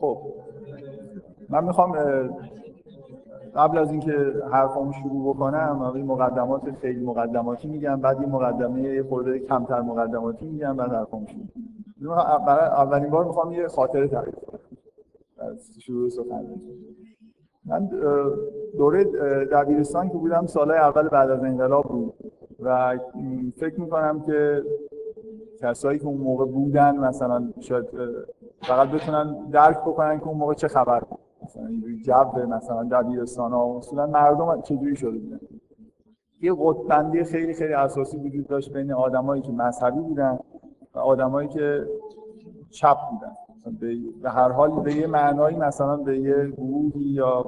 خب. من می‌خوام قبل از اینکه حرفامو شروع بکنم این مقدمات خیلی مقدماتی میگم بعد این مقدمه یه خورده کمتر مقدماتی میگم بعد حرفامو شروع برای اولین بار می‌خوام یه خاطره تعریف کنم. از شروع سخنرانی من دوره دبیرستان که بودم سالهای اول بعد از انقلاب بود. و فکر می‌کنم که کسایی که اون موقع بودن مثلا شاید فقط بتونن درک بکنن که اون موقع چه خبر بود. مثلا جو مثلا دبیرستان ها اصولا مردم چجوری شده بودن. یه قطبندی خیلی خیلی اساسی وجود داشت بین آدمایی که مذهبی بودن و آدمایی که چپ بودن. به هر حال به یه معنایی مثلا به یه گروهی یا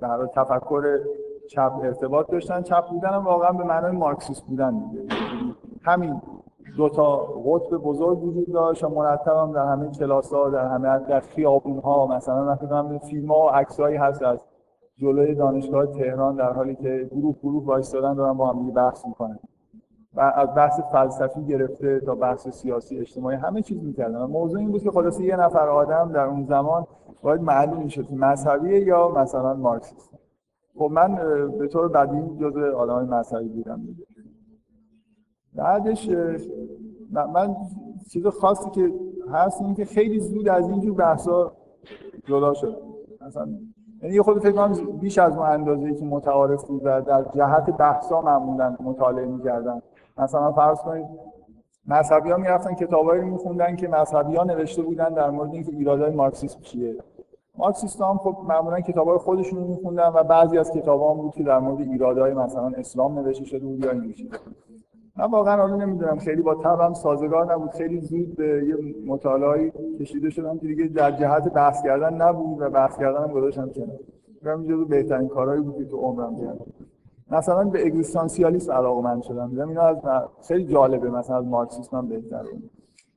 به هر تفکر چپ ارتباط داشتن. چپ بودن هم واقعا به معنای مارکسیست بودن دیگه. همین دو تا قطب بزرگ وجود داشت و مرتب هم در همه کلاس ها در همه در خیابون ها مثلا من فکر فیلم ها و عکسایی هست از جلوی دانشگاه تهران در حالی که گروه گروه وایستادن دارن با هم بحث می‌کنن. و از بحث فلسفی گرفته تا بحث سیاسی اجتماعی همه چیز می‌کردن. موضوع این بود که خلاصه یه نفر آدم در اون زمان باید معلوم می‌شد که مذهبیه یا مثلا مارکسیست خب من به طور بدی جزء آدمای مذهبی بودم. دیگه بعدش من چیز خاصی که هست این که خیلی زود از اینجور بحثا جدا شد. مثلا یعنی خود فکر کنم بیش از اون اندازه‌ای که متعارف بود در جهت بحثا معمولا مطالعه می‌کردن. مثلا فرض کنید مذهبی ها می‌رفتن کتابایی میخوندن که مذهبی ها نوشته بودن در مورد اینکه ایرادای مارکسیسم چیه. مارکسیست هم خب معمولا کتابای خودشون رو میخوندن و بعضی از کتابا هم بود که در مورد ایرادای مثلا اسلام نوشته شده بود یا این من واقعا حالا نمی‌دونم خیلی با تبم سازگار نبود خیلی زود به یه مطالعاتی کشیده شدم که دیگه در جهت بحث کردن نبود و بحث کردن هم گذاشتم کنار. فکر جزو بهترین کارهایی بود که تو عمرم کردم. مثلا به اگزیستانسیالیسم علاقه شدم. دیدم اینا از خیلی جالبه مثلا از مارکسیسم هم بهتره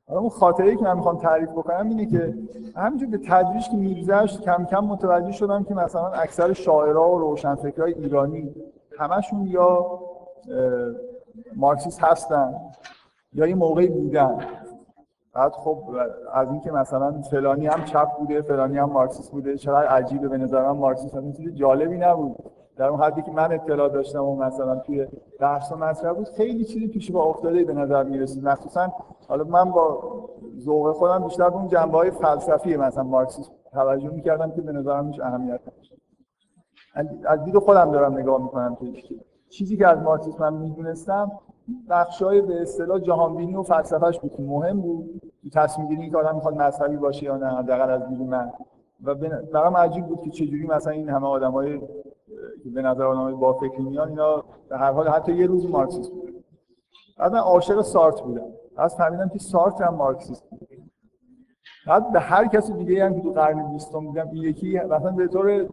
حالا اون خاطره که من می‌خوام تعریف بکنم اینه که همینجور به تدریج که میگذشت کم کم متوجه شدم که مثلا اکثر شاعرها و روشنفکرهای ایرانی همشون یا مارکسیست هستن یا یه موقعی بودن. بعد خب از اینکه مثلا فلانی هم چپ بوده فلانی هم مارکسیست بوده چقدر عجیبه به نظرم مارکسیست هم چیز جالبی نبود. در اون حدی که من اطلاع داشتم و مثلا توی بحث و مطرح بود خیلی چیزی پیش با افتاده به نظر می‌رسید. مخصوصا حالا من با ذوق خودم بیشتر اون جنبه های فلسفی مثلا مارکسیسم توجه می‌کردم که به نظرم هیچ اهمیت نداشت. از دید خودم دارم نگاه می‌کنم که چیزی که از مارکسیسم من می‌دونستم بخشای به اصطلاح جهانبینی و فلسفهش بود. مهم بود تصمیم گیری که آدم می‌خواد مذهبی باشه یا نه حداقل از دید من. و برام عجیب بود که چجوری مثلا این همه آدمای که به نظر آدمای با فکری میان اینا به هر حال حتی یه روزی مارکسیست بود بعد من عاشق سارتر بودم. از فهمیدم که سارتر هم مارکسیست بود. بعد به هر کسی دیگه هم که تو قرن 20 میگم این یکی مثلا به طور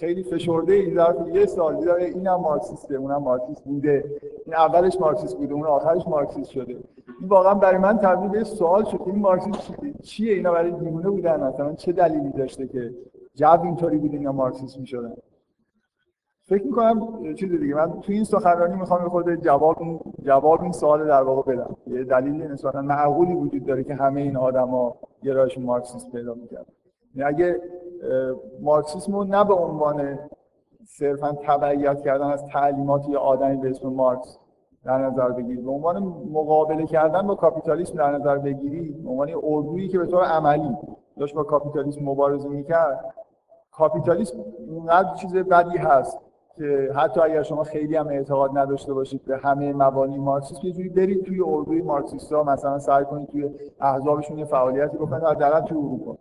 خیلی فشرده این ظرف یه سال دیدم اینم مارکسیسته اونم مارکسیست بوده. این اولش مارکسیست بوده اون آخرش مارکسیست شده. این واقعا برای من تبدیل به سوال شد این مارکسیست چیه؟ اینا برای دیوونه بودن مثلا چه دلیلی داشته که جو اینطوری بود اینا مارکسیست می‌شدن؟ فکر می‌کنم چیز دیگه من تو این سخنرانی می‌خوام خود جواب این جواب این سوال در واقع بدم. یه دلیل نسبتا معقولی وجود داره که همه این آدما گرایش مارکسیسم پیدا می‌کردن. یعنی اگه مارکسیسم رو نه به عنوان صرفا تبعیت کردن از تعلیمات یه آدمی به اسم مارکس در نظر بگیری به عنوان مقابله کردن با کاپیتالیسم در نظر بگیری به عنوان اردویی که به طور عملی داشت با کاپیتالیسم مبارزه می‌کرد کاپیتالیسم اونقدر چیز بدی هست حتی اگر شما خیلی هم اعتقاد نداشته باشید به همه مبانی مارکسیسم یه جوری برید توی اردوی مارکسیستا مثلا سعی کنید توی احزابشون یه فعالیتی بکنید حداقل توی اروپا.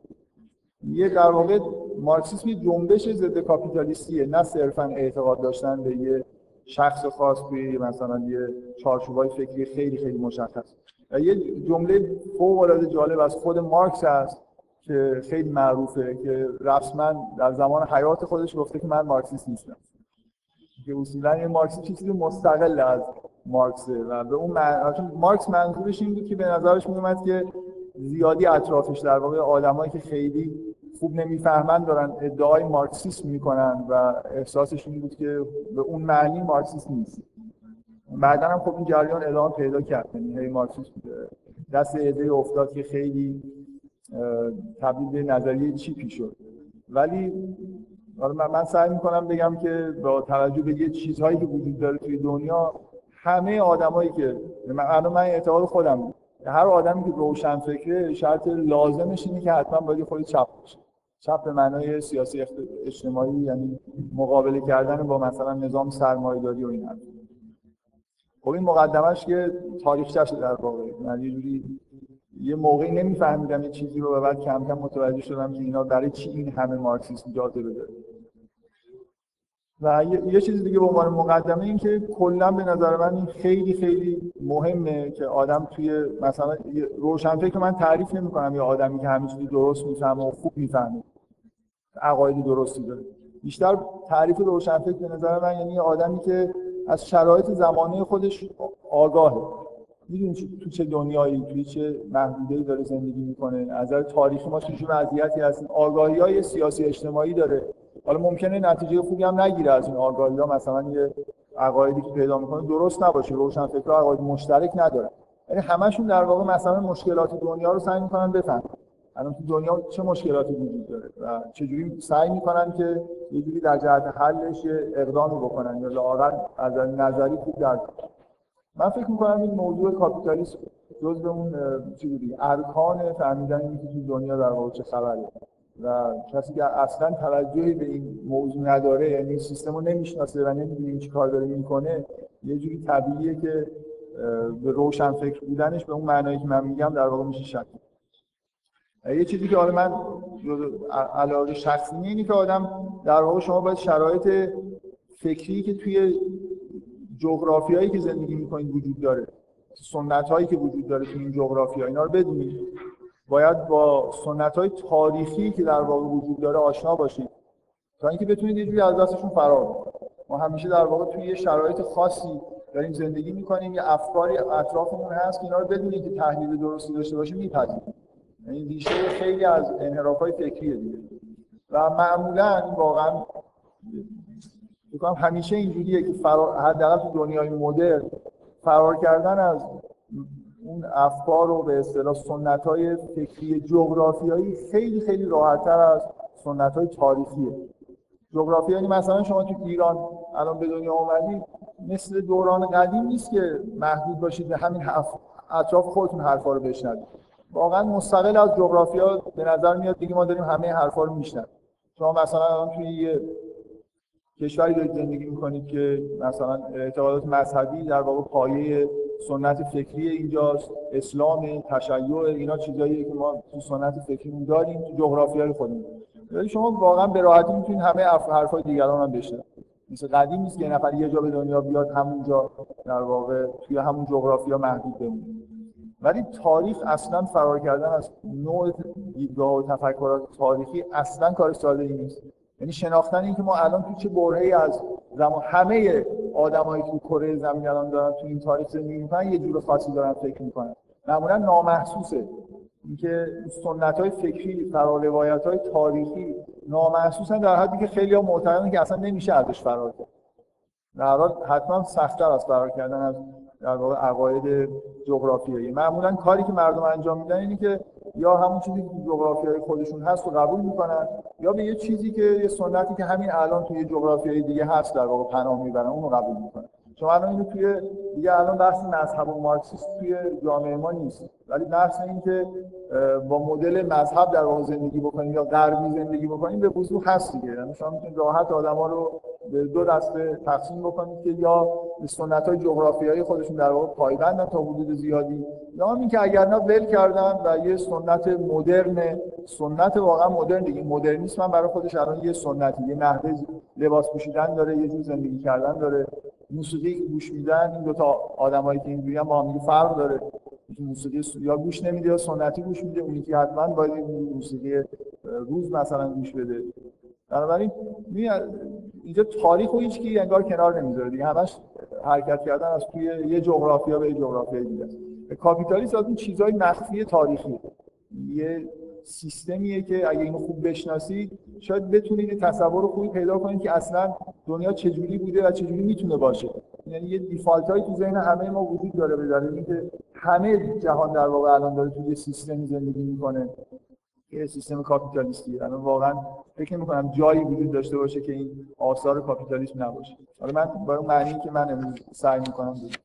یه در واقع مارکسیسم جنبش ضد کاپیتالیستیه نه صرفا اعتقاد داشتن به یه شخص خاص توی مثلا یه چارچوبای فکری خیلی خیلی مشخص. یه جمله فوق العاده جالب از خود مارکس هست که خیلی معروفه که رسما در زمان حیات خودش گفته که من مارکسیست نیستم. که اصولا این مارکس چیزی مستقل از مارکسه و به اون مارکس منظورش این بود که به نظرش میومد که زیادی اطرافش در واقع آدمایی که خیلی خوب نمی‌فهمن دارن ادعای مارکسیسم می‌کنن و احساسش این بود که به اون معنی مارکسیسم نیست. بعدا هم خب این جریان ادامه پیدا کرد. یعنی هی مارکسیسم دست ایده افتاد که خیلی تبدیل به نظریه چیپی شد. ولی من, من سعی می‌کنم بگم که با توجه به یه چیزهایی که وجود داره توی دنیا همه آدمایی که من من اعتقاد خودم هر آدمی که روشن فکره شرط لازمش اینه که حتما باید خود چپ باشه. چپ به معنای سیاسی اجتماعی یعنی مقابله کردن با مثلا نظام سرمایه‌داری و این خب این مقدمش که تاریخچه در واقع. یعنی یه جوری یه موقعی نمیفهمیدم یه چیزی رو و بعد کم کم متوجه شدم که اینا برای چی این همه مارکسیسم جاذبه داره و یه, چیز دیگه به عنوان مقدمه این که کلا به نظر من این خیلی خیلی مهمه که آدم توی مثلا روشنفکر من تعریف نمی کنم یا آدمی که همه درست می‌فهمه و خوب می‌فهمه. عقاید درستی داره. بیشتر تعریف روشنفکر به نظر من یعنی آدمی که از شرایط زمانه خودش آگاهه. می‌دونی تو چه دنیایی توی چه محدوده‌ای داره زندگی می‌کنه. از نظر تاریخی ما توی وضعیتی هستیم آگاهی های سیاسی اجتماعی داره. حالا ممکنه نتیجه خوبی هم نگیره از این آگاهی ها مثلا یه عقایدی که پیدا می‌کنه درست نباشه. روشن فکر عقاید مشترک نداره. یعنی همشون در واقع مثلا مشکلات دنیا رو سعی می‌کنن بفهمن. الان تو دنیا چه مشکلاتی وجود داره و چجوری سعی می‌کنن که یه جوری در جهت حلش اقدامی بکنن یا لااقل از نظری خوب در من فکر می‌کنم این موضوع کاپیتالیسم جز به اون چیزی ارکان فهمیدن اینکه تو دنیا در واقع چه خبره. و کسی که اصلا توجهی به این موضوع نداره یعنی سیستم رو نمی‌شناسه و نمی‌دونه این چی کار داره می‌کنه یه جوری طبیعیه که به روشن فکر بودنش به اون معنایی که من میگم در واقع میشه شک. یه چیزی که حالا من علاقه شخصی اینه که آدم در واقع شما باید شرایط فکری که توی جغرافیایی که زندگی می‌کنید وجود داره سنت هایی که وجود داره تو این جغرافیا اینا رو بدونید. باید با سنت های تاریخی که در واقع وجود داره آشنا باشید. تا اینکه بتونید یه جوری از دستشون فرار ما همیشه در واقع توی یه شرایط خاصی داریم زندگی می‌کنیم یه افکاری اطرافمون هست که اینا رو بدونید که تحلیل درستی داشته باشه میپذیریم یعنی ریشه خیلی از های فکریه دیگه. و معمولا واقعا میگم همیشه اینجوریه که فرار حداقل تو دنیای مدرن فرار کردن از اون افکار و به اصطلاح سنت های فکری جغرافیایی خیلی خیلی راحتتر از سنت های تاریخیه. جغرافی یعنی مثلا شما تو ایران الان به دنیا اومدید مثل دوران قدیم نیست که محدود باشید به همین اطراف خودتون حرفا رو بشنوید. واقعا مستقل از جغرافیا به نظر میاد دیگه ما داریم همه حرفا رو میشنویم. شما مثلا الان توی یه کشوری دارید زندگی می‌کنید که مثلا اعتقادات مذهبی در واقع پایه سنت فکری اینجاست اسلام تشیع اینا چیزاییه که ما تو سنت فکریمون داریم تو جغرافیای خودمون ولی شما واقعا به راحتی می‌تونید همه حرفای دیگران هم بشنوید. مثل قدیم نیست که نفر یه جا به دنیا بیاد همونجا در واقع توی همون جغرافیا محدود بمونه. ولی تاریخ اصلا فرار کردن از نوع دیدگاه و تفکرات تاریخی اصلا کار ساده نیست. یعنی شناختن اینکه ما الان تو چه برهه‌ای از زمان همه آدمایی که کره زمین الان دارن تو این تاریخ زندگی می‌کنن یه جور خاصی دارن فکر می‌کنن. معمولا نامحسوسه. اینکه سنت های فکری روایت های تاریخی نامحسوسن در حدی که خیلی معتقدن که اصلا نمیشه ازش فرار کرد. در حال حتما سختتر از فرار کردن از در واقع عقاید جغرافیایی. معمولا کاری که مردم انجام میدن اینه که یا همون چیزی که جغرافیای خودشون هست رو قبول می‌کنن یا به یه چیزی که یه سنتی که همین الان توی جغرافیای دیگه هست در واقع پناه می‌برن اون رو قبول می‌کنن. شما الان اینو توی دیگه الان بحث مذهب و مارکسیست توی جامعه ما نیست. ولی بحث این که با مدل مذهب در واقع زندگی بکنیم یا غربی زندگی بکنیم به وضوح هست دیگه. یعنی شما می‌تونید راحت آدما رو به دو دسته تقسیم بکنید که یا به سنت های جغرافیایی خودشون در واقع پایبندن تا حدود زیادی. یا اینکه اگر نه ول کردن و یه سنت مدرن سنت واقعا مدرن دیگه. مدرنیسم هم برای خودش الان یه سنتی یه نحوه لباس پوشیدن داره یه جور زندگی کردن داره. موسیقی که گوش میدن این دو تا آدمایی که اینجوری با هم فرق داره. موسیقی یا گوش نمیده یا سنتی گوش میده. اونی که حتما باید موسیقی روز مثلا گوش بده. بنابراین اینجا تاریخ و هیچ انگار کنار نمی‌ذاره دیگه. همش حرکت کردن از توی یه جغرافیا به یه جغرافیا دیگه کاپیتالیسم از این چیزهای مخفی تاریخی. یه سیستمیه که اگه اینو خوب بشناسید شاید بتونید تصور خوبی پیدا کنید که اصلا دنیا چجوری بوده و چجوری می‌تونه باشه. یعنی یه دیفالت هایی تو ذهن همه ما وجود داره دلیل اینکه همه جهان در واقع الان داره توی یه سیستمی زندگی می‌کنه. یه سیستم کاپیتالیستی. یعنی واقعا فکر می‌کنم جایی وجود داشته باشه که این آثار کاپیتالیسم نباشه. حالا من اون معنی که من سعی می‌کنم بگم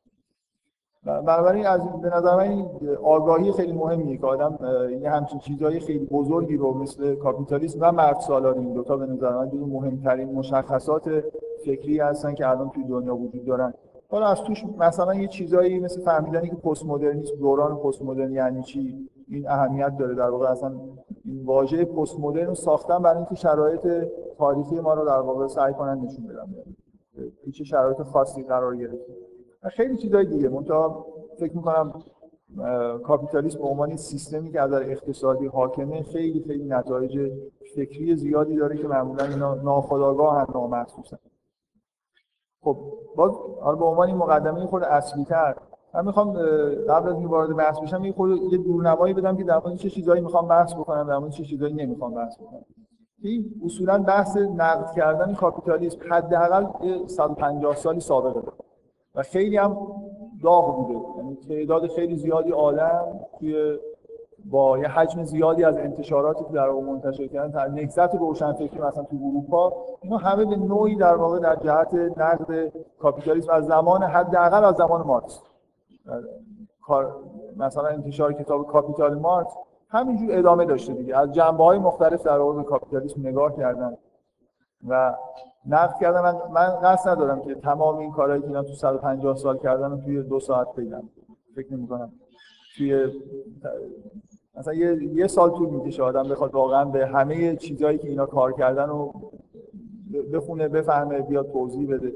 بنابراین از به نظر من آگاهی خیلی مهمیه که آدم یه همچین چیزهای خیلی بزرگی رو مثل کاپیتالیسم و مرد سالاری این دوتا به نظر من مهمترین مشخصات فکری هستن که الان توی دنیا وجود دارن. حالا از توش مثلا یه چیزایی مثل فهمیدنی که پست مدرنیسم دوران پست مدرن یعنی چی؟ این اهمیت داره در واقع اصلا این واژه پست مدرن رو ساختن برای اینکه شرایط تاریخی ما رو در واقع سعی کنن نشون بدن. چه شرایط خاصی قرار گرفته. خیلی چیزای دیگه. منتها فکر می‌کنم کاپیتالیسم به عنوان سیستمی که از اقتصادی حاکمه خیلی خیلی نتایج فکری زیادی داره که معمولا اینا ناخودآگاه هم نامحسوسن خب باز حالا به عنوان این مقدمه خود اصلی من می‌خوام قبل از اینکه وارد بحث بشم یه خود یه دورنمایی بدم که در مورد چه چیزایی می‌خوام بحث بکنم در مورد چه چیزایی نمی‌خوام بحث بکنم. این اصولا بحث نقد کردن کاپیتالیسم حداقل 150 سالی سابقه داره. و خیلی هم داغ بوده. یعنی تعداد خیلی زیادی آدم توی با یه حجم زیادی از انتشاراتی که در واقع منتشر کردن نکزت روشنفکری مثلا تو اروپا اینا همه به نوعی در واقع در جهت نقد کاپیتالیسم از زمان حداقل از زمان مارکس. مثلا انتشار کتاب کاپیتال مارکس همینجور ادامه داشته دیگه. از جنبه های مختلف در واقع کاپیتالیسم نگاه کردن. و نقد کردن من, من قصد ندارم که تمام این کارهایی که اینا تو 150 سال کردن توی دو ساعت بگم فکر نمی کنم توی مثلا یه, یه سال طول می‌کشه آدم بخواد واقعا به همه چیزهایی که اینا کار کردن رو بخونه بفهمه بیاد توضیح بده.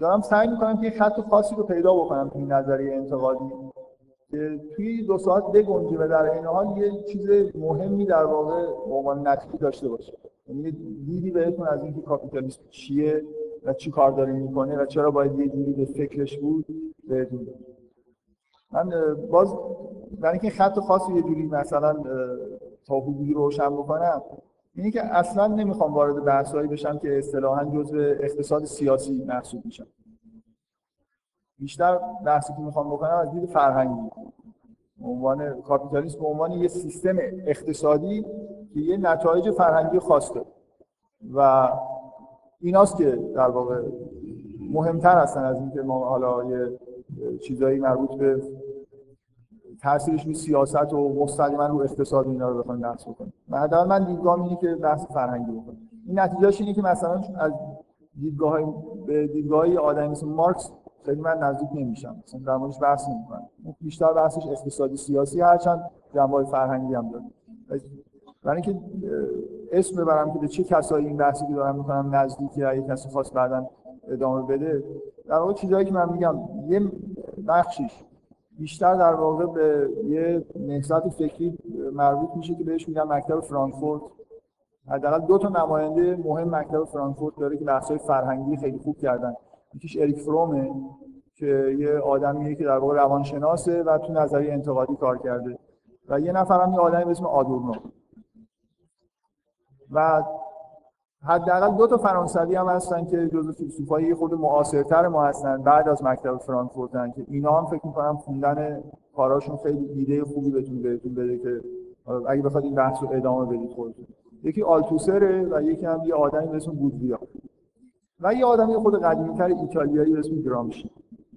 دارم سعی می‌کنم که یه خط خاصی رو پیدا بکنم تو این نظریه انتقادی. که توی دو ساعت بگنجه و در این حال یه چیز مهمی در واقع عنوان نتیجه داشته باشه. یعنی دیدی بهتون از اینکه کاپیتالیسم چیه و چی کار داره می‌کنه و چرا باید یه جوری به فکرش بود بهتون من باز برای اینکه خط خاصی یه جوری مثلا تا حدودی روشن بکنم اینه که اصلا نمی‌خوام وارد بحثایی بشم که اصطلاحا جزء اقتصاد سیاسی محسوب میشن. بیشتر بحثی که می‌خوام بکنم از دید فرهنگی. عنوان کاپیتالیسم به عنوان یه سیستم اقتصادی که یه نتایج فرهنگی خاص داره. و ایناست که در واقع مهمتر هستن از اینکه ما حالا یه چیزایی مربوط به تاثیرش روی سیاست و مستقیما رو اقتصاد اینا رو بخوایم بحث بکنیم. من من دیدگاه اینه که بحث فرهنگی بکنیم. این نتیجهش اینه که مثلا از دیدگاه به دیدگاه آدمی مارکس خیلی من نزدیک نمیشم. مثلا در موردش بحث نمی‌کنم. بیشتر بحثش اقتصادی سیاسی هرچند جنبه فرهنگی هم داره. برای اینکه اسم ببرم که به چه کسایی این بحثی که دارم می‌کنم نزدیکی یا کسی خاص بعدا ادامه بده. در واقع چیزایی که من میگم یه بخشیش بیشتر در واقع به یه نهضت فکری مربوط میشه که بهش میگن مکتب فرانکفورت. حداقل دو تا نماینده مهم مکتب فرانکفورت داره که بحث‌های فرهنگی خیلی خوب کردن. یکیش اریک فرومه که یه آدمیه که در واقع روانشناسه و تو نظریه انتقادی کار کرده. و یه نفر هم یه آدمی به اسم آدورنو. و حداقل دو تا فرانسوی هم هستن که جزو فیلسوفای خود معاصرتر ما هستن بعد از مکتب فرانکفورتن که اینا هم فکر می‌کنم خوندن کاراشون خیلی ایده خوبی بهتون بهتون بده که اگه بخواد این بحث رو ادامه بدید خودتون. یکی آلتوسره و یکی هم یه آدمی به اسم بودویا و یه آدمی خود قدیمی‌تر ایتالیایی به اسم گرامشی.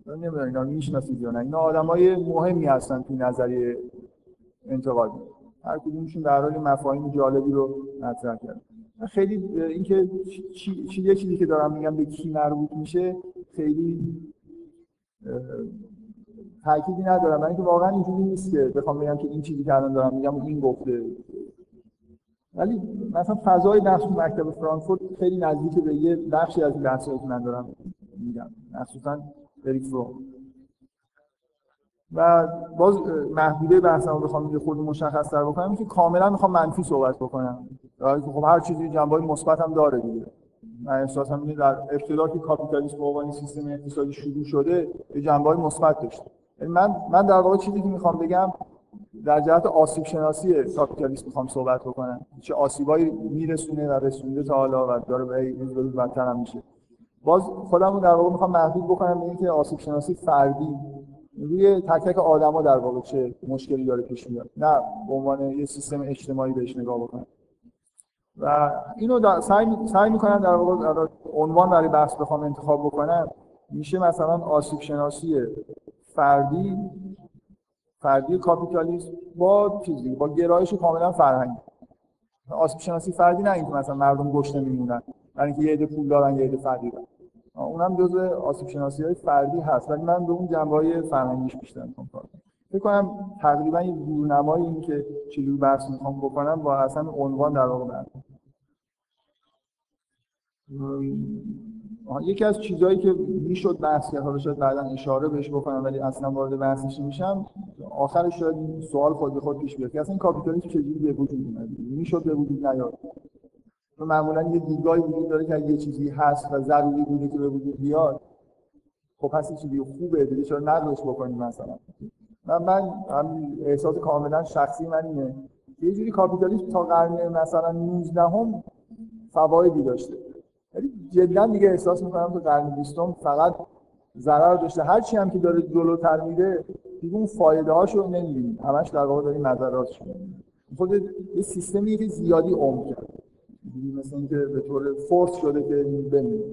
نمی‌دونم اینا می‌شناسید یا نه. اینا آدمای مهمی هستن تو نظریه انتقادی هر کدومشون در حال مفاهیم جالبی رو مطرح کردن. خیلی اینکه چی, چی چیزی که دارم میگم به کی مربوط میشه خیلی تأکیدی ندارم. من اینکه واقعا اینجوری نیست که بخوام بگم که این چیزی که الان دارم میگم این گفته. ولی مثلا فضای بحث مکتب فرانکفورت خیلی نزدیک به یه بخشی از بحثایی که من دارم میگم. مخصوصا اریک فروم و باز محدوده بحثم رو بخوام یه خود مشخص تر بکنم که کاملا می‌خوام منفی صحبت بکنم. خب هر چیزی جنبه مثبت هم داره دیگه. من احساسم اینه در ابتدا که کاپیتالیسم به سیستم اقتصادی شروع شده به جنبه مثبت داشته. یعنی من من در واقع چیزی که می‌خوام بگم در جهت آسیب شناسی کاپیتالیسم می‌خوام صحبت بکنم. چه آسیبایی میرسونه و رسونده تا حالا و داره به روز به روز بدتر هم میشه. باز خودم رو در واقع می‌خوام محدود بکنم به اینکه آسیب شناسی فردی. روی تک تک آدما در واقع چه مشکلی داره پیش میاد. نه به عنوان یه سیستم اجتماعی بهش نگاه بکنم. و اینو سعی سعی می‌کنم در واقع عنوان برای بحث بخوام انتخاب بکنم. میشه مثلا آسیب شناسی فردی فردی کاپیتالیسم با چیزی با گرایش کاملا فرهنگی. آسیب شناسی فردی نه اینکه مثلا مردم گشنه میمونن برای اینکه یه عده پول دارن یه عده فقیرن اونم جزء آسیب شناسی های فردی هست ولی من به اون جنبه های فرهنگیش بیشتر می‌خوام کار کنم. فکر کنم تقریبا یه دورنمایی این که چجوری بحث می‌خوام بکنم با اصلا عنوان در واقع یکی از چیزهایی که می‌شد بحث کرد حالا شاید بعدا اشاره بهش بکنم ولی اصلا وارد بحثش نمیشم. آخرش شاید سوال خود به خود پیش بیاد که اصلا این کاپیتالیسم چجوری به وجود اومد می‌شد به وجود نیاد. معمولا یه دیدگاهی وجود داره که یه چیزی هست و ضروری بوده که به وجود بیاد خب پس چیزی خوبه دیگه چرا نقلش بکنیم مثلا؟ من من احساس کاملا شخصی من اینه یه جوری کاپیتالیسم تا قرن مثلا 19 هم فوایدی داشته. جدا دیگه احساس می‌کنم تو قرن 20 فقط ضرر داشته. هر چی هم که داره جلوتر میره دیگه اون فایده هاشو نمی‌بینیم. همش در واقع داریم نظراتش خود یه سیستمی که زیادی عمر کرد. مثل اینکه به طور فورس شده که بمیره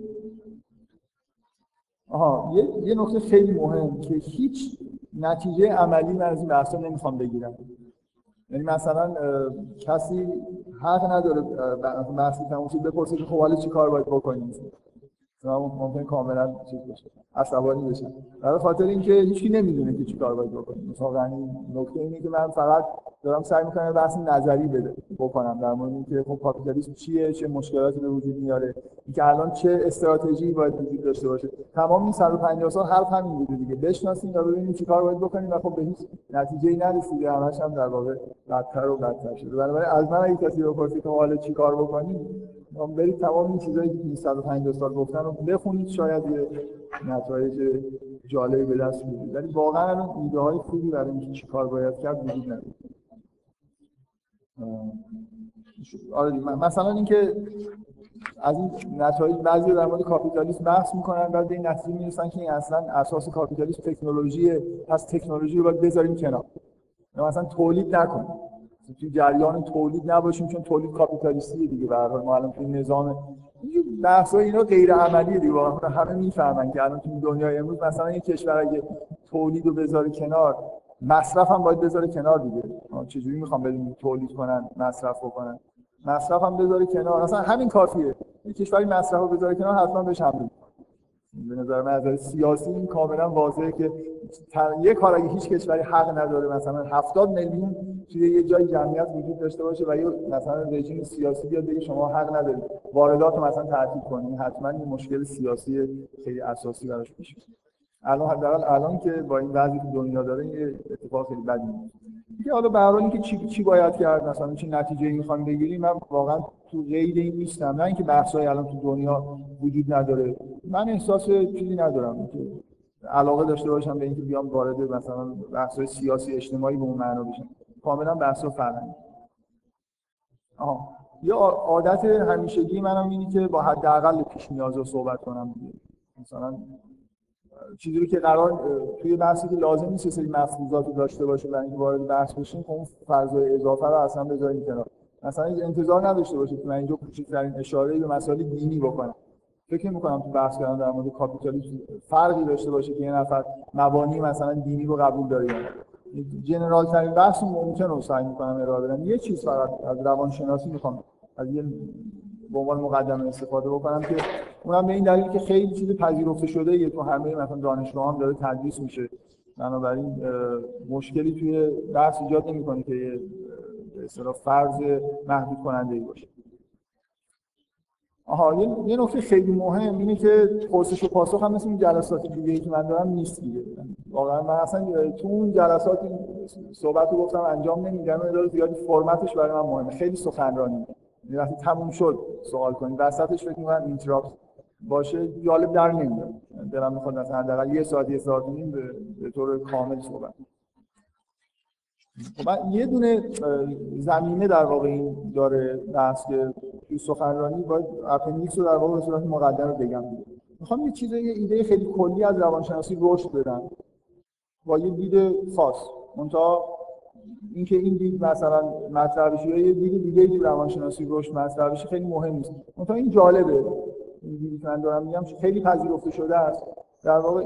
آها یه, یه نکته خیلی مهم که هیچ نتیجه عملی من از این بحثا نمی‌خوام بگیرم. یعنی مثلا کسی حق نداره بحثی تموم شد بپرسه که خب حالا چی کار باید بکنیم؟ ممکن کاملا چیز بشه عصبانی بشه. برای خاطر اینکه هیچکی نمی‌دونه که چیکار باید بکنه مثلا نکته اینه که من فقط دارم سعی می‌کنم بحث نظری بده بکنم. در مورد اینکه خب کاپیتالیسم چیه چه مشکلاتی به وجود میاره اینکه الان چه استراتژی باید وجود داشته باشه. تمام این 150 سال حرف همین بوده دیگه. بشناسیم و ببینیم چیکار باید بکنیم و خب به هیچ نتیجه‌ای نرسیده. همش هم در واقع بدتر و بدتر شده. بنابراین از من اگه کسی بپرسه که حالا چیکار بکنیم برید تمام این چیزایی که 150 سال گفتن رو بخونید. شاید یه نتایج جالبی به دست بیارید. ولی واقعا ایده های خوبی برای اینکه چیکار باید کرد وجود نداره. آره مثلا اینکه از این نتایج بعضی در مورد کاپیتالیسم بحث می‌کنن بعد این نتیجه می‌رسن که این اصلا اساس کاپیتالیسم تکنولوژی پس تکنولوژی رو باید بذاریم کنار. مثلا تولید نکنیم. تو جریان تولید نباشیم چون تولید کاپیتالیستی دیگه. به هر حال ما الان تو نظام بحث اینا غیر عملی دیگه همه می‌فهمن که الان تو دنیای امروز مثلا یه کشور اگه تولید رو بذاره کنار مصرف هم باید بذاره کنار دیگه. چجوری می‌خوام بدون تولید کنن مصرف بکنن؟ مصرف هم بذاره کنار. اصلا همین کافیه. یه کشوری مصرف رو بذاره کنار حتما بهش حمله به نظر من از سیاسی این کاملا واضحه که یه کار اگه هیچ کشوری حق نداره مثلا 70 میلیون توی یه جای جمعیت وجود داشته باشه و یه مثلا رژیم سیاسی بیاد بگه شما حق ندارید واردات رو مثلا تعطیل کنید. حتما این مشکل سیاسی خیلی اساسی براش میشه الان حداقل الان که با این وضعی که دنیا داره یه اتفاق خیلی بدی میفته حالا به هر اینکه چی چی باید کرد مثلا چه نتیجه می‌خوام بگیریم من واقعا تو قید این نیستم. نه اینکه بحث‌های الان تو دنیا وجود نداره. من احساس چیزی ندارم که علاقه داشته باشم به اینکه بیام وارد مثلا بحث‌های سیاسی اجتماعی به اون معنا بشم. کاملا بحث فرهنگی آها. یه عادت همیشگی منم اینه که با حداقل پیش نیاز رو صحبت کنم مثلا چیزی رو که قرار توی بحثی که لازم نیست سری مفروضات داشته باشه برای اینکه وارد بحث بشیم خب اون فضای اضافه رو اصلا بذاریم کنار. مثلا انتظار نداشته باشید که من اینجا کوچکترین اشاره به مسائل دینی بکنم. فکر می‌کنم تو بحث کردن در مورد کاپیتالیسم فرقی داشته باشه که یه نفر مبانی مثلا دینی رو قبول داره جنرال ترین بحث ممکن رو سعی می‌کنم ارائه بدم. یه چیز فقط از روانشناسی می‌خوام از یه به عنوان مقدمه استفاده بکنم که اونم به این دلیل که خیلی چیز پذیرفته شده یه تو همه مثلا دانشگاه هم داره تدریس میشه. بنابراین مشکلی توی بحث ایجاد نمی‌کنه که به فرض محدود کننده ای باشه. آها یه, نکته خیلی مهم اینه که پرسش و پاسخ هم مثل جلسات دیگه ای که من دارم نیست دیگه. واقعا من اصلا تو اون جلسات صحبت رو گفتم انجام نمیدم داره زیادی فرمتش برای من مهمه. خیلی سخنرانی. وقتی تموم شد سوال کنید وسطش فکر می‌کنم اینتراپت باشه جالب در نمیاد. دلم می‌خواد مثلا حداقل یه ساعت یه ساعت نیم به, طور کامل صحبت من یه دونه زمینه در واقع این داره بحث که توی سخنرانی باید appendix رو در واقع به صورت مقدمه بگم. می‌خوام یه چیز یه ایده خیلی کلی از روانشناسی رشد بدم. با یه دید خاص. منتها اینکه این دید مثلا مطرح بشه یا یه دید دیگه تو روانشناسی رشد مطرح بشه خیلی مهم نیست. منتها این جالبه. این دیدی که من دارم میگم خیلی پذیرفته شده است. در واقع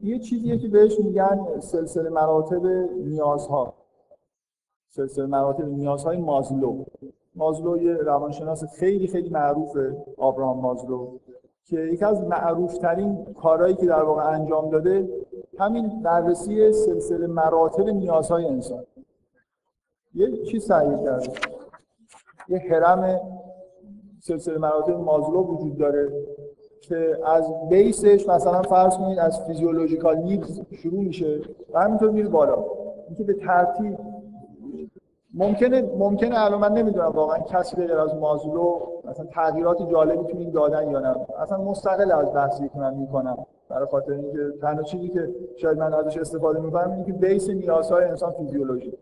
یه چیزیه که بهش میگن سلسله مراتب نیازها. سلسله مراتب نیازهای مازلو. مازلو یه روانشناس خیلی خیلی معروفه آبراهام مازلو که یکی از معروفترین کارهایی که در واقع انجام داده همین بررسی سلسله مراتب نیازهای انسان. یه چیز سعی کرده یه حرم سلسله مراتب مازلو وجود داره که از بیسش مثلا فرض کنید از فیزیولوژیکال نیدز شروع میشه و همینطور میره بالا. اینکه به ترتیب ممکنه ممکنه الان من نمی‌دونم واقعا کسی غیر از مازلو مثلا تغییرات جالبی تو این دادن یا نه. اصلا مستقل از بحثی که من می‌کنم. برای خاطر اینکه تنها چیزی که شاید من ازش استفاده می‌کنم اینه که بیس نیازهای انسان فیزیولوژی.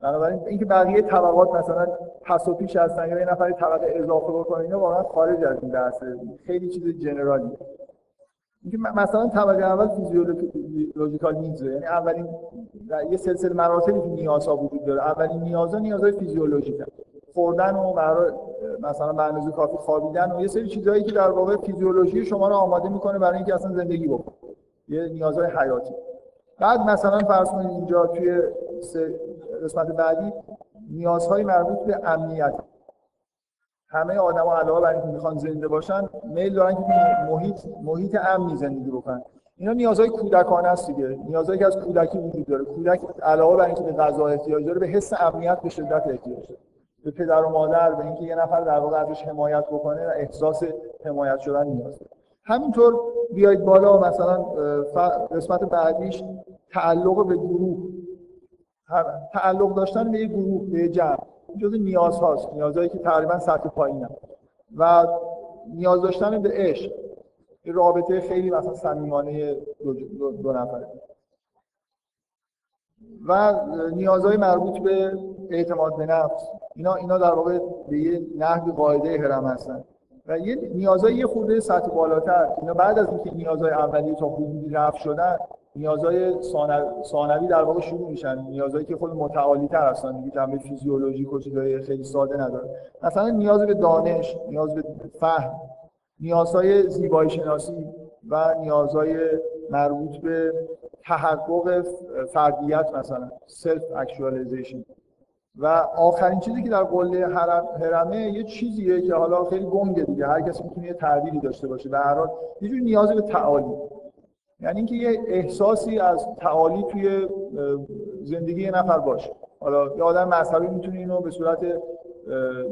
بنابراین اینکه بقیه طبقات مثلا پس و پیش هستن یا یه نفر طبقه اضافه بکنه اینا واقعا خارج از این بحثه خیلی چیز جنرالی. اینکه مثلا طبقه اول فیزیولوژیکال نیدز یعنی اولین یه سلسله مراتبی تو نیازها وجود داره. اولین نیازها نیازهای فیزیولوژیکه. خوردن و مثلا به اندازه کافی خوابیدن و یه سری چیزهایی که در واقع فیزیولوژی شما رو آماده می‌کنه برای اینکه اصلا زندگی بکنید یه نیازهای حیاتی. بعد مثلا فرض کنید اینجا توی قسمت بعدی نیازهای مربوط به امنیت. همه آدما علاوه بر اینکه می‌خوان زنده باشن میل دارن که محیط محیط امنی زندگی بکنن. اینا نیازهای کودکانه است دیگه. نیازهایی که از کودکی وجود داره. کودک علاوه بر اینکه به غذا احتیاج داره به حس امنیت به شدت احتیاج داره. به پدر و مادر به اینکه یه نفر در واقع ازش حمایت بکنه و احساس حمایت شدن نیاز داره. همینطور بیاید بالا مثلا قسمت بعدیش تعلق به گروه. تعلق داشتن به یه گروه به جمع. جز نیاز هاست. نیازهایی که تقریبا سطح پایین و نیاز داشتن به عشق. یه رابطه خیلی مثلا صمیمانه دو, دو, دو نفره. و نیازهای مربوط به اعتماد به نفس. اینا اینا در واقع به یه نحوی قاعده هرم هستن. و یه نیازهای یه خورده سطح بالاتر. اینا بعد از اینکه نیازهای اولیه تا حدودی رفع شدن نیازهای ثانوی در واقع شروع میشن. نیازهایی که خود متعالی تر هستن. دیگه جنبه فیزیولوژیک و چیزای خیلی ساده نداره مثلا نیاز به دانش نیاز به فهم نیازهای زیبایی شناسی و نیازهای مربوط به تحقق فردیت مثلا self-actualization و آخرین چیزی که در قله هرمه یه چیزیه که حالا خیلی گنگه دیگه. هر کسی می‌تونه یه تعبیری داشته باشه. به هر حال یه جور نیاز به تعالی. یعنی اینکه یه احساسی از تعالی توی زندگی یه نفر باشه. حالا یه آدم مذهبی می‌تونه اینو به صورت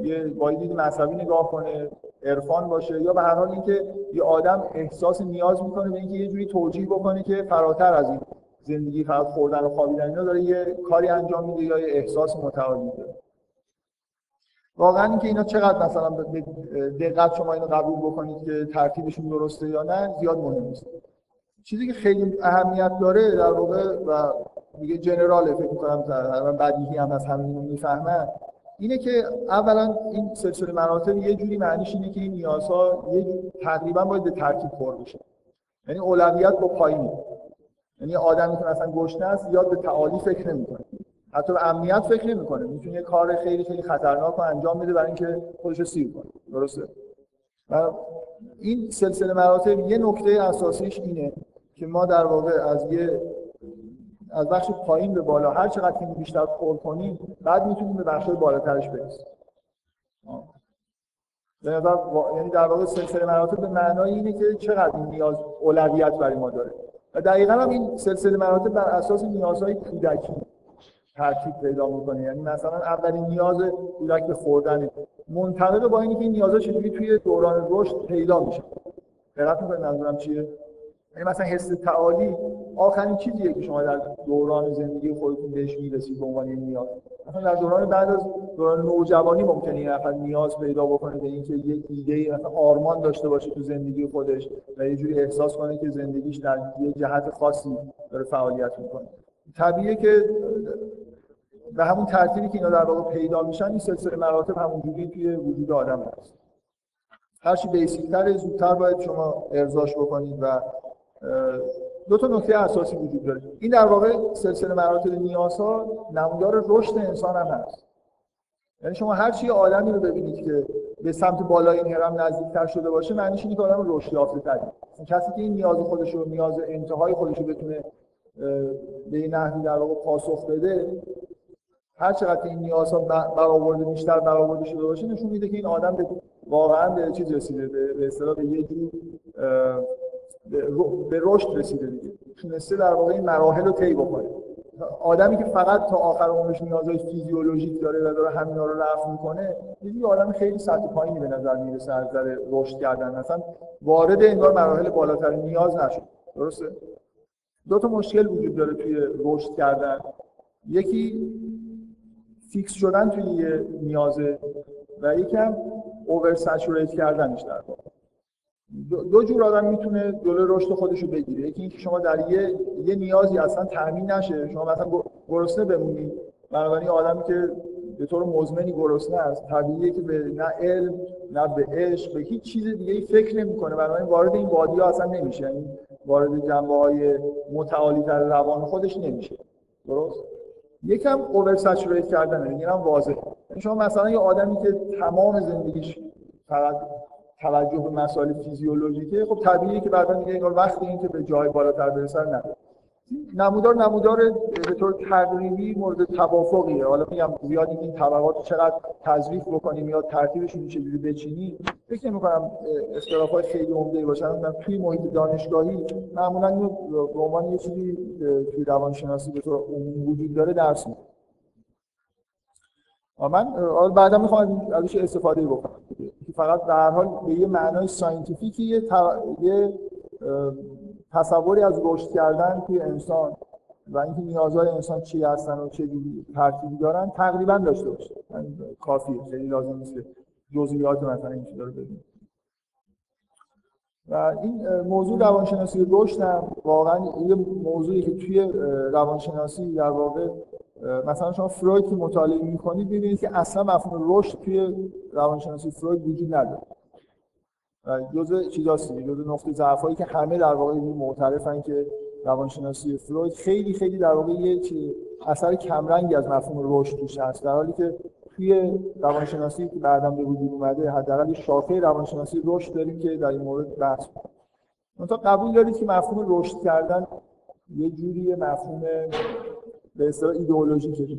یه با دید مذهبی نگاه کنه عرفان باشه یا به هر حال اینکه یه آدم احساس نیاز می‌کنه به اینکه یه جوری توجیه بکنه که فراتر از این زندگی فقط خوردن و خوابیدن اینا داره یه کاری انجام میده یا یه احساس متعالی داره واقعا اینکه اینا چقدر مثلا دقت شما اینو قبول بکنید که ترتیبشون درسته یا نه زیاد مهم نیست. چیزی که خیلی اهمیت داره در واقع و دیگه جنرال فکر می‌کنم بدیهی هم از همین می‌فهمن اینه که اولا این سلسله مراتب یه جوری معنیش اینه که این نیازها یه تقریبا باید به ترتیب پر بشه. یعنی اولویت با پایین. یعنی آدمی که مثلا گشنه است یاد به تعالی فکر نمی‌کنه. حتی به امنیت فکر نمی‌کنه. می‌تونه یه کار خیلی خیلی خطرناک رو انجام بده برای اینکه خودش رو سیر کنه. درسته؟ و این سلسله مراتب یه نکته اساسیش اینه. که ما در واقع از یه از بخش پایین به بالا هر چقدر که بیشتر پر کنیم بعد می‌تونیم به بخش بالاترش برسیم. یعنی در واقع سلسله مراتب به معنای اینه که چقدر این نیاز اولویت برای ما داره. و دقیقا هم این سلسله مراتب بر اساس نیازهای کودکی ترتیب پیدا می‌کنه. یعنی مثلا اولین نیاز کودک به خوردن. منطبق با اینکه این نیازها چجوری توی دوران رشد پیدا میشه. دقت می‌کنید منظورم چیه؟ یعنی مثلا حس تعالی آخرین چیزیه که شما در دوران زندگی خودتون بهش می‌رسید به عنوان نیاز. مثلا در دوران بعد از دوران نوجوانی ممکنه یه نفر نیاز پیدا بکنه به اینکه یه ایده مثلا آرمان داشته باشه تو زندگی خودش و یه جوری احساس کنه که زندگیش در یه جهت خاصی داره فعالیت می‌کنه. طبیعیه که به همون ترتیبی که اینا در واقع پیدا میشن این سلسله مراتب همونجوری توی وجود آدم هست. هر چی بیسیک زودتر باید شما ارزاش بکنید و دو تا نکته اساسی وجود داره. این در واقع سلسله مراتب نیازها نمودار رشد انسان هم هست. یعنی شما هر چی آدمی رو ببینید که به سمت بالای این هرم نزدیکتر شده باشه معنیش اینه که آدم رشد یافته تری کسی که این نیاز خودش رو نیاز انتهای خودش رو بتونه به این نحوی در واقع پاسخ بده هر چقدر این نیازها برآورده بیشتر برآورده شده باشه نشون میده که این آدم واقعا به چیز رسیده به اصطلاح به یه جور به رشد رسیده دیگه. تونسته در واقع این مراحل رو طی بکنه. آدمی که فقط تا آخر عمرش نیازهای فیزیولوژیک داره و داره همینا رو رفع می‌کنه یه آدم خیلی سطح پایینی به نظر می‌رسه از نظر رشد کردن. مثلا وارد انگار مراحل بالاتر نیاز نشد. درسته؟ دو تا مشکل وجود داره توی رشد کردن. یکی فیکس شدن توی یه نیازه و یکی هم over saturate کردنش در واقع. دو جور آدم می‌تونه جلو رشد خودش رو بگیره. یکی اینکه شما در یه یه نیازی اصلا تامین نشه. شما مثلا گرسنه بمونید بنابراین آدمی که به طور مزمنی گرسنه است طبیعیه که به نه علم نه به عشق به هیچ چیز دیگه ای فکر نمی‌کنه. بنابراین وارد این وادی اصلا نمیشه. یعنی وارد جنبه های متعالی در روان خودش نمیشه. درست؟ یکم اوور سچوریت کردن هم واضحه. یعنی شما مثلا یه آدمی که تمام زندگیش فقط توجه به مسائل فیزیولوژیکه خب طبیعیه که بعدا دیگه انگار وقتی این که به جای بالاتر برسه نداره نمودار نمودار به طور تقریبی مورد توافقیه. حالا میگم زیاد این طبقات چقدر تضریف بکنیم یا ترتیبشون چجوری بچینیم فکر نمی کنم های خیلی عمده باشن من توی محیط دانشگاهی معمولا به عنوان یه چیزی توی روانشناسی به طور عمومی وجود داره درس میدم من بعدا می‌خوام ازش استفاده بکنم. فقط در حال به یه معنای ساینتیفیکی یه, یه تصوری از رشد کردن توی انسان و اینکه نیازهای انسان چی هستن و چه ترتیبی دارن تقریبا داشته باشه. کافیه خیلی لازم نیست جزئیات مثلا این رو ببینیم و این موضوع روانشناسی رشد هم واقعا یه موضوعی که توی روانشناسی در واقع مثلا شما فروید که مطالعه می‌کنید ببینید که اصلا مفهوم رشد توی روانشناسی فروید وجود نداره. جزء چیزاست جزء نقطه ضعفایی که همه در واقع معترفن که روانشناسی فروید خیلی خیلی در واقع یه اثر کمرنگی از مفهوم رشد توش هست. در حالی که توی روانشناسی که بعدم به وجود اومده حداقل یه شاخه روانشناسی رشد داریم که در این مورد بحث تا قبول دارید که مفهوم رشد کردن یه جوری مفهوم به اصطلاح ایدئولوژیکه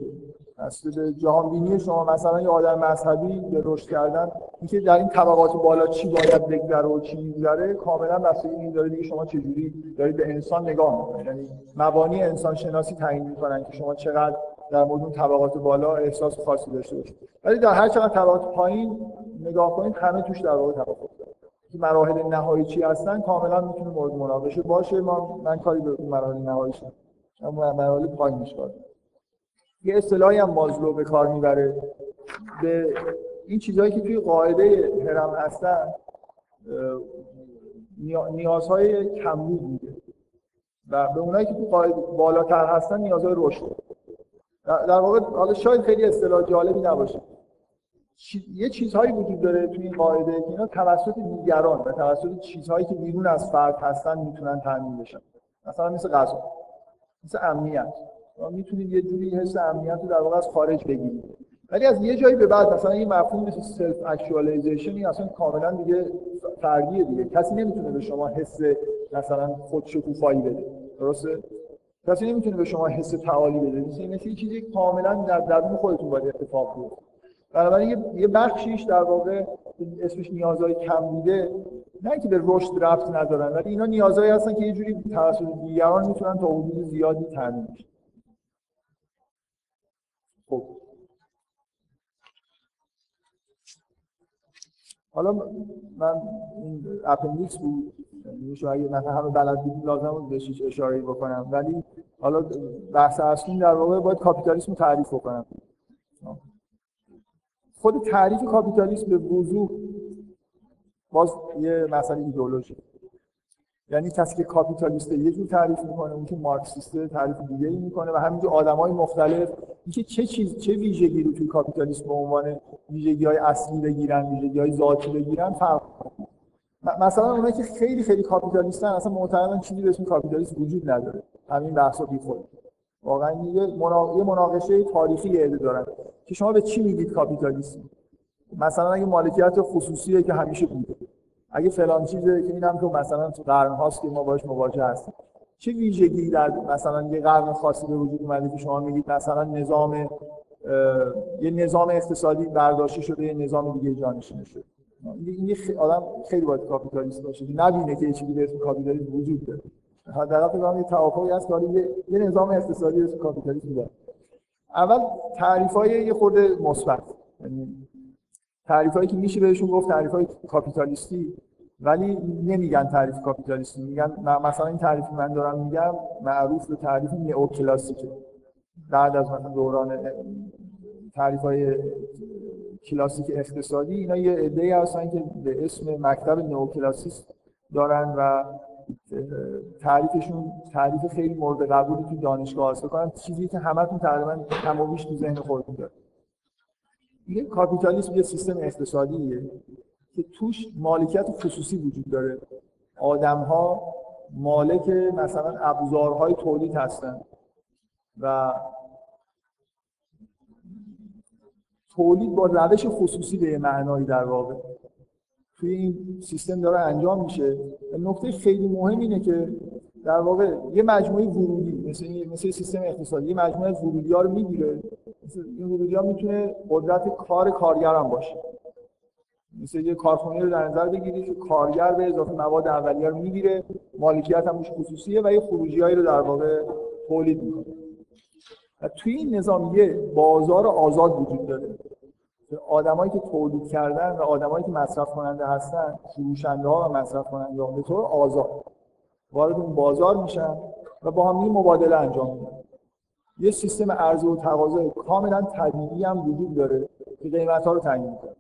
اصل جهان بینی شما مثلا یه آدم مذهبی به رشد کردن اینکه در این طبقات بالا چی باید بگذره و چی میگذره کاملا بستگی این داره دیگه شما چجوری دارید به انسان نگاه می‌کنید. یعنی مبانی انسان شناسی تعیین می‌کنن که شما چقدر در مورد طبقات بالا احساس خاصی داشته باشید. ولی در هر چقدر طبقات پایین نگاه کنید همه توش در واقع توافق داره که مراحل نهایی چی هستن کاملا می‌تونه مورد مناقشه باشه. ما من کاری به مراحل نهاییش اما مراحل پایینش کار یه اصطلاحی هم مازلو به کار می‌بره. به این چیزهایی که توی قاعده هرم هستن نیازهای کمبود میده. و به اونایی که تو بالاتر هستن نیازهای رشد. در واقع حالا شاید خیلی اصطلاح جالبی نباشه. یه چیزهایی وجود داره توی این قاعده که اینا توسط دیگران و توسط چیزهایی که بیرون از فرد هستن می‌تونن تامین بشن. مثلا مثل غذا مثل امنیت. می‌تونید یه جوری حس امنیت رو در واقع از خارج بگیرید ولی از یه جایی به بعد مثلا این مفهوم مثل self-actualization اصلا کاملا دیگه فردیه دیگه. کسی نمی‌تونه به شما حس مثلا خودشکوفایی بده. درسته؟ کسی نمی‌تونه به شما حس تعالی بده. مثل مثل یه چیزی کاملا در درون خودتون باید اتفاق بیفته. بنابراین یه بخشیش در واقع اسمش نیازهای کمبوده. نه که به رشد ربط ندارن ولی اینا نیازهایی هستن که یه جوری توسط دیگران می‌تونن تا حدود زیادی تامین بشن خب. حالا من این appendix بود. میشه. اگه مثلا همه بلد بودیم لازم بود بهش اشاره بکنم. ولی حالا بحث اصلی در واقع باید کاپیتالیسم تعریف بکنم. خود تعریف کاپیتالیسم به وضوح باز یه مسئله ایدئولوژی یعنی کسی که کاپیتالیست یه جور تعریف می‌کنه اون که مارکسیست تعریف دیگه ای می‌کنه و همینجور آدمای مختلف. اینکه چه چیز چه ویژگی رو توی کاپیتالیسم به عنوان ویژگی های اصلی بگیرن ویژگی های ذاتی بگیرن فرق مثلا اونایی که خیلی خیلی کاپیتالیستن اصلا معتقدن چیزی به اسم کاپیتالیسم وجود نداره. همین بحثا بیخود واقعا یه مناقشه تاریخی عده دارن که شما به چی میگید کاپیتالیسم؟ مثلا اگه مالکیت خصوصیه که همیشه بوده. اگه فلان چیزه که اینم تو مثلا تو قرن هاست که ما باش مواجه هستیم. چه ویژگی در مثلا یه قرن خاصی به وجود اومده که شما میگید مثلا نظام یه نظام اقتصادی برداشته شده یه نظام دیگه جانشین شده؟ این آدم خیلی باید کاپیتالیست باشه. نبینه که یه چیزی به اسم کاپیتالیسم وجود داره. در واقع یه توافقی هست که یه, یه نظام اقتصادی اسم کاپیتالیسم داره. اول تعریفای یه خورده مثبت. یعنی تعریفایی که میشه بهشون گفت تعریفای کاپیتالیستی ولی نمیگن تعریف کاپیتالیستی. میگن مثلا این تعریفی من دارم میگم معروف به تعریف نئوکلاسیکه. بعد از مثلا دوران تعریف های کلاسیک اقتصادی اینا یه ای هستن که به اسم مکتب نئوکلاسیست دارن و تعریفشون تعریف خیلی مورد قبولی تو دانشگاه هست. کنن چیزی که همتون تقریبا کم تو ذهن خودتون داره این کاپیتالیسم یه سیستم اقتصادیه که توش مالکیت خصوصی وجود داره. آدم ها مالک مثلا ابزارهای تولید هستن و تولید با روش خصوصی به معنایی در واقع. توی این سیستم داره انجام میشه. نکته خیلی مهم اینه که در واقع یه مجموعه ورودی مثل مثل سیستم اقتصادی یه مجموعه ورودی ها رو می‌گیره. این ورودی ها می‌تونه قدرت کار کارگر هم باشه. مثل یه کارخونه رو در نظر بگیرید که کارگر به اضافه مواد اولیه رو می‌گیره مالکیت هم خصوصیه و یه خروجیایی رو در واقع تولید می‌کنه. و توی این نظام یه بازار آزاد وجود داره. آدمایی که تولید کردن و آدمایی که مصرف کننده هستن فروشنده ها و مصرف کننده ها به طور آزاد وارد اون بازار میشن و با هم مبادله انجام میدن. یه سیستم عرضه و تقاضا کاملا طبیعی هم وجود داره که قیمت ها رو تعیین می‌کنه.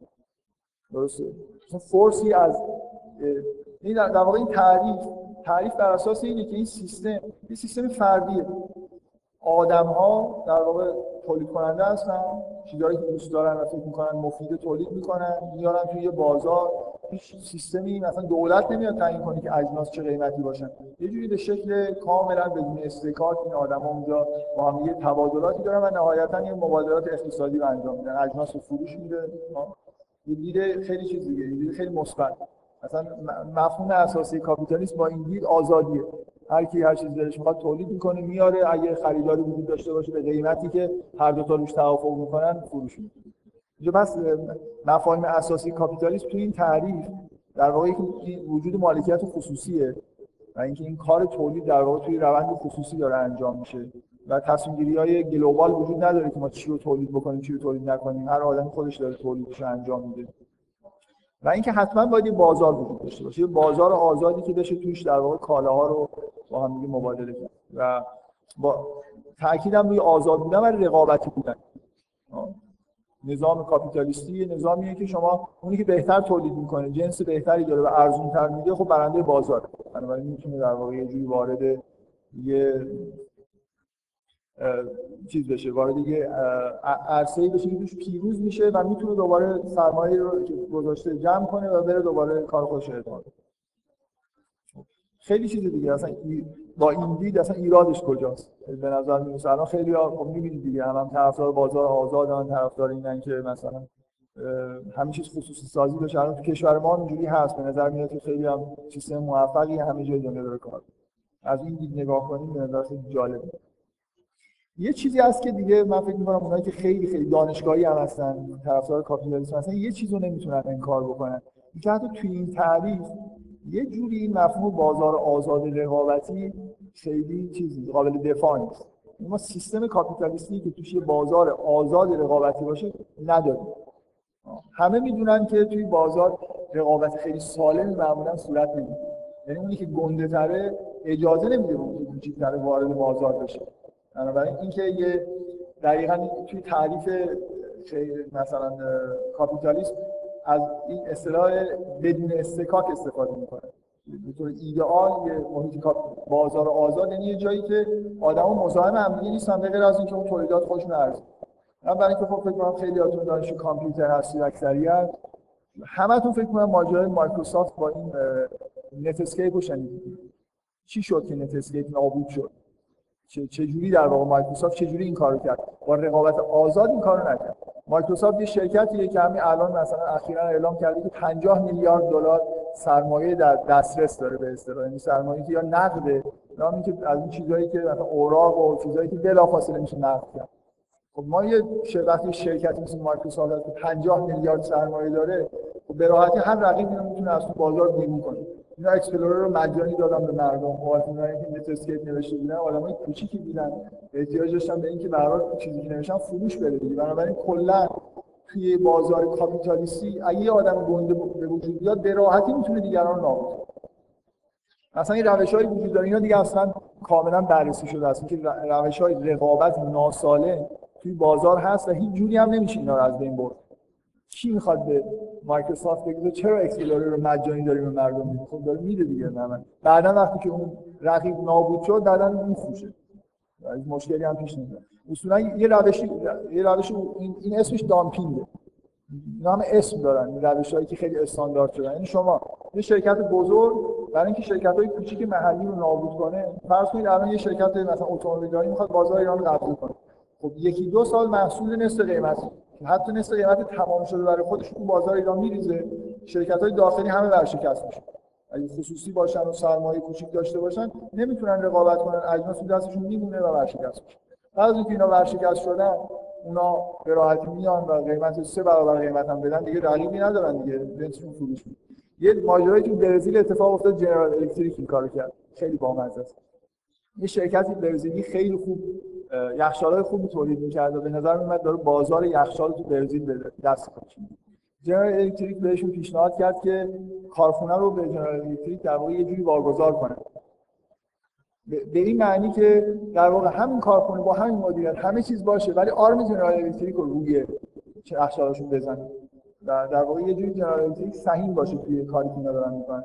درسته؟ مثلا فورسی از این در واقع این تعریف تعریف بر اساس اینه که این سیستم یه سیستم فردیه. آدم ها در واقع تولید کننده هستن چیزهایی که دوست دارن و فکر می‌کنن مفید تولید می‌کنن میارن توی یه بازار. هیچ سیستمی مثلا دولت نمیاد تعیین کنه که اجناس چه قیمتی باشن. یه جوری به شکل کاملا بدون استکاک این آدما اونجا با هم یه تبادلاتی دارن و نهایتا یه مبادلات اقتصادی رو انجام میدن. اجناس رو فروش میده. یه دید خیلی چیز دیگه خیلی مثبت. مثلا مفهوم اساسی کاپیتالیسم با این دید آزادیه. هر کی هر چیزی دلش می‌خواد تولید می‌کنه میاره. اگه خریداری وجود داشته باشه به قیمتی که هر دو تا روش توافق می‌کنن فروش میده اینجا بس مفاهیم اساسی کاپیتالیسم تو این تعریف در واقع وجود مالکیت خصوصیه و اینکه این کار تولید در واقع توی روند خصوصی داره انجام میشه و تصمیم گیری های گلوبال وجود نداره که ما چی رو تولید بکنیم چی رو تولید نکنیم. هر آدمی خودش داره تولیدش انجام میده. و اینکه حتما باید بازار وجود داشته باشه. یه بازار آزادی که بشه توش در واقع کالاها رو با هم دیگه مبادله کرد و با تاکیدم روی آزاد بودن و رقابتی بودن. نظام کاپیتالیستی نظامیه که شما اونی که بهتر تولید می‌کنه جنس بهتری داره و ارزون تر میده خب برنده بازار بنابراین می‌تونه در واقع یه جوری وارد یه چیز بشه وارد یه عرصه بشه که پیروز میشه و می‌تونه دوباره سرمایه رو که گذاشته جمع کنه و بره دوباره کار خودش ادامه خیلی چیز دیگه اصلا با این دید اصلا ایرادش کجاست؟ به نظر میاد الان خیلی ها خب می‌بینید دیگه هم, هم طرفدار بازار آزادن طرفدار اینن که مثلا همه چیز خصوصی سازی بشه. الان تو کشور ما اینجوری هست به نظر میاد که خیلی هم سیستم موفقی همه جای دنیا داره کار از این دید نگاه کنیم به نظر جالبه یه چیزی هست که دیگه من فکر می‌کنم اونایی که خیلی خیلی دانشگاهی هم هستن طرفدار کاپیتالیسم هستن یه چیزو نمی‌تونن انکار بکنن. اینکه حتی توی این تعریف یه جوری این مفهوم بازار آزاد رقابتی خیلی چیزی قابل دفاع نیست. ما سیستم کاپیتالیستی که توش یه بازار آزاد رقابتی باشه نداریم. همه می‌دونن که توی بازار رقابت خیلی سالم معمولا صورت نمی‌گیره. یعنی اونی که گنده تره اجازه نمیده اون که تره وارد بازار بشه. بنابراین اینکه یه دقیقا توی تعریف مثلا کاپیتالیسم از این اصطلاح بدون اصطکاک استفاده می‌کنه. به طور ایدئال یه محیط بازار آزاد یعنی یه جایی که آدما مزاحم هم دیگه نیستن به غیر از اینکه اون تولیدات خودشون ارزش من برای اینکه خب فکر کنم خیلی هاتون دانشجوی کامپیوتر هستید اکثریت. همتون فکر کنم ماجرای مایکروسافت با این Netscape رو شنیدید. چی شد که Netscape نابود شد؟ چه جوری در واقع مایکروسافت چه جوری این کارو کرد؟ با رقابت آزاد این کارو نکرد. مایکروسافت یه شرکتیه که همین الان مثلا اخیرا اعلام کرده که 50 میلیارد دلار سرمایه در دسترس داره به اصطلاح. یعنی سرمایه که یا نقده یا اینکه از این چیزایی که مثلا اوراق و چیزایی که بلافاصله میشه نقد کرد. خب ما یه وقتی شرکتی مثل مایکروسافت که 50 میلیارد سرمایه داره. به راحتی هر رقیبی رو می‌تونه از تو بازار بیرون کنه. اینا Explorer رو مجانی دادن به مردم. بعد اونایی که Netscape نوشته بودن آدمای کوچیکی بودن. احتیاج داشتن به اینکه هر چیزی که نوشتن فروش بره دیگه. بنابراین کلا توی بازار کاپیتالیستی اگه یه آدم گنده به وجود بیاد به راحتی می‌تونه دیگران رو نابود مثلا این روش های وجود داره. اینا دیگه اصلا کاملا بررسی شده است. که روش های رقابت ناسالم توی بازار هست و هیچ جوری هم نمیشه اینا رو از بین برد. کی می‌خواد به مایکروسافت بگه؟ چرا Explorer رو مجانی داره به مردم میده خب داره میده دیگه نه بعدا وقتی که اون رقیب نابود شد بعدا میفروشه. از مشکلی هم پیش نمیاد. اصولا یه روشی یه روش این, این اسمش دامپینگه. اینا هم اسم دارن. این روش هایی که خیلی استاندارد شدن. یعنی شما یه شرکت بزرگ برای اینکه شرکت های کوچیک محلی رو نابود کنه فرض کنید الان یه شرکت مثلا اتومبیلداری می‌خواد بازار ایران رو قبول کنه. خب یکی دو سال محصول نصف قیمت حتی نصف قیمت تمام شده برای خودش تو بازار ایران میریزه. شرکت های داخلی همه ورشکست میشه اگه خصوصی باشن و سرمایه کوچیک داشته باشن نمی‌تونن رقابت کنن. اجناس تو دستشون میمونه و ورشکست میشه. بعد از اینکه اینا ورشکست شدن اونا به راحتی میان و قیمت سه برابر قیمت هم بدن. دیگه رقیبی ندارن دیگه. جنسشون فروش میشه یه ماجرایی تو برزیل اتفاق افتاد. جنرال الکتریک این کارو کرد. خیلی بامزه است. یه شرکتی برزیلی خیلی خوب یخچالای خوبی تولید می‌کرد و به نظر میاد داره بازار یخچال تو برزیل به دست خودش جنرال الکتریک بهشون پیشنهاد کرد که کارخونه رو به جنرال الکتریک در واقع یه جوری واگذار کنه به این معنی که در واقع همین کارخونه با همین مدیریت همه چیز باشه ولی آرم جنرال الکتریک رو روی یخچالاشون بزنه. در واقع یه جوری جنرال الکتریک سهیم باشه توی کاری که اینا دارن می‌کنن.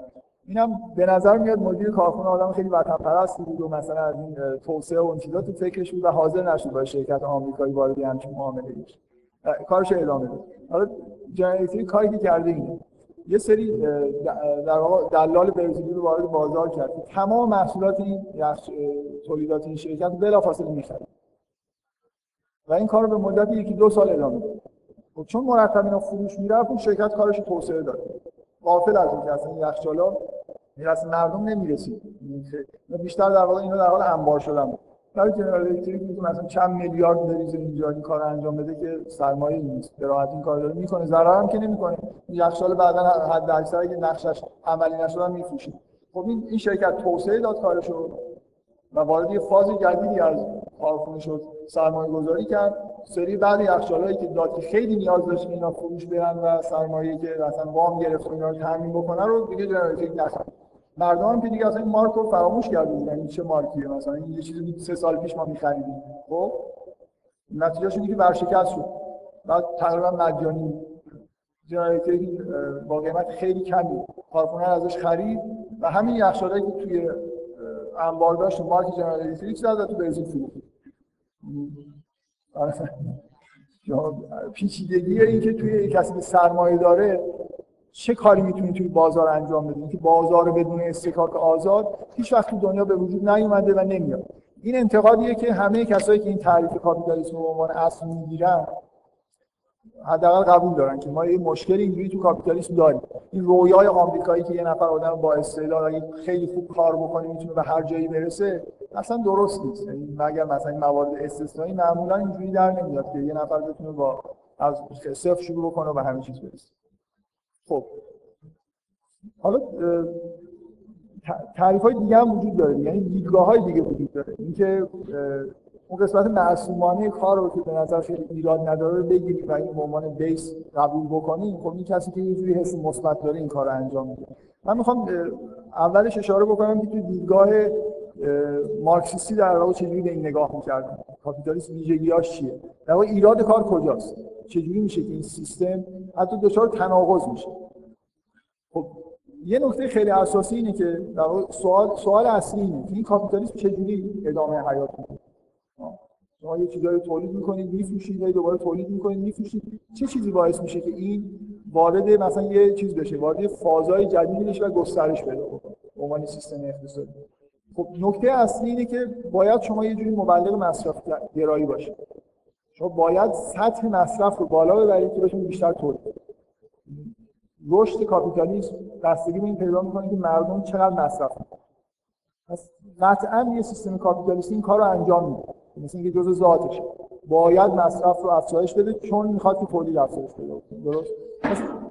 اینم به نظر میاد مدیر کارخونه آدم خیلی وطن پرستی بود و مثلا از این توسعه و اون چیزا تو فکرش بود و حاضر نشد با شرکت آمریکایی وارد همچین معامله بشه. کارش ادامه بده حالا جنراتوری کاری که کرده اینه. یه سری در واقع دلال برزیلی رو وارد بازار کرد. تمام محصولات این تولیدات این شرکت بلافاصله می‌خرید. و این کار به مدت یکی دو سال ادامه داد. خب چون مرتب اینا فروش می‌رفت اون شرکت کارش توسعه داد. غافل از اینکه اصلا یخچالا می‌رسه مردم نمی‌رسید. بیشتر در واقع اینا در حال انبار شدن بود برای جنرال الکتریک می‌تونه مثلا چند میلیارد بریزه اینجا این کار انجام بده که سرمایه نیست. به راحتی این کار داره می‌کنه. ضرر هم که نمی‌کنه. یخچال بعدا حد اکثر اگه نقشش عملی نشد میفروشه. خب این این شرکت توسعه داد کارشو و وارد یه فاز جدیدی از کارخونه شد سرمایه گذاری کرد. سری بعد یخچالایی که داد که خیلی نیاز داشت اینا فروش برن و سرمایه که مثلا وام گرفت و اینا تامین بکنن رو دیگه جنراتور نخرید مردم که دیگه اصلا مارک رو فراموش کرده بودن. این چه مارکیه مثلا؟ این یه چیزی سه سال پیش ما می‌خریدیم. خب؟ نتیجه شد که ورشکست شد. بعد تقریبا مجانی جنراتوری با قیمت خیلی کمی. کارخونه ازش خرید و همین یخچالایی که توی انبار داشت مارک جنرال الکتریک زد تو برزیل فروخت. پیچیدگی این که توی کسی که سرمایه داره چه کاری می‌تونی توی بازار انجام بدی؟ که بازار بدون استکاک آزاد هیچ وقت دنیا به وجود نیومده و نمیاد. این انتقادیه که همه کسایی که این تعریف کاپیتالیسم به عنوان اصل می‌گیرن حداقل قبول دارن که ما یه مشکلی اینجوری تو کاپیتالیسم داریم. این رویای آمریکایی که یه نفر آدم با استعداد خیلی خوب کار بکنه می‌تونه به هر جایی برسه اصلا درست نیست. یعنی مگر مثلا موارد استثنایی معمولا اینجوری در نمیاد که یه نفر بتونه با از صفر شروع بکنه و به همه چیز برسه. خب. حالا تعریف های دیگه هم وجود داره. یعنی دیدگاه های دیگه وجود داره. اینکه اون قسمت معصومانه کار رو که به نظر خیلی ایراد نداره بگیریم و این به عنوان بیس قبول بکنیم. خب این کسی که یه جوری حس مثبت داره این کار رو انجام میده. من می‌خوام اولش اشاره بکنم که تو دیدگاه مارکسیستی در واقع چجوری به این نگاه می‌کردن کاپیتالیسم ویژگیاش چیه؟ در واقع ایراد کار کجاست؟ چجوری میشه که این سیستم حتی دچار تناقض میشه؟ خب یه نکته خیلی اساسی اینه که در واقع سوال سوال اصلی اینه این کاپیتالیسم چجوری ادامه حیات میده شما یه چیزایی تولید می‌کنید میفروشید دوباره تولید می‌کنید میفروشید. چه چیزی باعث میشه که این وارد مثلا یه چیز بشه وارد فازهای جدیدی بشه و گسترش پیدا بکنه؟ به عنوان سیستم اقتصادی. خب نکته اصلی اینه که باید شما یه جوری مبلغ مصرف گرایی باشید شما باید سطح مصرف رو بالا ببرید که بتونید بیشتر تولید رشد کاپیتالیسم بستگی به این پیدا می‌کنه که مردم چقدر مصرف می‌کنن. پس قطعا یه سیستم کاپیتالیستی این کار رو انجام میده. مثل اینکه جزء ذاتشه باید مصرف رو افزایش بده چون می‌خواد که تولید افزایش پیدا کنه. درست؟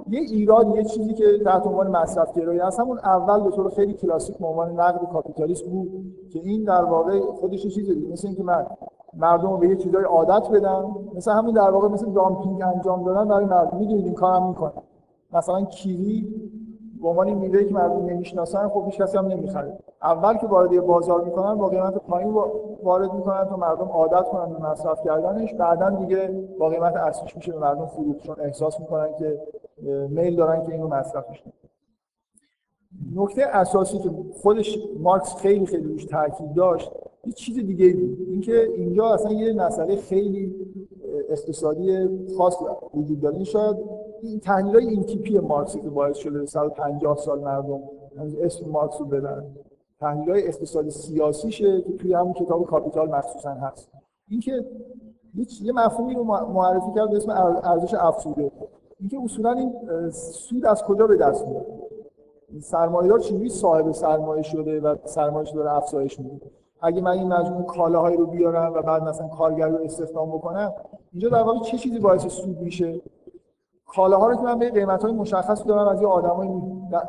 یه ایراد یه چیزی که تحت عنوان مصرف گرایی هست همون اول به طور خیلی کلاسیک به عنوان نقد کاپیتالیسم بود که این در واقع خودش چیزی دیگه مثل اینکه من مردم رو به یه چیزای عادت بدم مثل همین در واقع مثل دامپینگ انجام دادن برای مردم. می‌دونید این کارم می‌کنه مثلا کیوی به عنوان میوه‌ای که مردم نمی‌شناسن خب هیچ کسی هم نمی‌خره. اول که وارد بازار می‌کنن با قیمت پایین وارد می‌کنن تا مردم عادت کنن به مصرف کردنش. بعدا دیگه با قیمت اصلیش میشه به مردم فروخت چون احساس می‌کنن که میل دارن که اینو مصرفش کنن. نکته اساسی که خودش مارکس خیلی خیلی روش تاکید داشت یه چیز دیگه بود. اینکه اینجا اصلا یه مسئله خیلی اقتصادی خاص وجود داره. شاید این تحلیل های این تیپی مارکسی که باعث شده 150 سال مردم اسم مارکس رو بدن تحلیل های اقتصادی سیاسیشه که توی همون کتاب کاپیتال مخصوصا هست. اینکه یه مفهومی رو معرفی کرد به اسم ارزش افزوده. اینکه اصولا این سود از کجا به دست میاد؟ سرمایه‌دار چجوری صاحب سرمایه شده و سرمایه‌اش داره افزایش میده؟ اگه من این مجموعه کالاهایی رو بیارم و بعد مثلا کارگر رو استخدام بکنم اینجا در واقع چه چیزی باعث سود میشه؟ کالاها رو که من به قیمت های مشخص دارم از یه آدمایی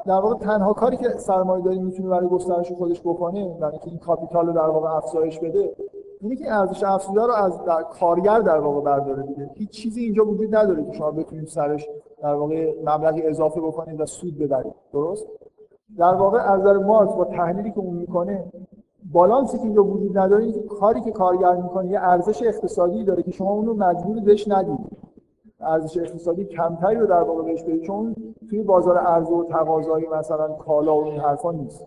در واقع تنها کاری که سرمایه داری می‌تونه برای گسترش خودش بکنه یعنی که این کاپیتال رو در واقع افزایش بده اینه که ارزش افزوده رو از در کارگر در واقع برداره دیگه. هیچ چیزی اینجا وجود نداره که شما بتونید سرش در واقع مبلغی اضافه بکنید و سود ببرید. درست؟ در واقع از نظر مارکس با تحلیلی که اون می‌کنه بالانسی که اینجا وجود نداره این کاری که کارگر می‌کنه یه ارزش اقتصادی داره که شما اون رو مجبور بهش ندید. ارزش اقتصادی کمتری رو در واقع بهش بدید چون توی بازار عرضه و تقاضای مثلا کالا و این حرفا نیست.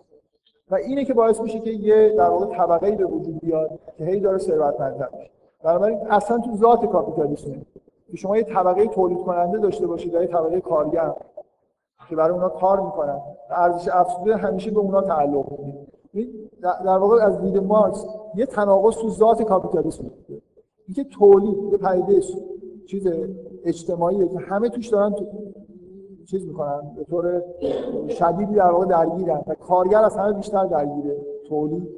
و اینه که باعث میشه که یه در واقع طبقه به وجود بیاد که هی داره ثروتمندتر میشه. بنابراین اصلا تو ذات کاپیتالیسم که شما یه طبقه تولید کننده داشته باشید و یه طبقه کارگر که برای اونا کار می‌کنن ارزش افزوده همیشه به اونا تعلق میده در واقع از دید مارکس یه تناقض تو ذات کاپیتالیسم اینکه تولید یه پدیده چیز اجتماعیه که همه توش دارن تو چیز می‌کنن به طور شدیدی در واقع درگیرن و کارگر همه بیشتر درگیره تولید.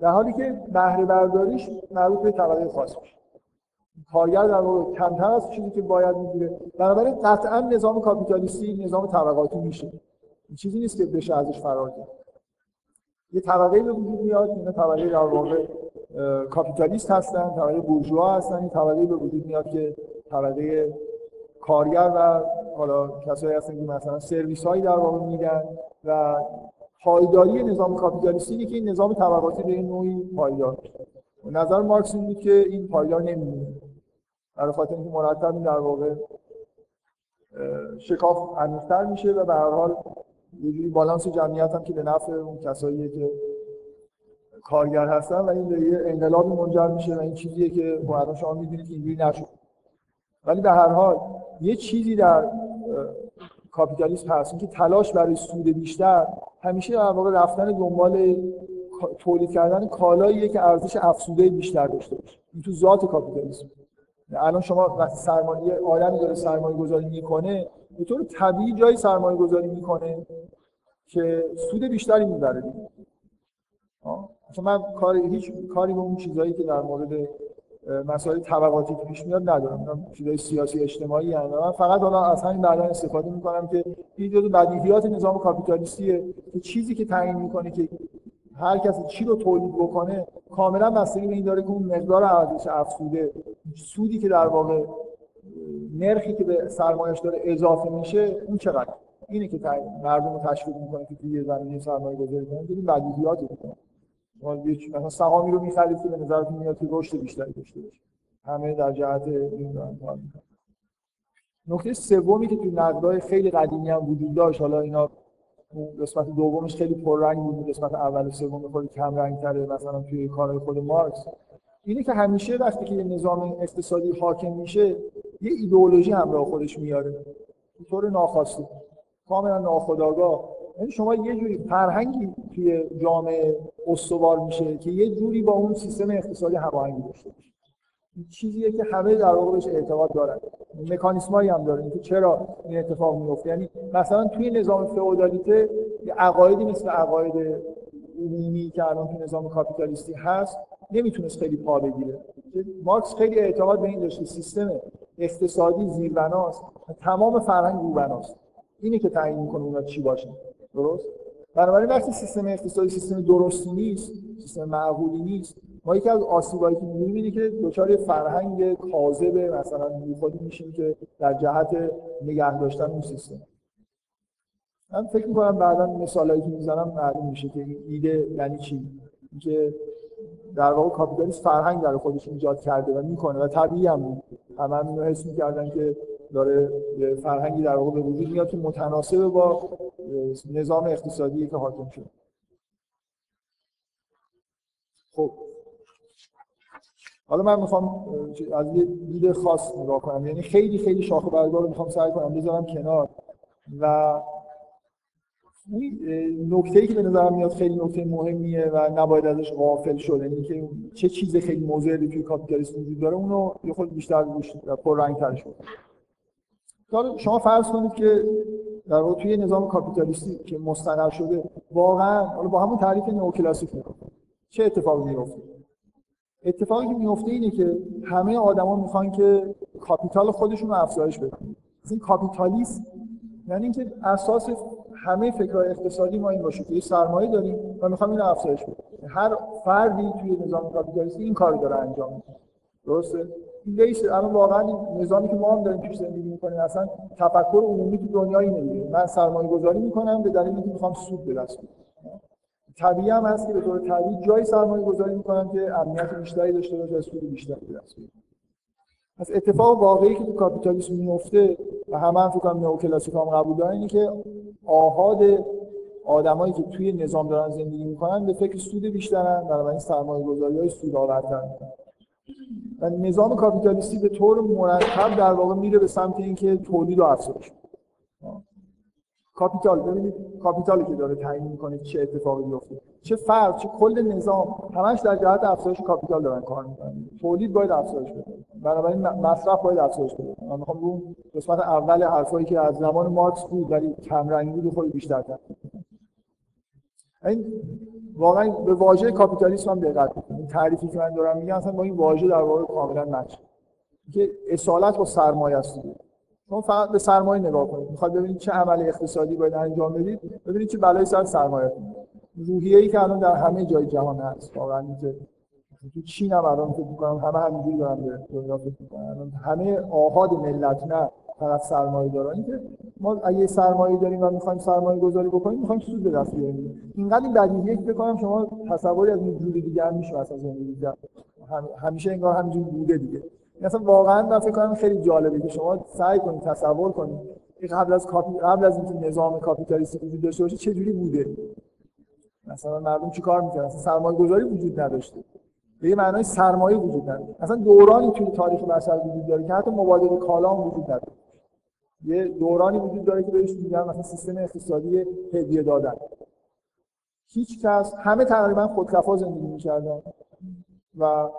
در حالی که بهره برداریش مربوط به طبقه خاص میشه. کارگر در واقع کمتر از چیزی که باید می‌گیره. بنابراین قطعا نظام کاپیتالیستی نظام طبقاتی میشه. این چیزی نیست که بشه ازش فرار کرد. یه طبقه به وجود میاد این طبقه در واقع کاپیتالیست هستن طبقه بورژوا هستن این طبقه به وجود میاد که طبقه کارگر و حالا کسایی هستن که مثلا سرویس هایی در واقع میدن و پایداری نظام کاپیتالیستی که این نظام طبقاتی به این نوعی پایدار نظر مارکس این بود که این پایدار نمیمونه. برای خاطر اینکه مرتب در واقع شکاف عمیق‌تر میشه و به هر حال یه جوری بالانس جمعیت هم که به نفع اون کساییه که کارگر هستن و این به یه انقلابی منجر میشه و این چیزیه که الان شما می‌دونید که اینجوری نشد. ولی به هر حال یه چیزی در کاپیتالیسم هست. که تلاش برای سود بیشتر همیشه در واقع رفتن دنبال تولید کردن کالاییه که ارزش افزوده بیشتر داشته باشه. این تو ذات کاپیتالیسم. الان شما وقتی سرمایه آدمی داره سرمایه گذاری می‌کنه به طور طبیعی جایی سرمایه گذاری می‌کنه که سود بیشتری می‌بره. من کار هیچ کاری به اون چیزایی که در مورد مسائل طبقاتی که پیش میاد ندارم. چیزای سیاسی اجتماعی هستن من فقط حالا از همین بعدا استفاده می‌کنم که این جزء بدیهیات نظام کاپیتالیستیه که چیزی که تعیین می‌کنه که هر کسی چی رو تولید بکنه کاملا بستگی به این داره که اون مقدار ارزش افزوده سودی که در واقع نرخی که به سرمایه‌اش داره اضافه میشه اون چقدر؟ اینه که مردم رو تشویق می‌کنه که توی زمینه سرمایه گذاری کنن این بدیهیات شما مثلا سهامی رو می‌خرید که به نظرتون میاد که رشد بیشتری داشته باشه. همه در جهت این کار می‌کنن. نکته سومی که تو نقدای خیلی قدیمی هم وجود داشت حالا اینا قسمت دومش خیلی پررنگ بود قسمت اول و سوم خیلی کم رنگ تره مثلا توی کارهای خود مارکس. اینه که همیشه وقتی که یه نظام اقتصادی حاکم میشه یه ایدئولوژی همراه خودش میاره. طور ناخواسته. کاملا ناخودآگاه. یعنی شما یه جوری فرهنگی توی جامعه استوار میشه که یه جوری با اون سیستم اقتصادی هماهنگی داشته باشه. چیزیه که همه در واقع بهش اعتقاد دارن. مکانیسمایی هم داره که چرا این اتفاق میفته. یعنی مثلا توی نظام فئودالیته عقایدی مثل عقاید عمومی که الان توی نظام کاپیتالیستی هست نمی‌تونست خیلی پا بگیره. مارکس خیلی اعتقاد به این داشته سیستم اقتصادی زیربناست تمام فرهنگ روبناست. اینه که تعیین می‌کنه اونا چی باشه درست؟ بنابراین وقتی سیستم اقتصادی سیستم درستی نیست سیستم معقولی نیست ما یکی از آسیبایی که می‌بینیم که دچار فرهنگ کاذب مثلا خودی میشیم که در جهت نگه داشتن اون سیستم. من فکر می‌کنم بعدا مثالایی که می‌زنم معلوم میشه که این ایده یعنی چی؟ که در واقع کاپیتالیسم فرهنگ در خودش ایجاد کرده و می‌کنه و طبیعی هم همه هم حس می‌کردن که داره فرهنگی در واقع به وجود میاد که متناسب با نظام اقتصادی که حاکم شده. خب. حالا من می‌خوام از یه دید خاص نگاه کنم. یعنی خیلی خیلی شاخه برگار رو می‌خوام سعی کنم بذارم کنار و نکته ای که به نظرم میاد خیلی نکته مهمیه و نباید ازش غافل شد یعنی که چه چیز خیلی مضری توی کاپیتالیسم وجود داره اونو یه خود بیشتر روش پر رنگ ترش حالا شما فرض کنید که در واقع توی نظام کاپیتالیستی که مستقر شده واقعا حالا با همون تعریف نئوکلاسیک نگاه چه اتفاقی میفته اتفاقی که میفته اینه که همه آدما می‌خوان که کاپیتال خودشون رو افزایش بدن. این کاپیتالیسم یعنی اینکه اساس همه فکرهای اقتصادی ما این باشه که یه سرمایه داریم و می‌خوام این افزایش بدیم هر فردی توی نظام کاپیتالیستی این کار داره انجام میده. درسته؟ لیس الان واقعا نظامی که ما هم داریم توش زندگی می‌کنیم اصلا تفکر عمومی تو دنیای نمیده من سرمایه گذاری می‌کنم به دلیل اینکه می‌خوام سود به دست بیارم. طبیعی هم هست که به طور طبیعی جای سرمایه گذاری می‌کنم که امنیت بیشتری داشته باشه سود بیشتری به دست بیارم. از اتفاق واقعی که تو کاپیتالیسم میفته و همه هم فکر کنم هم قبول دارن اینه که آحاد آدمایی که توی نظام دارن زندگی می‌کنن به فکر سود بیشترن بنابراین سرمایه گذاری های سود آورتر و نظام کاپیتالیستی به طور مرتب در واقع میره به سمت اینکه تولید و افزایش. capital ببینید capital ی که داره تعیین می‌کنه چه اتفاقی میفته چه فرد چه کل نظام همش در جهت افزایش capital دارن کار می‌کنن. تولید باید افزایش بده. بنابراین مصرف باید افزایش بده. من می‌خوام رو قسمت اول حرفایی که از زمان مارکس بود ولی کم رنگی بود خود بیشتر کرد این واقعا به واژه کاپیتالیسم هم دقت کنید تعریفی که من دارم میگم اصلا با این واژه در واقع کاملا مچ که اصالت با سرمایه است شما فقط به سرمایه نگاه کنید. می‌خواد ببینید چه عمل اقتصادی باید انجام بدید ببینید چه بلایی سر سرمایه روحیه ای که الان در همه جای جهان هست واقعا تو چین هم الان فکر می‌کنم همه همینجوری دارن به دنیا فکر می‌کنن. همه آهاد ملت نه فقط سرمایه دارن. که ما اگه سرمایه داریم و می‌خوایم سرمایه گذاری بکنیم می‌خوایم سود به دست بیاریم. اینقدر این بدیهیه که بکنم شما تصوری از این جوری دیگه هم میشه اصلا زندگی همیشه انگار همینجوری بوده دیگه. مثلا واقعا من فکر کنم خیلی جالبه که شما سعی کنید تصور کنید قبل از کاپی قبل از اینکه نظام کاپیتالیستی وجود داشته باشه چه جوری بوده. مثلا مردم چیکار می‌کردن؟ مثلا سرمایه گذاری وجود نداشته. به یه معنای سرمایه وجود نداره. مثلا دورانی توی تاریخ بشر وجود داره که حتی مبادله کالا هم وجود نداره. یه دورانی وجود داره که بهش میگن مثلا سیستم اقتصادی هدیه دادن. هیچ کس همه تقریبا خودکفا زندگی می‌کردن و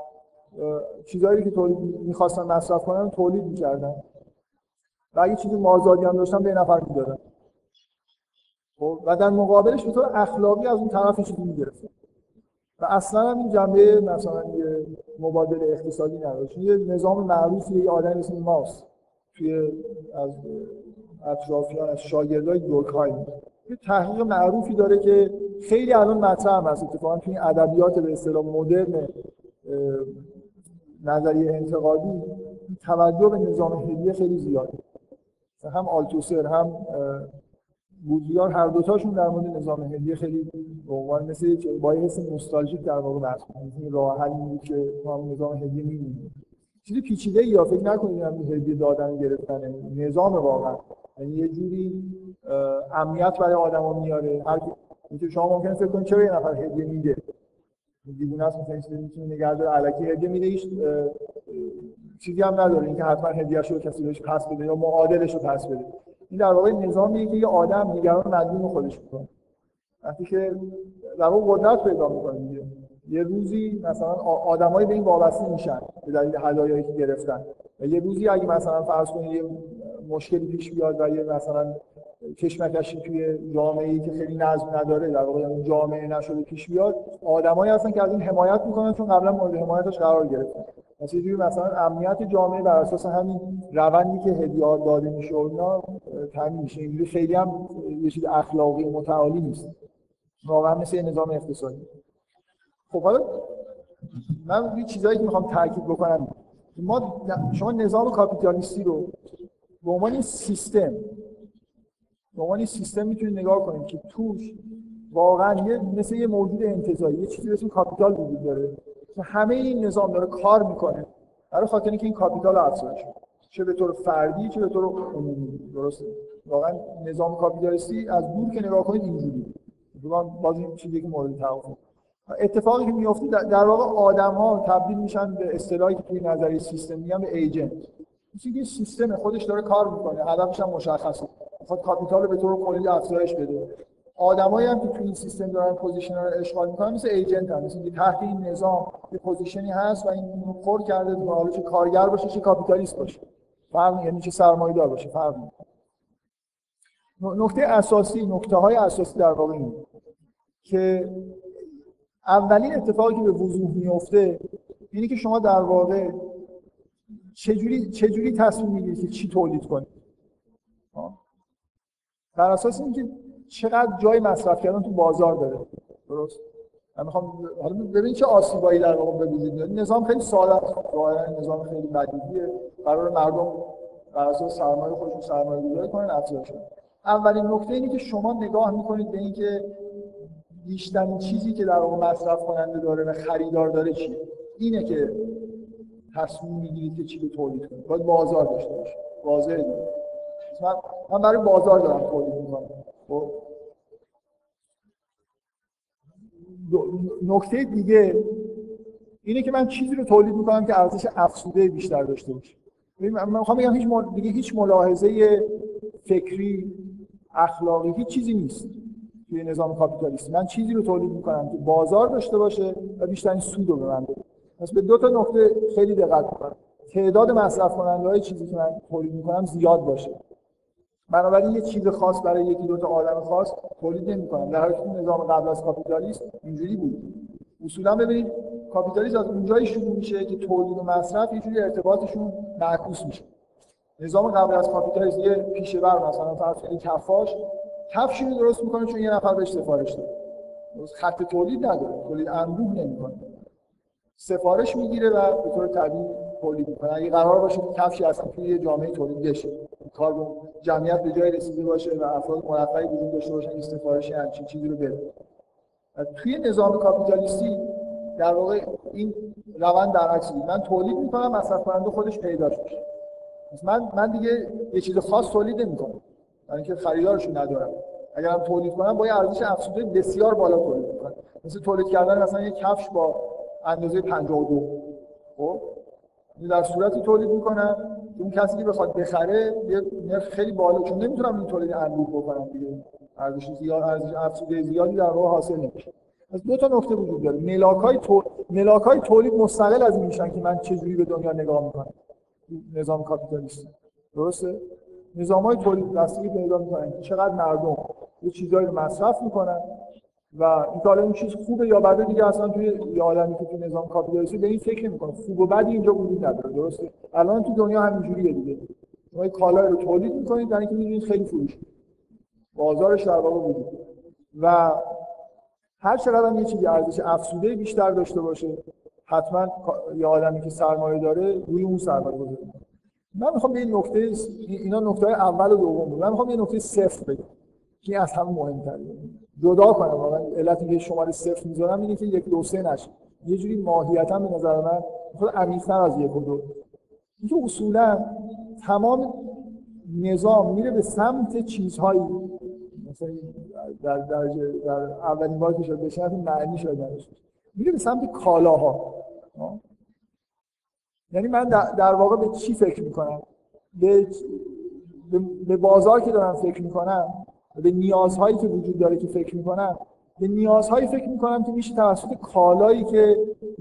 چیزایی که تولید می‌خواستن مصرف کنن تولید می‌کردن. و اگه چیزی مازادی هم داشتن به نفر می‌دادن. خب و در مقابلش به طور اخلاقی از اون طرف چیزی می‌گرفتن. و اصلا هم این جنبه مثلا یه مبادله اقتصادی نداشت یه نظام معروفی یه آدم اسم ماست. توی از اطرافیان از شاگردای دورکهایم یه تحقیق معروفی داره که خیلی الان مطرح هم هست. اتفاقا توی ادبیات به اصطلاح مدرن نظریه انتقادی توجه به نظام هدیه خیلی زیاده هم آلتوسر هم بودیار هر دوتاشون در مورد نظام هدیه خیلی به عنوان مثل با حس نوستالژیک در واقع بحث این راه بود که ما نظام هدیه می‌بینیم. چیزی پیچیده یا فکر نکنید هم هدیه دادن گرفتن. نظام واقعا. یعنی یه جوری امنیت برای آدما میاره. هر اینکه شما ممکنه فکر کنید چرا یه نفر هدیه میده دیوونه است مثلا چیزی می‌تونه نگه داره. الکی هدیه میده هیچ چیزی هم نداره. اینکه حتما هدیه‌اش رو کسی بهش پس بده یا معادلش رو پس بده. این در واقع نظامیه که یه آدم نگران مدیون خودش می‌کنه. وقتی که در واقع قدرت پیدا می‌کنه دیگه. یه روزی مثلا آدمایی به این وابسته میشن به دلیل هدایایی که گرفتن. و یه روزی اگه مثلا فرض کنید یه مشکلی پیش بیاد و یه مثلا کشمکشی توی جامعه ای که خیلی نظم نداره در واقع اون جامعه نشده پیش بیاد آدمایی هستن که از این حمایت می‌کنن چون قبلا مورد حمایتش قرار گرفتن. مثلا یه مثلا امنیت جامعه بر اساس همین روندی که هدیه‌ها داده میشه و اینا تامین میشه. اینجوری خیلی هم یه چیز اخلاقی متعالی نیست. واقعا مثل نظام اقتصادی. خب حالا من یه چیزایی که می‌خوام تاکید بکنم. ما شما نظام کاپیتالیستی رو به عنوان سیستم به عنوان سیستم می‌تونید نگاه کنید که توش واقعا یه مثل یه موجود انتزاعی یه چیزی اسم capital وجود داره. که همه این نظام داره کار می‌کنه. برای خاطر اینکه این capital افزایش چه به طور فردی چه به طور عمومی. درسته واقعا نظام کاپیتالیستی از دور که نگاه کنید اینجوری باز این چیزی که مورد توافق اتفاقی که میفته در واقع آدم ها تبدیل میشن به اصطلاحی که توی نظریه سیستم میگن به agent. چیزی که سیستم خودش داره کار می‌کنه. هدفش هم مشخصه. می‌خواد capital رو به طور کلی افزایش بده. آدمایی هم که توی این سیستم دارن position رو اشغال می‌کنن مثل agent هم مثل تحت این نظام یه position ی هست و این رو پر کرده تو حالا چه کارگر باشه چه کاپیتالیست باشه. فرق یعنی چه سرمایه‌دار باشه فرق نکته اساسی نکته های اساسی در واقع این که اولین اتفاقی که به وضوح میفته اینه که شما در واقع چجوری چجوری تصمیم می‌گیرید که چی تولید کنید بر اساس اینکه چقدر جای مصرف کردن تو بازار داره. درست؟ من می‌خوام حالا ببین چه آسیبایی در واقع به وجود میاد. نظام خیلی ساده است. نظام خیلی بدیهیه. قرار مردم بر اساس سرمایه خودشون سرمایه گذاری کنن افزایش اولین نکته اینه که شما نگاه می‌کنید به اینکه بیشترین چیزی که در واقع مصرف کننده داره و خریدار داره چیه؟ اینه که تصمیم می‌گیرید که چی رو تولید کنید. باید بازار داشته باشه واضحه دیگه. من, من برای بازار دارم تولید می‌کنم. خب. نکته دیگه اینه که من چیزی رو تولید می‌کنم که ارزش افزوده بیشتر داشته باشه. من می‌خوام بگم هیچ دیگه هیچ ملاحظه فکری اخلاقی هیچ چیزی نیست توی نظام کاپیتالیستی من چیزی رو تولید می‌کنم که بازار داشته باشه و بیشترین سود رو به من بده. پس به دو تا نکته خیلی دقت کنم تعداد مصرف کننده های چیزی که من تولید می‌کنم زیاد باشه. بنابراین یه چیز خاص برای یکی دو تا آدم خاص تولید نمی‌کنم در حالی که نظام قبل از کاپیتالیسم اینجوری بود. اصولا ببینید کاپیتالیسم از اونجایی شروع میشه که تولید و مصرف یه جوری ارتباطشون معکوس میشه. نظام قبل از کاپیتالیسم یه پیشه‌ور مثلا فرض کنید کفاش کفشی رو درست می‌کنه چون یه نفر بهش سفارش داده. خط تولید نداره تولید انبوه نمی‌کنه. سفارش می‌گیره و به طور طبیعی تولید می‌کنه. اگه قرار باشه که کفشی اصلا توی یه جامعه تولید بشه. کار با جمعیت به جای رسیده باشه و افراد مرفعی وجود داشته باشن این سفارش همچین چیزی رو بده. توی نظام کاپیتالیستی در واقع این روند در عکس من تولید می‌کنم مصرف کننده خودش پیدا میشه. من من دیگه یه چیز خاص تولید نمی‌کنم. برای اینکه خریدارشو ندارم. اگر هم تولید کنم با یه ارزش افزوده بسیار بالا تولید می‌کنم. مثل تولید کردن مثلا یه کفش با اندازه 52 خب؟ در صورتی تولید می‌کنم. اون کسی که بخواد بخره یه نرخ خیلی بالا چون نمی‌تونم این تولید انبوه بکنم دیگه. ارزش زیاد ارزش افزوده زیادی در راه حاصل نمیشه. از دو تا نکته وجود داره. ملاکای تولید ملاکای تولید مستقل از این میشن که من چجوری به دنیا نگاه می‌کنم. نظام کاپیتالیستی درسته؟ نظام های تولید دستی پیدا می‌کنن. چقدر مردم یه چیزایی رو مصرف می‌کنن. و این حالا این چیز خوبه یا بده دیگه اصلا توی یه آدمی که تو نظام کاپیتالیستی به این فکر نمی‌کنه خوب و بدی اینجا وجود نداره درسته؟ الان تو دنیا همینجوریه دیگه. شما کالا رو تولید می‌کنید در اینکه می‌دونید خیلی فروش بازارش در واقع وجود و هر چقدر هم یه چیزی ارزش افزوده بیشتر داشته باشه حتما یه آدمی که سرمایه داره روی اون سرمایه گذاری من می‌خوام به این نکته اینا نکته اول و دوم بود. من می‌خوام یه نکته صفر بگم که از همه مهمتره. جدا کنم. واقعا علت که شماره صفر می‌ذارم اینه که یک دو سه نشه. یه جوری ماهیتا به نظر من خود عمیق‌تر از یک دو. اینکه اصولا تمام نظام میره به سمت چیزهایی. مثلا در درجه در اولین بار که شد بشه معنی شد میره به سمت کالاها. یعنی من در واقع به چی فکر می‌کنم؟ به به بازار که دارم فکر می‌کنم به نیازهایی که وجود داره که فکر می‌کنم به نیازهایی فکر می‌کنم که میشه توسط کالایی که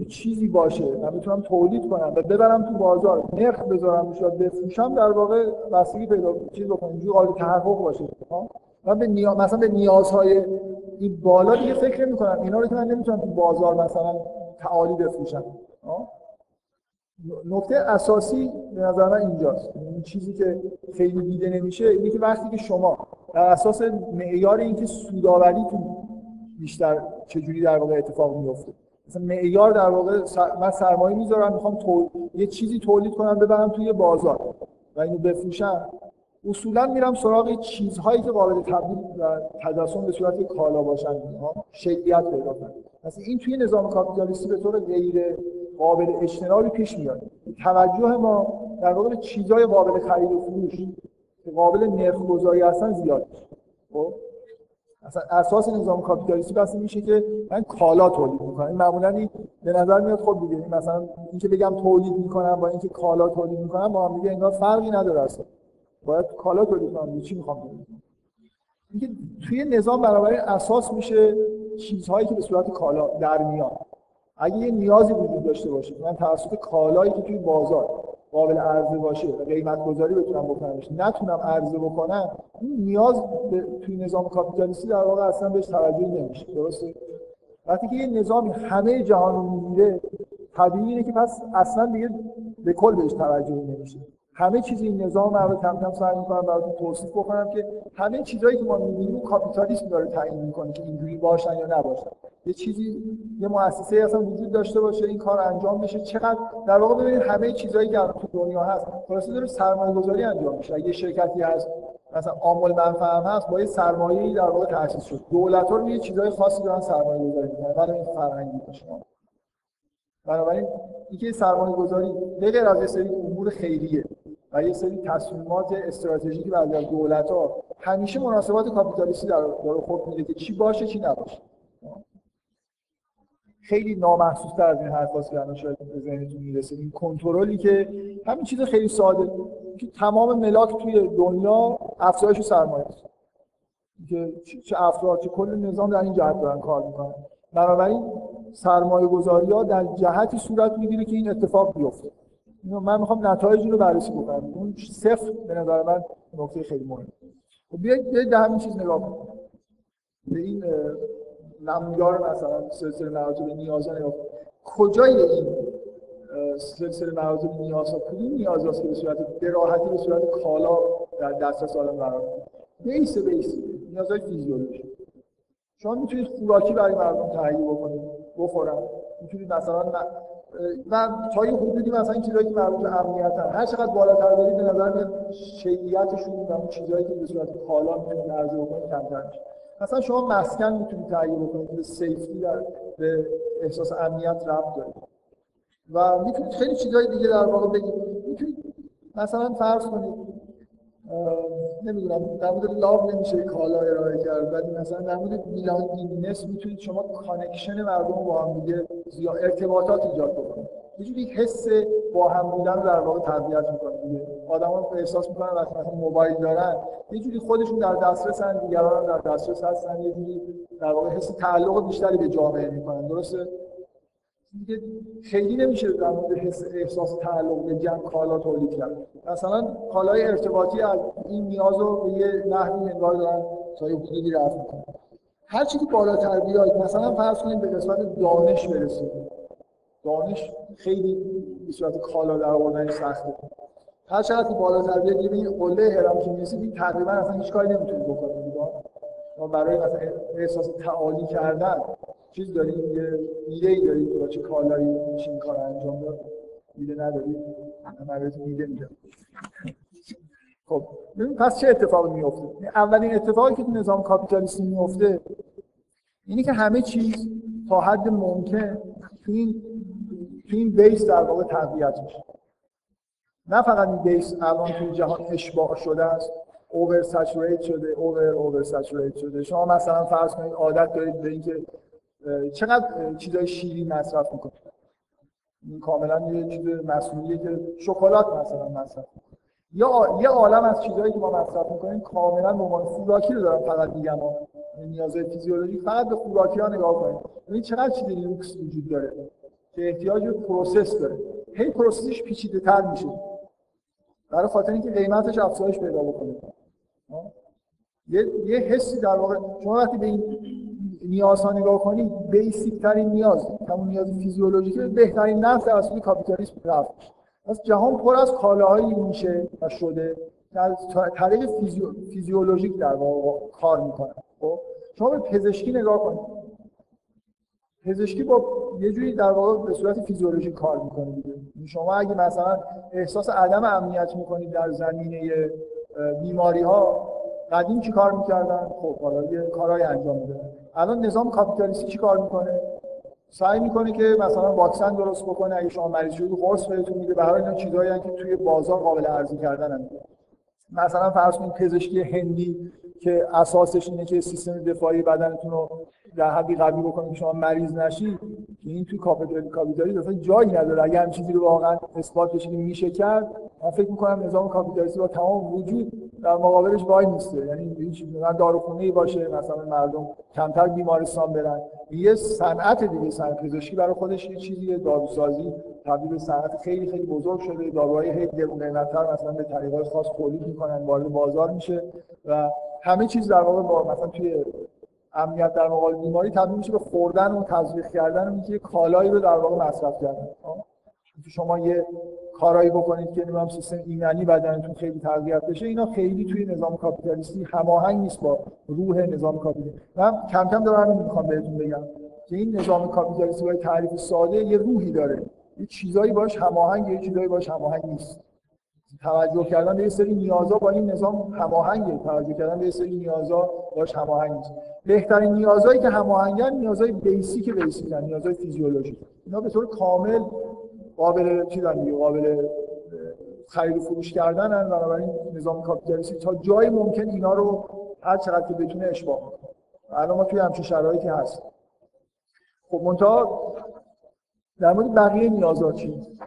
چیزی باشه من بتونم تولید کنم و ببرم تو بازار نرخ بذارم روش بفروشم در واقع بستگی پیدا چیز بکنم اینجوری قابل تحقق باشه من به نیاز مثلا به نیازهای این بالا دیگه فکر نمی‌کنم اینا رو که من نمی‌تونم تو بازار مثلا تعالی بفروشم نکته اساسی به نظر من اینجاست. این چیزی که خیلی دیده نمیشه اینه که وقتی که شما در اساس معیار اینکه سوداوریتون بیشتر چجوری در واقع اتفاق میفته مثلا معیار در واقع من سرمایه می‌ذارم می‌خوام تو... یه چیزی تولید کنم ببرم توی بازار و اینو بفروشم. اصولا میرم سراغ چیزهایی که قابل تبدیل و تجسم به صورت کالا باشن. شیعیت پیدا کنن مثلا این توی نظام کاپیتالیستی به طور غیر قابل اجتنابی پیش میاد. توجه ما در واقع چیزهای قابل خرید و فروش که قابل نرخ گذاری هستن زیاد خب؟ اصلا اساس نظام کاپیتالیستی بس میشه که من کالا تولید می‌کنم. این معمولا این به نظر میاد خب دیگه مثلا اینکه بگم تولید می‌کنم با اینکه کالا تولید می‌کنم با هم دیگه انگار فرقی نداره اصلا. باید کالا تولید کنم. چی می‌خوام اینکه توی نظام بنابراین اساس میشه چیزهایی که به صورت کالا در میاد اگه یه نیازی وجود داشته باشه من توسط کالایی که توی بازار قابل عرضه باشه و قیمت گذاری بتونم بکنمش نتونم عرضه بکنم این نیاز توی نظام کاپیتالیستی در واقع اصلا بهش توجه نمیشه درسته؟ وقتی که یه نظامی همه جهان رو می‌گیره طبیعی اینه که پس اصلا دیگه به کل بهش توجه نمیشه. همه چیز این نظام رو کم کم سعی می‌کنم براتون توصیف بکنم که همه چیزایی که ما می‌بینیم کاپیتالیسم داره تعیین می‌کنه که اینجوری باشن یا نباشن. یه چیزی یه مؤسسه اصلا وجود داشته باشه این کار انجام بشه. چقدر؟ در واقع ببینید همه چیزایی که تو دنیا هست خلاصه داره سرمایه‌گذاری انجام میشه. اگه شرکتی هست مثلا عامل منفعه هست با یه سرمایه‌ای در واقع تأسیس شد. دولت‌ها رو یه چیزای خاصی دارن سرمایه‌گذاری می‌کنن. برای این فرهنگی باشه بنابراین اینکه سرمایه گذاری غیر از یه سری امور خیریه و یه سری تصمیمات استراتژیکی بعضی از دولت ها همیشه مناسبات کاپیتالیستی داره خود میده که چی باشه چی نباشه. خیلی نامحسوس تر از این حرف که الان شاید به ذهنتون می‌رسه. این کنترلی که همین چیز خیلی ساده که تمام ملاک توی دنیا افزایش سرمایه است. که چه افراد چه کل نظام در این جهت دارن کار می‌کنن. بنابراین سرمایه گذاری ها در جهتی صورت می‌گیره که این اتفاق بیفته. من می‌خوام نتایجی رو بررسی بکنم. اون صفر به نظر من نکته خیلی مهمه. خب بیاید به همین چیز نگاه کنیم. به این نمودار مثلا سلسله مراتب نیاز نگاه کنیم کجای این سلسله مراتب نیاز ها؟ کدوم نیاز هست که به صورت براحتی به صورت کالا در دسترس آدم قرار بیس بیس. نیازهای فیزیولوژی. شما می‌تونید خوراکی برای مردم تهیه بکنید بخورن. می‌تونید مثلا و تا یه حدودی مثلا چیزایی که مربوط به امنیت هر چقدر بالاتر برید به نظر میاد شیعیتشون و اون چیزایی که به صورت کالا می‌تونید عرضه بکنید کمتر میشه. مثلا شما مسکن می‌تونید تهیه بکنید به سیفتی در به احساس امنیت ربط داره. و می‌تونید خیلی چیزای دیگه در واقع بگید می‌تونید مثلا فرض کنید نمی‌دونم در مورد love نمیشه کالا ارائه کرد ولی مثلا در مورد belongingness می‌تونید شما connection مردم با هم دیگه ارتباطات ایجاد بکنید. یه جوری حس با هم بودن در واقع تقویت می‌کنه دیگه. آدما احساس می‌کنن وقتی مثلا موبایل دارن یه جوری خودشون در دسترسن دیگران هم در دسترس هستن یه جوری در واقع حس تعلق بیشتری به جامعه می‌کنن. درسته؟ دیگه خیلی نمیشه در مورد احساس تعلق به جمع کالا تولید کرد. مثلا کالای ارتباطی از این نیاز رو به یه نحوی انگار دارن تا یه حدودی رفت می‌کنن. هر چیزی بالاتر بیاید مثلا فرض کنید به قسمت دانش برسید دانش خیلی به صورت کالا در آوردن سخته. هر چقدر بالاتر بیاد یه قله هرم که می‌رسید تقریبا اصلا هیچ کاری نمی‌تونید بکنید ما برای مثلا احساس تعالی کردن چیز دارید یه ایده ای دارید با چه کالایی این کار انجام داد. ایده ندارید من بهتون ایده میدم خب پس چه اتفاقی میفته اولین اتفاقی که تو نظام کاپیتالیستی میفته اینی که همه چیز تا حد ممکن تو این تو این بیس در واقع تقویت میشه. نه فقط این بیس الان توی جهان اشباع شده است over saturate شده over over saturate شده. شما مثلا فرض کنید عادت دارید به اینکه چقدر چیزای شیرین مصرف می‌کنید؟ این کاملا یه چیز مصنوعیه که شکلات مثلا مصرف یا یه عالم از چیزهایی که ما مصرف می‌کنیم کاملا به عنوان خوراکی رو دارم فقط میگم نیازهای فیزیولوژی فقط به خوراکی ها نگاه کنید. ببینید چقدر چیز لوکس وجود داره؟ که احتیاج به process داره. هی process ش پیچیده تر میشه. برای خاطر اینکه قیمتش افزایش پیدا بکنه. یه یه حسی در واقع شما وقتی به این نیازها نگاه کنید بیسیک ترین نیاز همون نیاز فیزیولوژیکی بهترین نفع اصلی کاپیتالیسم رفت. پس جهان پر از کالاهایی میشه و شده از طریق فیزیو... فیزیولوژیک در واقع کار می‌کنن خب؟ شما به پزشکی نگاه کنید پزشکی با یه جوری در واقع به صورت فیزیولوژیک کار می‌کنه دیگه. شما اگه مثلا احساس عدم امنیت می‌کنید در زمینه بیماری ها قدیم چی کار می‌کردن؟ خب حالا یه کارهای انجام میدن الان نظام کاپیتالیستی چی کار می‌کنه؟ سعی می‌کنه که مثلا واکسن درست بکنه اگه شما مریض شدید قرص بهتون میده. برای اینا چیزایی که توی بازار قابل ارزی کردن هم مثلا فرض کنید پزشکی هندی که اساسش اینه که سیستم دفاعی بدنتون رو در حدی قوی بکنید که شما مریض نشید این توی کاپیتالیسم اصلا جایی نداره. اگه هم چیزی رو واقعا اثبات بشه که میشه کرد من فکر می‌کنم نظام کاپیتالیستی با تمام وجود در مقابلش وای نیسته یعنی هیچ داروخونه باشه مثلا مردم کمتر بیمارستان برن. یه صنعت دیگه صنعت پزشکی برای خودش یه چیزی داروسازی تبدیل به صنعت خیلی خیلی بزرگ شده. داروهای گرون قیمت‌تر مثلا به طریقای خاص تولید می‌کنن وارد بازار میشه و همه چیز در واقع با مثلا توی امنیت در مقابل بیماری تبدیل میشه به خوردن و تزریق کردن و اینکه کالایی رو در واقع مصرف کردن. خب؟ شما یه کارایی بکنید که نمی‌دونم سیستم ایمنی بدنتون خیلی تقویت بشه اینا خیلی توی نظام کاپیتالیستی هماهنگ نیست با روح نظام کاپیتالیستی. من کم کم دارم می‌خوام بهتون بگم که این نظام کاپیتالیستی با تعریف ساده یه روحی داره. یه چیزایی باش هماهنگ یه چیزایی باش هماهنگ نیست. توجه کردن به سری نیازا با این نظام هماهنگه. توجه کردن به سری نیازا باش هماهنگ نیست. بهترین نیازهایی که هماهنگن نیازهای بیسیک بیسیکن نیازهای فیزیولوژیک. اینا به طور کامل قابل چی قابل خرید و فروش کردن هن بنابراین نظام کاپیتالیستی تا جای ممکن اینا رو هر چقدر که بتونه اشباه کنه. الان ما توی همچین شرایطی هست خب منتها در مورد بقیه نیازات چی؟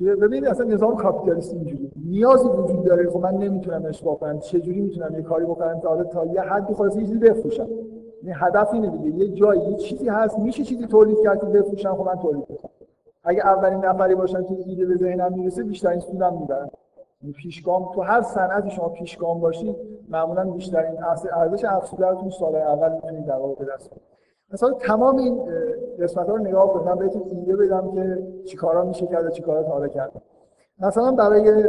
ببینید اصلا نظام کاپیتالیستی اینجوری. نیازی وجود داره. خب من نمی‌تونم اشباه کنم چه جوری می‌تونم یه کاری بکنم تا حالا تا یه حدی خلاص یه چیزی بفروشم؟ این هدف اینه دیگه یه جایی یه چیزی هست. میشه چیزی تولید کرد که بفروشم؟ خب من تولید کنم اگه اولین نفری باشن که ایده به ذهنم می‌رسه بیشترین سودم می‌برن پیشگام تو هر صنعتی شما پیشگام باشید معمولا بیشترین ارزش افزوده رو تو سال اول می‌تونید در واقع بدست مثلا تمام این قسمت ها رو نگاه کنید. من بهتون ایده بدم که چیکارا میشه کرد و چیکارا تا کرد. مثلا برای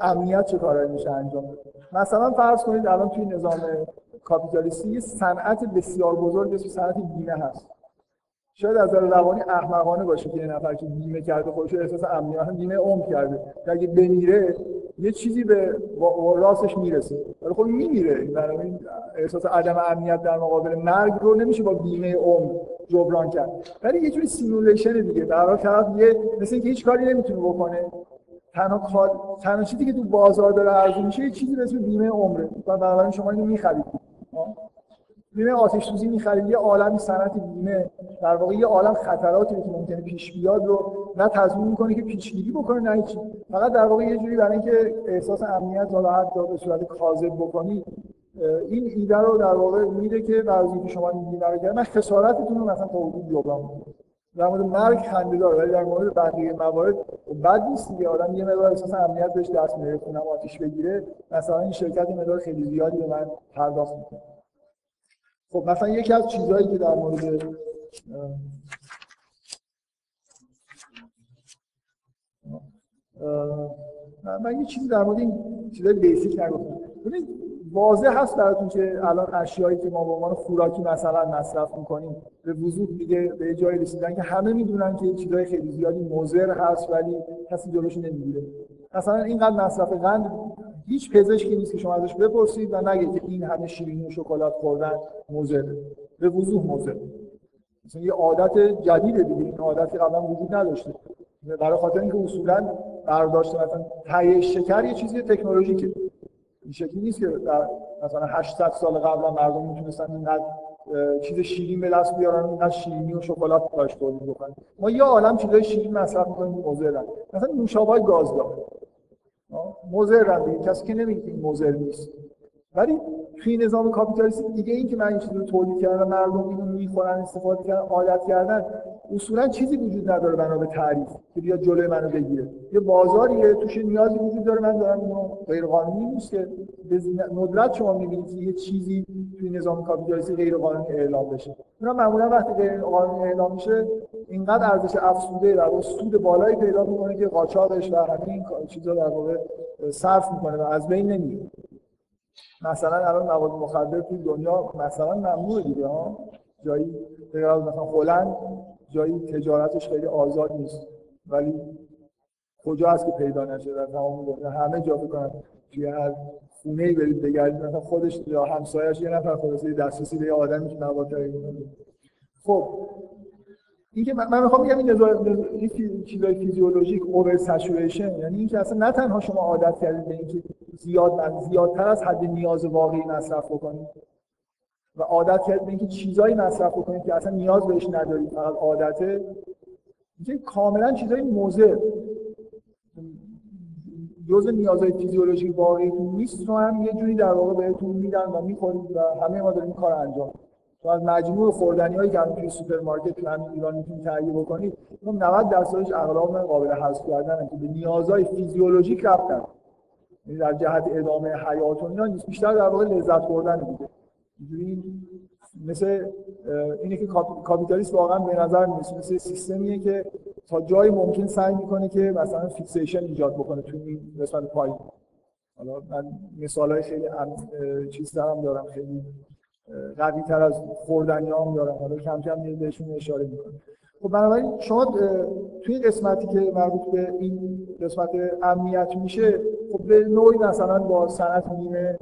امنیت چه کارایی میشه انجام بده؟ مثلا فرض کنید الان توی نظام کاپیتالیستی صنعت بسیار بزرگ اسم صنعت بیمه هست. شاید از نظر روانی احمقانه باشه که یه نفر که بیمه کرده خودش احساس امنیت بیمه عمر کرده. اگه بمیره یه چیزی به راستش می‌رسه. ولی خب میمیره. این احساس عدم امنیت در مقابل مرگ رو نمیشه با بیمه عمر جبران کرد. ولی یه جوری سیمولیشن دیگه. در طرف یه مثل اینکه هیچ کاری نمی‌تونه بکنه. تنها کار تنها چیزی که تو بازار داره عرضه میشه یه چیزی به اسم بیمه عمره. و بنابراین شما اینو می‌خرید. بیمه آتش سوزی می‌خرید یه عالم صنعت بیمه. در واقع یه عالم خطراتی که ممکنه پیش بیاد رو نه تضمین می‌کنه که پیشگیری بکنه نه چی فقط در واقع یه جوری برای اینکه احساس امنیت حالا حتی به صورت کاذب بکنی این ایده رو در واقع میده که بعضی اینکه شما بیمه رو من خسارتتون رو مثلا تا حدود جبران در مورد مرگ خنده داره ولی در مورد بقیه موارد بد نیست دیگه. آدم یه مقدار احساس امنیت بهش دست میاره خونم آتیش بگیره. مثلا این شرکت مقدار خیلی زیادی به من پرداخت می‌کنه. خب مثلا یکی از چیزهایی که در مورد من یه چیزی در مورد این چیزای بیسیک نگفتم. ببینید واضح هست براتون که الان اشیایی که ما به عنوان خوراکی مثلا مصرف می‌کنیم به وضوح دیگه به جای رسیدن که همه می‌دونن که چیزای خیلی زیادی مضر هست ولی کسی جلوش نمی‌گیره. مثلا اینقدر مصرف قند هیچ پزشکی نیست که شما ازش بپرسید و نگید که این همه شیرینی و شکلات خوردن مضر به وضوح مضر مثلا یه عادت جدیده دیگه. این عادتی قبلا وجود نداشته. برای خاطر اینکه اصولا برداشت مثلا تهیه شکر یه چیزی تکنولوژیکه این شکلی نیست که در مثلا 800 سال قبلا مردم می‌تونستن اینقدر چیز شیرین به دست بیارن اینقدر شیرینی و شکلات تولید بکنن. ما یه عالم چیزای شیرین مصرف می‌کنیم مضرن مثلا نوشابه گازدار. مضر دیگه کسی که نمیگه این مضر نیست. ولی توی نظام کاپیتالیستی دیگه این که من این چیزی رو تولید کردم مردم اینو می‌خورن استفاده کردن عادت کردن اصولا چیزی وجود نداره بنا به تعریف. که بیاد جلوی منو بگیره. یه بازاریه. توش نیازی وجود داره. من دارم اینو غیر قانونی نیست که به ندرت شما می‌بینید یه چیزی توی نظام کاپیتالیستی غیر قانونی اعلام بشه. اونا معمولا وقتی غیر قانونی اعلام میشه اینقدر ارزش افزوده و سود بالایی پیدا می‌کنه که قاچاقش و همین چیزا در واقع صرف می‌کنه و از بین نمیره. مثلا الان مواد مخدر توی دنیا مثلا ممنوع دیگه ها. جایی مثلا هلند جایی تجارتش خیلی آزاد نیست. ولی کجا هست که پیدا نشه؟ در تمام همه جا فکر توی هر خونه ای برید بگردید مثلا خودش یا همسایه‌اش یه نفر خلاصه دسترسی به یه آدمی که مواد خب اینکه من می‌خوام بگم این این چیزای فیزیولوژیک اوور سچوریشن یعنی اینکه اصلا نه تنها شما عادت کردید به اینکه زیاد زیادتر از حد نیاز واقعی مصرف بکنید. و عادت کردید اینکه چیزایی مصرف بکنید که اصلا نیاز بهش ندارید فقط عادته کاملا چیزای موزه جزء نیازهای فیزیولوژیک واقعی نیست رو هم یه جوری در واقع بهتون میدن و می‌خورید و همه ما داریم کار انجام تو از مجموع خوردنی هایی که توی سوپرمارکت تو همین ایران می‌تونید تهیه بکنید اون 90 درصدش اغلب قابل حذف کردن که به نیازهای فیزیولوژیک رفتن یعنی در جهت ادامه حیات و نیست. بیشتر در واقع لذت بردن بوده. اینجوری مثل اینه که کاپیتالیست واقعا به نظر میاد مثل سیستمیه که تا جایی ممکن سعی می‌کنه که مثلا fixation ایجاد بکنه تو این قسمت پایین. حالا من مثالای خیلی چیز دارم دارم خیلی قوی تر از خوردنی هم دارم. حالا کم کم بهشون اشاره می‌کنم خب بنابراین شما توی قسمتی که مربوط به این قسمت امنیت میشه خب به نوعی مثلا با صنعت بیمه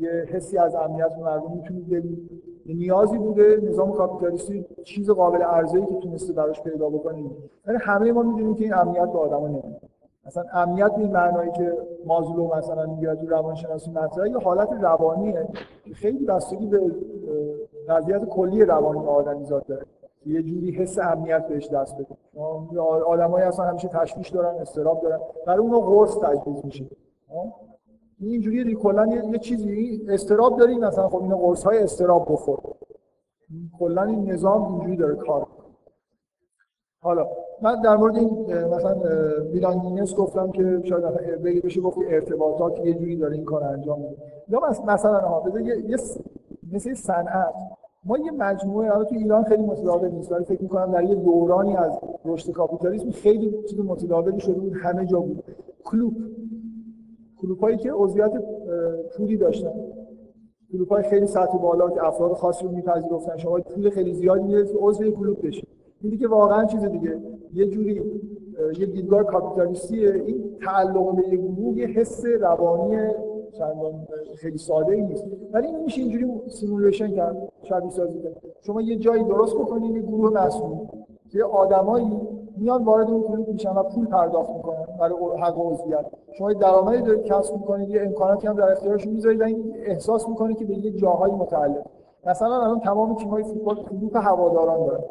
یه حسی از امنیت مردم می‌تونید ببینید. نیازی بوده نظام کاپیتالیستی چیز قابل ارزشی که تونسته براش پیدا بکنید یعنی همه ما می‌دونیم که این امنیت به آدما نمیده مثلا امنیت به این معنایی که مازلو مثلا میگه تو روانشناسی مطرحه یه حالت روانیه. که خیلی بستگی به وضعیت کلی روانی آدمیزاد داره. یه جوری حس امنیت بهش دست بده. آدمایی اصلا همیشه تشویش دارن استراب دارن. برای اونو قرص تجویز میشه. اینجوری کلا یه, یه چیزی استراب داری مثلا خب اینا قرص های استراب بخور. کلا این نظام اینجوری داره کار حالا من در مورد این مثلا میلانگینس گفتم که شاید بگی بشه گفت ارتباطات یه جوری داره این کار انجام میده. یا مثلا ها یه, یه مثل صنعت. ما یه مجموعه الان تو ایران خیلی متداول نیست ولی فکر می‌کنم در یه دورانی از رشد کاپیتالیسم خیلی چیز متداولی شده بود همه جا بود. کلوب کلوب که عضویت پولی داشتن. های خیلی سطح بالا که افراد خاصی رو میپذیرفتن. شما پول خیلی زیادی می‌دید که عضو کلوب بشید این دیگه واقعا چیز دیگه. یه جوری یه دیدگاه کاپیتالیستیه. این تعلق به یه گروه یه حس روانی چندان خیلی ساده ای نیست. ولی این میشه اینجوری simulation کرد شبیه سازی کرد. شما یه جایی درست بکنید یه گروه مسئول. یه آدمایی میان وارد اون کلوب میشن و پول پرداخت می‌کنن برای حق عضویت. شما درآمدی دارید کسب می‌کنید یه امکاناتی هم در اختیارشون می‌ذارید و این احساس می‌کنید که به یه جاهایی متعلق. مثلا الان تمام تیم‌های فوتبال کلوب هواداران دارن.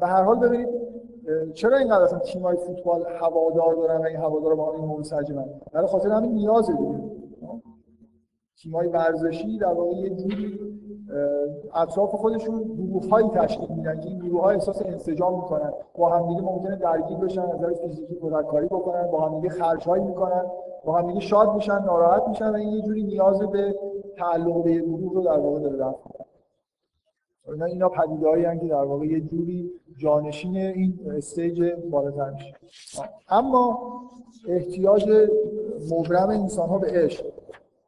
به هر حال ببینید چرا اینقدر اصلا تیم‌های فوتبال هوادار دارن و این هوادارا با این منسجمن برای خاطر همین نیازه دیگه. تیمای ورزشی در واقع یه جوری اطراف خودشون گروه هایی تشکیل میدن که این گروه ها احساس انسجام می‌کنن. با همدیگه ممکنه درگیر بشن از نظر فیزیکی کاری بکنن با همدیگه خرج هایی می‌کنن با همدیگه شاد میشن ناراحت میشن و این یه جوری نیاز به تعلق به گروه رو در واقع داره رفت. اینا اینا پدیدهایی که در واقع یه جوری جانشین این استیج بالاتر میشه. اما احتیاج مبرم انسان ها به عشق.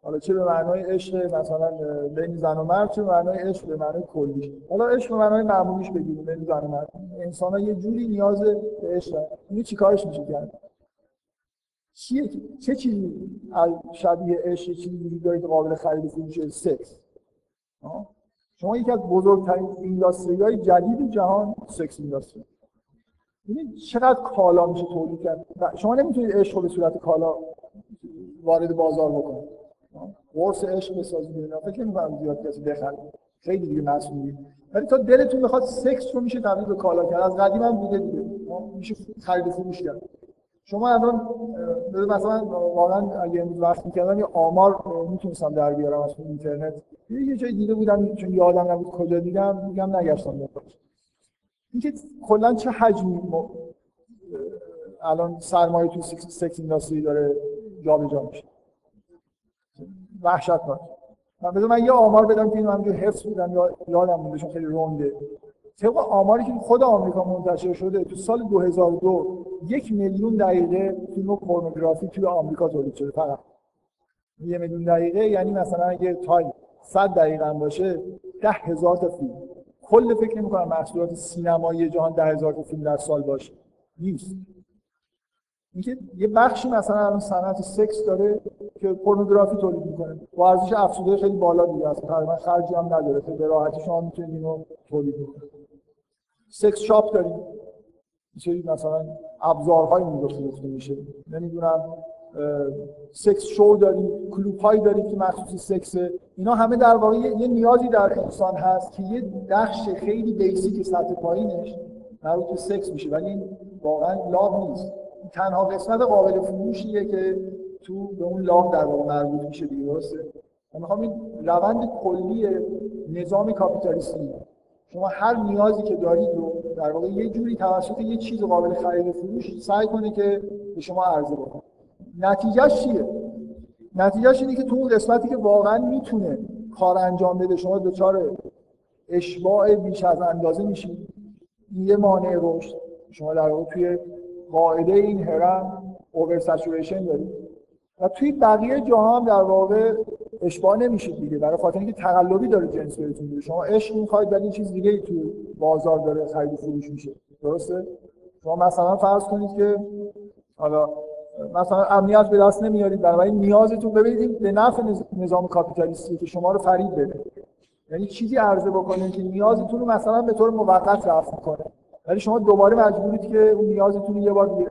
حالا چه به معنای عشق مثلا بین زن و مرد چه معنای عشق به معنای کلی. حالا عشق به معنای معمولیش بگیریم بین زن و مرد. انسان ها یه جوری نیاز به عشق اینو چیکارش میشه کرد؟ چیه؟ چه چیزی شبیه عشق چیزی وجود داره که قابل خرید و فروش سکس؟ شما یکی از بزرگترین اینداستری های جدید جهان سکس اینداستری. ببینید چقدر کالا میشه تولید کرد. شما نمی‌تونید عشق رو به صورت کالا وارد بازار بکنید. قرص عشق بسازید اینا فکر نمی‌کنم زیاد کسی بخره. خیلی دیگه مسئولی. ولی تا دلتون بخواد سکس رو میشه تبدیل به کالا کرد. از قدیم هم بوده دیگه. میشه خرید و فروش کرد. شما الان مثلا واقعا اگه امروز وقت می‌کردم یه آمار می‌تونستم در بیارم از اینترنت. یه جای دیده بودم چون یادم نبود کجا دیدم میگم نگشتم اینکه کلا چه حجمی الان سرمایه تو سکس اینداستری داره جابجا میشه. وحشتناک من بذار من یه آمار بدم که اینو همینجور حفظ بودم یا یادم مونده خیلی رونده. طبق آماری که خود آمریکا منتشر شده تو سال 2002 یک میلیون دقیقه فیلم پورنوگرافی توی آمریکا تولید شده فقط. یه میلیون دقیقه یعنی مثلا اگه تایم 100 دقیقه هم باشه ده هزار تا فیلم. کل فکر نمی کنم محصولات سینمایی جهان ده هزار تا فیلم در سال باشه. نیست. اینکه یه بخشی مثلا الان صنعت سکس داره که پورنوگرافی تولید می‌کنه. با ارزش افزوده خیلی بالا دیگه اصلا تقریبا خرجی هم نداره. به راحتی شما می‌تونید اینو تولید کنید سکس شاپ داریم. چه مثلا ابزارهای اونجا فروخته میشه. نمی‌دونم سکس شو داریم کلوب هایی که مخصوص سکس. اینا همه در واقع یه نیازی در انسان هست که یه بخش خیلی بیسیک سطح پایینش مربوط به سکس میشه. ولی این واقعا لاب نیست. تنها قسمت قابل فروشیه که تو به اون لاب در واقع مربوط میشه دیگه درسته؟ من می‌خوام این روند کلی نظام کاپیتالیستی شما هر نیازی که دارید رو در واقع یه جوری توسط یه چیز قابل خرید و فروش سعی کنه که به شما عرضه بکنه نتیجهش چیه؟ نتیجهش اینه که تو اون قسمتی که واقعا می‌تونه کار انجام بده شما دچار اشباع بیش از اندازه میشید. یه مانع رشد. شما در واقع توی قاعده این هرم اوور سچوریشن دارید و توی بقیه جاها هم در واقع اشباع نمیشید دیگه برای خاطر اینکه تقلبی داره جنس بهتون میده. شما عشق می‌خواید ولی چیز دیگه ای تو بازار داره خرید فروش میشه. درسته؟ شما مثلا فرض کنید که حالا مثلا امنیت به دست نمیارید برای نیازتون ببینید به نفع نظام کاپیتالیستی که شما رو فریب بده. یعنی چیزی عرضه بکنه که نیازتون رو مثلا به طور موقت رفع کنه. ولی شما دوباره مجبورید که اون نیازتون یه بار دیگه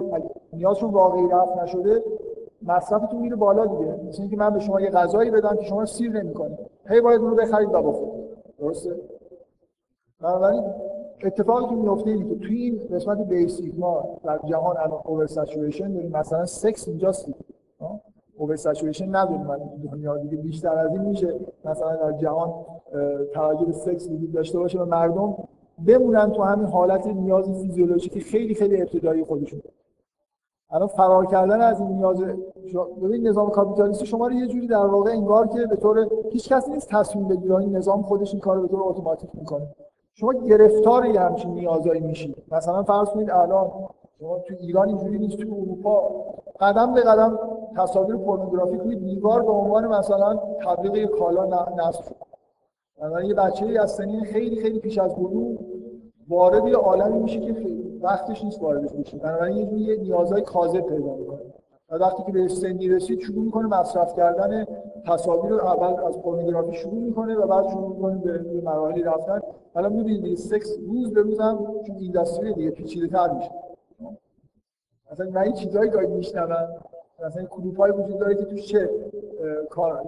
نیازشون واقعی رفع نشده مصرفتون میره بالا دیگه. مثل اینکه من به شما یه غذایی بدم که شما سیر نمی‌کنه هی باید اون رو بخرید و بخورید. درسته؟ بنابراین اتفاقی که میفته اینه که توی این قسمت basic ما در جهان الان over saturation داریم. مثلا سکس اینجاست over saturation نداریم. من دنیا دیگه بیشتر از این میشه. مثلا در جهان توجه به سکس وجود داشته باشه و مردم بمونن تو همین حالت نیاز فیزیولوژیکی خیلی خیلی ابتدایی خودشون. الان فرار کردن از این نیاز ببین نظام کاپیتالیستی شما رو یه جوری در واقع انگار که به طور هیچ کسی نیست تصمیم بگیره. این نظام خودش این کارو به طور اتوماتیک می‌کنه. شما گرفتار یه همچین نیازایی میشید مثلا فرض کنید الان شما تو ایران اینجوری نیست تو اروپا قدم به قدم تصاویر پورنوگرافیک روی دیوار به عنوان مثلا تبلیغ کالا نصب شد. یه بچه از سنین خیلی خیلی پیش از بلوغ وارد یه عالمی میشه که وقتش نیست واردش بشه. بنابراین یه جوری نیازهای کاذب پیدا می‌کنه. و وقتی که به سنی رسید شروع می‌کنه مصرف کردن تصاویر رو اول از پورنوگرافی شروع می‌کنه و بعد شروع می‌کنه به مراحلی رفتن. حالا می‌بینید سکس روز به روز هم چون اینداستری دیگه پیچیده‌تر میشه. مثلا من این چیزایی گاهی میشنوم. مثلا کلوپ وجود داره که توش چه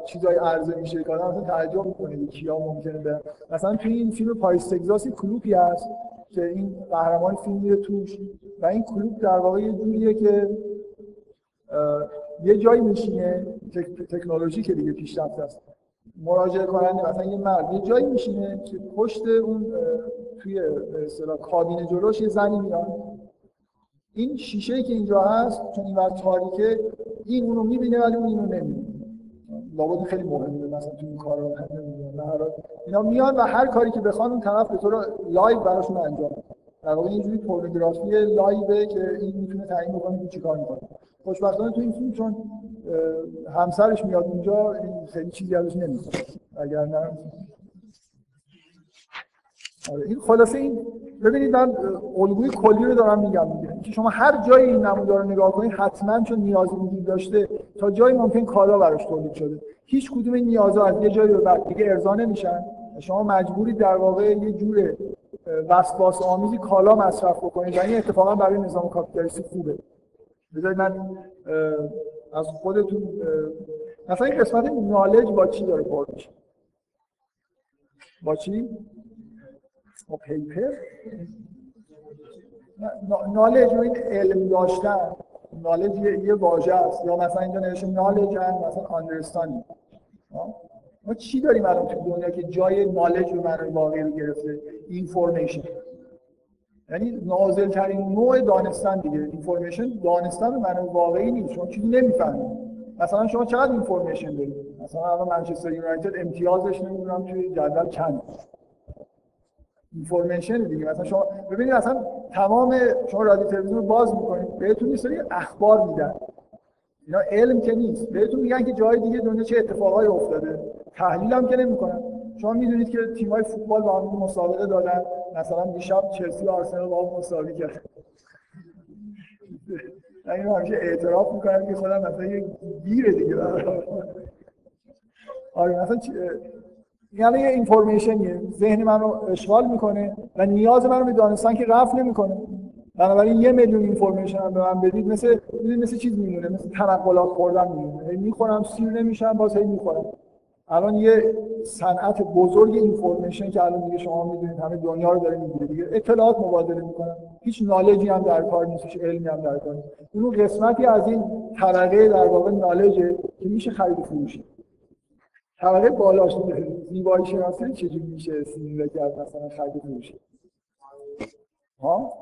چیزای عرضه میشه که آدم تعجب می‌کنه کیا ممکنه به مثلا توی این فیلم پاریس تگزاس کلوپی هست که این قهرمان فیلم میره توش و این کلوپ در واقع یه جوریه که یه جایی میشینه تکنولوژی که دیگه پیشرفته است مراجعه کننده مثلا یه مرد یه جایی میشینه که پشت اون توی یه کابین جلوش یه زنی میاد. این شیشه که اینجا هست چون این وقت تاریکه این اونو می‌بینه ولی اون اینو نمی‌بینه. لابد خیلی مهمه مثلا تو این کارا اینا میان و هر کاری که بخوان اون طرف به طور live براشون انجام در واقع اینجوری پورنوگرافی live ه که این می‌تونه تعیین بکنه که چیکار می‌کنه. خوشبختانه تو این فیلم چون همسرش میاد اونجا خیلی چیزی ازش نمیشه اگر نه این خلاصه این ببینید من الگوی کلی رو دارم میگم که شما هر جای این نمودار رو نگاه کنید حتما چون نیازی وجود داشته تا جایی ممکن کالا براش تولید شده. هیچ کدوم این نیازها از یه جایی به بعد دیگه ارضا نمیشن. شما مجبورید در واقع یه جور وسواس آمیزی کالا مصرف بکنید. و این اتفاقا برای نظام کاپیتالیستی خوبه. بذارید من از خودتون مثلا این قسمت نالج با چی داره میشه؟ با چی؟ با پیپر؟ نالج این علم داشتن. نالج یه, یه واژه است. یا مثلا اینجا نوشته نالج مثلا آندرستاندینگ ما چی داریم الان تو دنیا که جای نالج رو معنای واقعی رو گرفته؟ اینفورمیشن یعنی نازل ترین نوع دانستن دیگه. اینفورمیشن دانستن به معنای واقعی نیست. شما چیزی نمی‌فهمید. مثلا شما چقدر اینفورمیشن دارید؟ مثلا الان منچستر یونایتد امتیازش نمی‌دونم توی جدول چند؟ اینفورمیشن دیگه. مثلا شما ببینید مثلا تمام شما رادیو تلویزیون باز می‌کنید بهتون یه اخبار میدن. اینا علم که نیست. بهتون میگن که جای دیگه دنیا چه اتفاقایی افتاده. تحلیل هم که نمی‌کنن. شما می‌دونید که تیم‌های فوتبال با هم مسابقه دادن مثلا دیشب چلسی و آرسنال با هم مساوی کرد من همیشه اعتراف می‌کنم که خودم مثلا یه گیره دیگه آره مثلا یعنی یه اینفورمیشنیه ذهن من رو اشغال می‌کنه و نیاز من رو به دانستن که رفع نمی‌کنه. بنابراین یه میلیون اینفورمیشن هم به من بدید مثل مثل چیز میمونه؟ مثل تنقلات خوردن میمونه. می‌خورم سیر نمیشم باز هی می‌خورم. الان یه صنعت بزرگ اینفورمیشن که الان دیگه شما می‌دونید همه دنیا رو داره می‌گیره دیگه اطلاعات مبادله می‌کنن. هیچ نالجی هم در کار نیست هیچ علمی هم در کار نیست. اون قسمتی از این طبقه در واقع نالجه که میشه خرید فروشی. طبقه بالاش زیبایی شناسی چجوری میشه سیموله کرد مثلا خرید فروشی. ها؟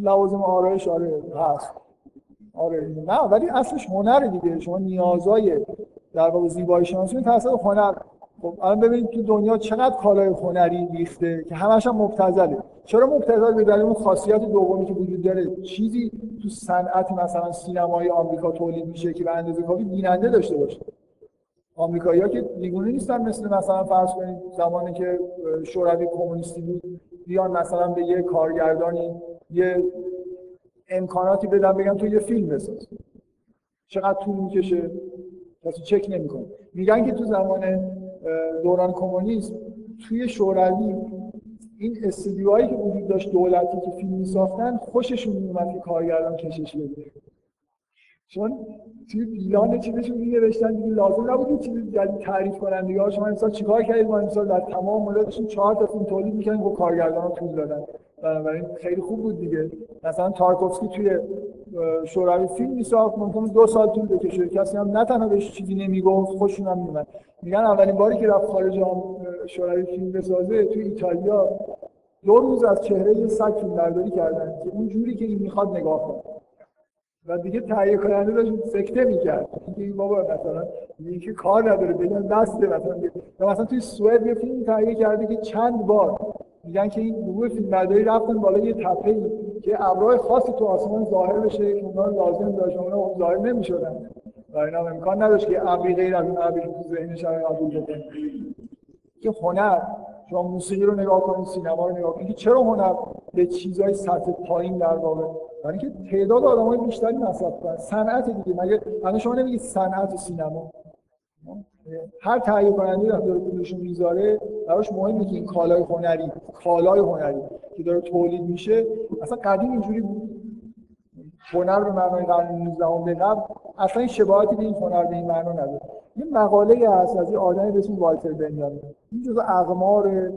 لوازم آرایش آره هست. آره. نه ولی اصلش هنر دیگه. شما نیازای در واقع زیبایی شناسی توسط هنر. خب الان ببینید تو دنیا چقدر کالای هنری ریخته که همش هم مبتذله. چرا مبتذل؟ به دلیل اون خاصیت دومی که وجود داره. چیزی تو صنعت مثلا سینمای آمریکا تولید میشه که به اندازه کافی بیننده داشته باشه. آمریکایی‌ها که دیگونه نیستن مثل مثلا فرض کنید زمانی که شوروی کمونیستی بود بیان مثلا به یه کارگردانی یه امکاناتی بدن بگم تو یه فیلم بساز. چقدر طول می‌کشه؟ کسی چک نمی‌کنه. میگن که تو زمان دوران کمونیسم توی شوروی این استودیوهایی که وجود داشت دولتی که فیلم میساختن خوششون میومد که کارگردان کشش بده. چون توی بیلان چیزشون می نوشتن دیگه لازم نبود چیزی جدید تعریف کنن. دیگه شما امسال چیکار کردید ما امسال در تمام مدتشون چهار تا فیلم تولید می‌کردیم با کارگردان طول دادن. بنابراین خیلی خوب بود دیگه. مثلا تارکوفسکی توی شوروی فیلم میساخت ممکن دو سال طول بکشه. کسی هم نه تنها بهش چیزی نمی‌گفت خوشون هم میومد میگن اولین باری که رفت خارج شوروی فیلم بسازه توی ایتالیا دو روز از چهره یه سگ فیلم کردن که اون جوری که این می‌خواد نگاه کنه. و دیگه تهیه کننده داشت سکته می‌کرد. اینکه این بابا مثلا که کار نداره بگن دسته مثلا. یا مثلا توی سوئد یه فیلم تهیه کرده که چند بار میگن که این گروه فیلم برداری رفتن بالا یه تپه که ابرهای خاصی تو آسمان ظاهر بشه که اونا لازم داشت اونا ظاهر نمی‌شدن. و اینا امکان نداشت که ابری غیر از اون ابری تو ذهنش قبول بکنه. که هنر شما موسیقی رو نگاه کنید سینما رو نگاه کنید چرا هنر به چیزهای سطح پایین در واقع؟ برای اینکه تعداد آدمای بیشتری مصرف کنن. صنعت دیگه. مگه الان شما نمیگید صنعت سینما؟ هر تهیه کننده وقتی داره پولش می‌ذاره براش مهمه که این کالای هنری کالای هنری که داره تولید میشه اصلا قدیم اینجوری بود. هنر به معنای قرن 19 به قبل اصلا این شباهتی به این هنر به این معنا نداره. یه مقاله هست از یه آدمی به اسم والتر بنیامین. این جزء اقمار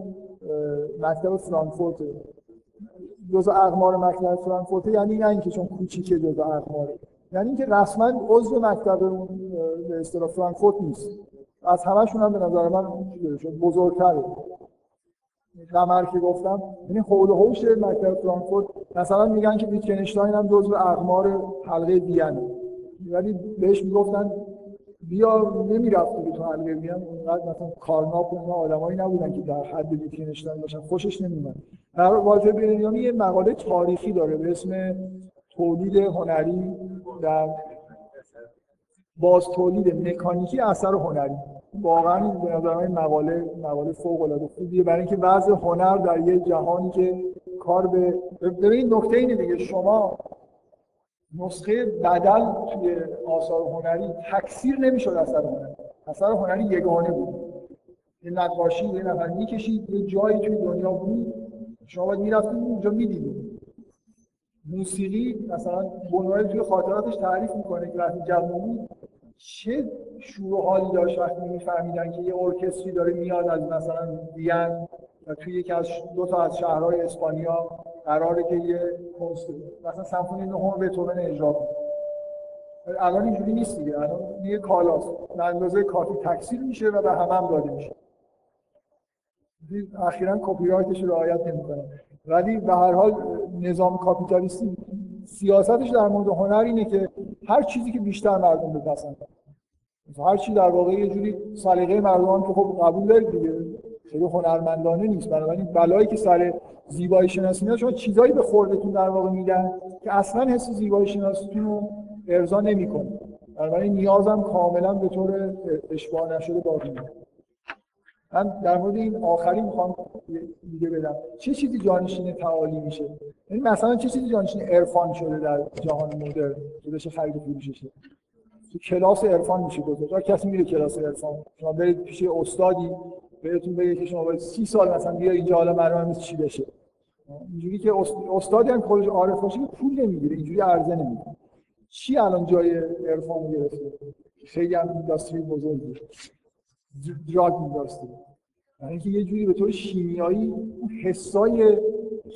مکتب فرانکفورت. جزء اقمار مکتب فرانکفورت. یعنی نه اینکه چون کوچیکه جزء اقماره یعنی اینکه رسما عضو مکتب اون به اصطلاح فرانکفورت نیست. از همشون هم به نظر من بزرگتره. قمر که گفتم یعنی حول و حوش مکتب فرانکفورت. مثلا میگن که ویتکنشتاین هم جزء اقمار حلقه وین. ولی بهش می‌گفتن بیا نمی‌رفت که تو حلقه وین اونقدر مثلا کارناپ و آدمایی نبودن که در حد ویتکنشتاین باشن. خوشش نمیومد در والتر بنیامی یه مقاله تاریخی داره به اسم تولید هنری در باز تولید مکانیکی اثر هنری. واقعا به نظر من مقاله مقاله فوق العاده خوبیه. برای اینکه وضع هنر در یه جهانی که کار به ببین نکته اینه دیگه شما نسخه بدل توی آثار هنری تکثیر نمی‌شد اثر هنری اثر هنری یگانه بود. یه نقاشی یه نفر می‌کشید یه جایی توی دنیا بود. شما باید می‌رفتید اونجا می‌دیدید. موسیقی مثلا بونوئل توی خاطراتش تعریف می‌کنه که وقتی جوون بود چه شور و حالی داشت وقتی میفهمیدن که یه ارکستری داره میاد از مثلا وین و توی یکی از دو تا از شهرهای اسپانیا قراره که یه مثلا سمفونی نهم بتوون اجرا کنه الان اینجوری نیست دیگه. الان یه کالاست. به اندازه کافی تکثیر میشه و به همه هم داده میشه. اخیرا کپی رایتش رعایت نمی‌کنه. ولی به هر حال نظام کاپیتالیستی سیاستش در مورد هنر اینه که هر چیزی که بیشتر مردم بپسندن. هر چی در واقع یه جوری سلیقه مردم که خب قبول دارید دیگه. خیلی هنرمندانه نیست. بنابراین بلایی که سر زیبایی شناسی میاد شما چیزایی به خوردتون در واقع میدن که اصلا حس زیبایی شناسیتون رو ارضا نمی‌کنه. بنابراین نیازم کاملا به طور اشباع نشده باقی من در مورد این آخری می‌خوام دیگه بدم. چه چیزی جانشین تعالی میشه؟ یعنی مثلا چه چیزی جانشین عرفان شده در جهان مدرن؟ که بشه خرید فروششه تو کلاس عرفان میشه گذاشت. کسی میره کلاس عرفان. شما برید پیش استادی. بهتون بگه که شما باید سی سال مثلا بیا اینجا حالا معلومه چی بشه. اینجوری که استادی هم خودش عارف باشه که پول نمی‌گیره اینجوری عرضه نمی‌کنه. چی الان جای عرفان گرفته خیلی هم اینداستری بزرگی دراگ اینداستری. یعنی که یه جوری به طور شیمیایی حسای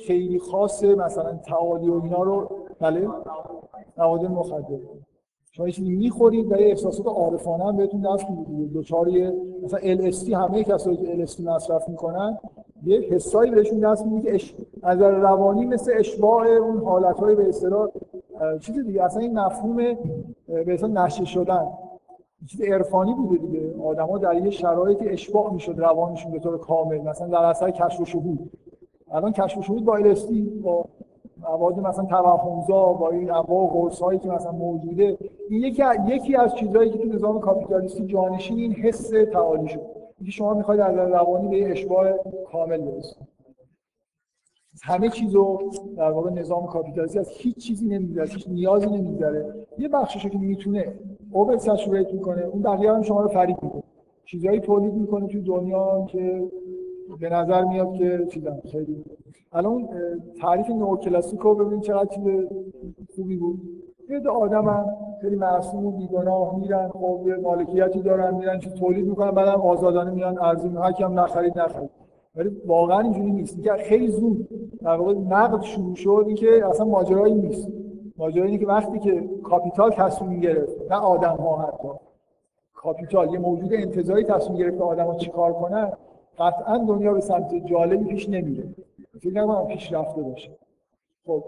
خیلی خاص مثلا تعالی و اینا رو بله مواد مخدر. شما چیزی می‌خورید و یه احساسات عارفانه هم بهتون دست می‌دید دوچار مثلا ال همه کسایی که ال مصرف می‌کنن یه حسایی بهشون دست میده که اش... از روانی مثل اشباع اون حالتهای به اصطلاح چیز دیگه اصلا این مفهوم به اصطلاح نشه شدن چیز عرفانی بوده دیگه. آدما در یه شرایطی اشباع می‌شد روانشون به طور کامل مثلا در اثر کشف و شهود. الان کشف و شهود با الستی با مواد مثلا توهمزا با این انواع قرص هایی که مثلا موجوده این یکی یکی از چیزهایی که تو نظام کاپیتالیستی جانشین این حس تعالی شد. اینکه شما می‌خواید از روانی به اشباع کامل برسید. همه چیزو در واقع نظام کاپیتالیستی از هیچ چیزی نمیگذره هیچ نیازی نمیگذره یه بخشش که می‌تونه اوبر سچوریت می‌کنه اون بقیه هم شما رو فریب می‌کنه چیزایی تولید می‌کنه تو دنیا که به نظر میاد که چیزا خیلی. الان تعریف نوکلاسیک رو ببین چقدر چیز خوبی بود. یه آدم هم خیلی معصوم و بیگناه میرن خب یه مالکیتی دارن میرن چی تولید می‌کنن بعدم آزادانه میان ارزی هر هم نخرید نخرید. ولی واقعا اینجوری نیست. که خیلی زود در واقع نقد شروع شد اینکه اصلا ماجرایی نیست. ماجرایی که وقتی که کاپیتال تصمیم گرفت نه آدم ها حتی. کاپیتال یه موجود انتظاری تصمیم گرفت آدم ها چیکار کنن. قطعا دنیا به سمت جالبی پیش نمیره. فکر نکنم پیش رفته باشه. خب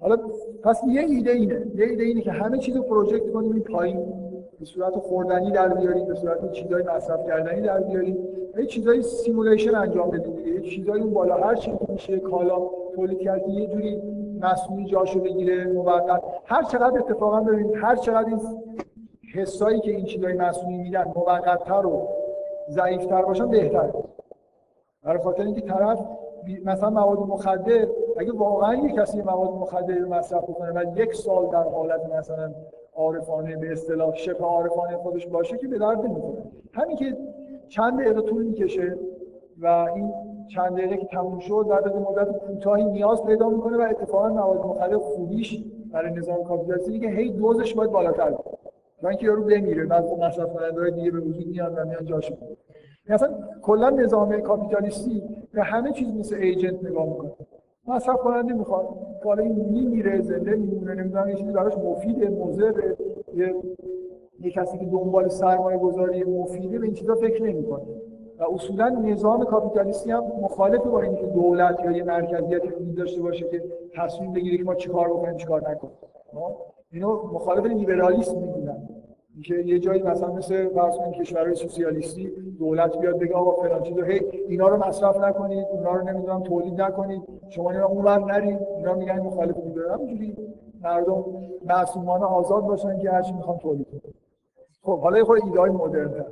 حالا پس یه ایده اینه. یه ایده اینه که همه چیزو project کنیم این پایین. به صورت خوردنی در بیاریم به صورت چیزای مصرف کردنی در بیاریم. یه چیزای simulation انجام بدیم یه چیزای اون بالا هر چی میشه کالا تولید کرد یه جوری مصنوعی جاشو بگیره موقت. هر چقدر اتفاقا ببینید هر چقدر این حسایی که این چیزای مصنوعی میدن موقت‌تر و ضعیف‌تر باشن بهتره. برای خاطر اینکه طرف مثلا مواد مخدر اگه واقعا یک کسی مواد مخدر رو مصرف کنه و یک سال در حالت مثلا عارفانه به اصطلاح شبه عارفانه خودش باشه که به درد نمی‌خوره. همین که چند دقیقه طول می‌کشه و این چند دقیقه که تموم شد بعد از مدت کوتاهی نیاز پیدا می‌کنه و اتفاقا مواد مخدر خوبیش برای نظام کاپیتالیستی که هی دوزش باید بالاتر بره. تا اینکه یارو بمیره بعد مصرف کننده‌های دیگه به وجود میان و میان جاشو مثلا کلا نظام کاپیتالیستی به همه چیز مثل ایجنت نگاه می‌کنه. مصرف کننده می‌خواد. حالا این میمیره زنده میمونه نمی‌دونم یه چیزی براش مفیده مضر یه یه کسی که دنبال سرمایه گذاری مفیده به این چیزا فکر نمی‌کنه. و اصولا نظام کاپیتالیستی هم مخالف با اینکه دولت یا یه مرکزیتی وجود داشته باشه که تصمیم بگیره که ما چیکار بکنیم چیکار نکنیم. اینو مخالف لیبرالیسم می‌دونن. اینکه یه جایی مثلا مثل فرض کنید کشورهای سوسیالیستی دولت بیاد بگه آقا فلان چیزو هی اینا رو مصرف نکنید اونا رو نمی‌دونم تولید نکنید. شما اینا اونور نرید. اینا میگن مخالف می‌دونن همینجوری مردم معصومانه آزاد باشن که هرچی می‌خوان تولید کنن. خب حالا خود ایده های مدرن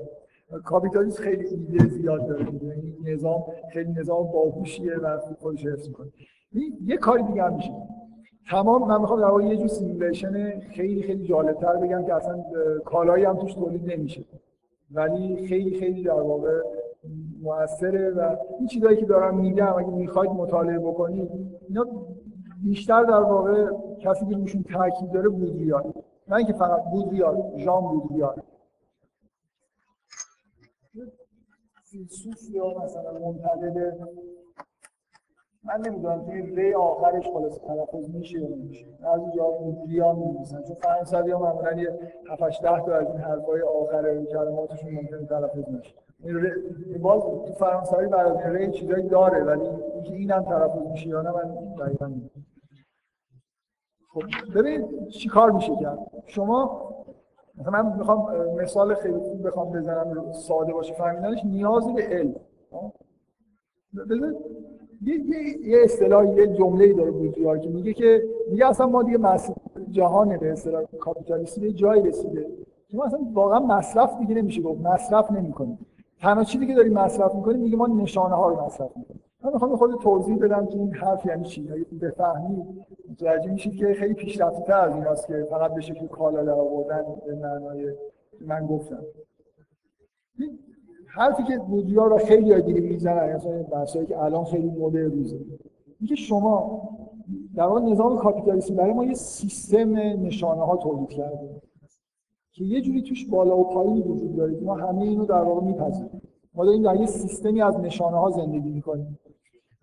کاپیتالیسم خیلی ایده زیاد داره. این نظام خیلی نظام باهوشیه و خودش حفظ می‌کنه. یه کاری دیگه هم میشه. تمام من می‌خوام در واقع یه جور simulation خیلی خیلی جالبتر بگم که اصلا کالایی هم توش تولید نمیشه. ولی خیلی خیلی در واقع موثره و این چیزایی که دارم میگم اگه می‌خواید مطالعه بکنید اینا بیشتر در واقع کسی که روشون تاکید داره بودریار نه اینکه فقط بودریار ژان بودریار فیلسوف یا مثلا منتقد من نمی‌دونم توی ری آخرش خلاص تلفظ میشه یا نمیشه. از جا ریان می‌نویسن چون فرانسوی ها معمولا یه 7 10 تا از این حرفای آخر کلماتشون ممکنه تلفظ نشه. باز تو فرانسوی برای ری چیزایی داره ولی اینکه اینم تلفظ میشه یا نه من دقیقاً خب ببینید چیکار میشه کرد؟ شما مثلا من می‌خوام مثال خیلی خوب بخوام بزنم ساده باشه فهمیدنش نیازی به علم. یه یه اصطلاح یه جمله‌ای داره بودیار که میگه که میگه اصلا ما دیگه مصرف جهان به اصطلاح کاپیتالیستی به جایی رسیده. که ما اصلا واقعا مصرف دیگه نمیشه گفت مصرف نمی‌کنیم. تنها چیزی که داریم مصرف می‌کنیم میگه ما نشانه ها رو مصرف می‌کنیم. من می‌خوام خود توضیح بدم که این حرف یعنی چی؟ بفهمید متوجه میشید که خیلی پیشرفته از ایناست که فقط به شکل کالا در آوردن به معنای من گفتم. حرفی که بودیا را خیلی ها دیگه می‌زنن مثلا بحثایی که الان خیلی مد روزه اینکه شما در واقع نظام کاپیتالیسم برای ما یه سیستم نشانه ها تولید کرده که یه جوری توش بالا و پایین وجود داره ما همه اینو در واقع میپذیریم. ما داریم در یه سیستمی از نشانه ها زندگی می‌کنیم.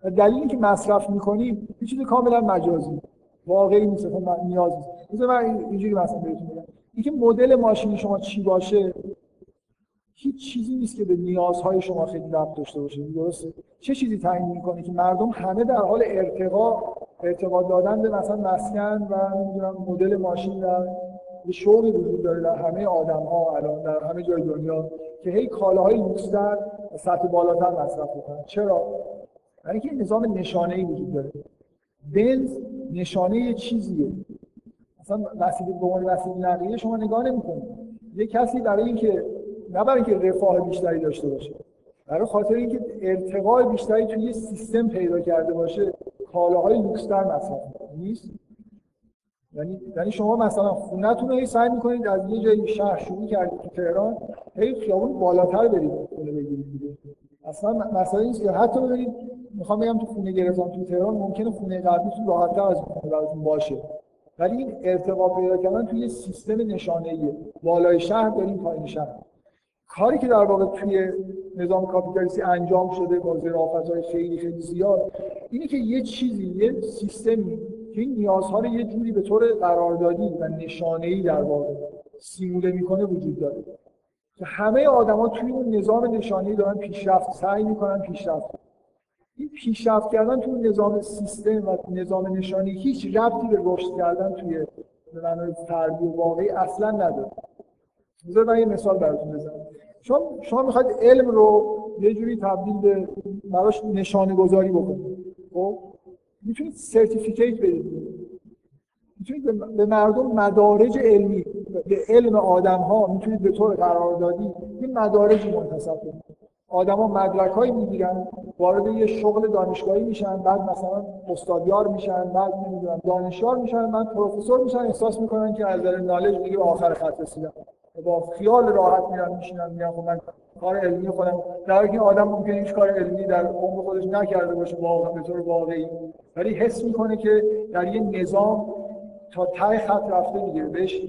و دلیلی که مصرف می‌کنیم یه چیز کاملا مجازی. واقعی نیست نیاز نیست. من اینجوری مثلا بهتون بگم. اینکه مدل ماشین شما چی باشه هیچ چیزی نیست که به نیازهای شما خیلی ربط داشته باشه. درسته؟ چه چیزی تعیین می‌کنه که مردم همه در حال ارتقا ارتقا دادن به مثلا مسکن و نمی‌دونم مدل ماشین و یه شوقی وجود داره در همه آدم ها الان در همه جای دنیا که هی کالاهای لوکستر سطح بالاتر مصرف بکنن. چرا؟ برای اینکه نظام نشانه ای وجود داره. بنز نشانه یه چیزیه. مثلا وسیله به عنوان وسیله نقلیه شما نگاه نمی‌کنید. یه کسی برای اینکه نه برای اینکه رفاه بیشتری داشته باشه برای خاطر اینکه ارتقای بیشتری توی یه سیستم پیدا کرده باشه کالاهای لوکستر مصرف نیست؟ یعنی یعنی شما مثلا خونه‌تون رو سعی می‌کنید از یه جایی شهر شروع کردید تو تهران هی خیابون بالاتر برید خونه بگیرید دیگه. اصلا مسئله نیست که حتی ببینید می‌خوام بگم تو خونه گرفتم تو تهران ممکنه خونه قبلیتون راحت‌تر از خونه باشه. ولی این ارتقا پیدا کردن توی سیستم نشانه‌ایه. بالای شهر بریم پایین شهر. کاری که در واقع توی نظام کاپیتالیستی انجام شده با ظرافت‌های خیلی خیلی زیاد اینه که یه چیزی یه سیستمی که این نیازها رو یه جوری به طور قراردادی و نشانه‌ای در واقع سیموله می‌کنه وجود داره. که همه آدما توی اون نظام نشانه‌ای دارن پیشرفت سعی می‌کنن پیشرفت این پیشرفت کردن توی نظام سیستم و نظام نشانی هیچ ربطی به رشد کردن توی به معنای فردی و واقعی اصلا نداره. بذار من یه مثال براتون بزنم. شما شما می‌خواید علم رو یه جوری تبدیل به براش نشانه گذاری بکنید. خب؟ می‌تونید سرتیفیکیت بدید. می‌تونید به مردم مدارج علمی به علم آدم ها می‌تونید به طور قراردادی این مدارجی منتصب کنید. آدما مدرک هایی می‌گیرن وارد یه شغل دانشگاهی میشن بعد مثلا استادیار میشن بعد نمی‌دونم دانشیار میشن بعد پروفسور میشن احساس می‌کنن که از نالج دیگه آخر خط رسیدن. با خیال راحت میرن میشینن میگن خب من کار علمی خودم در حالی که آدم ممکنه هیچ کار علمی در عمر خودش نکرده باشه واقعا به طور واقعی. ولی حس می‌کنه که در یه نظام تا ته خط رفته دیگه. بهش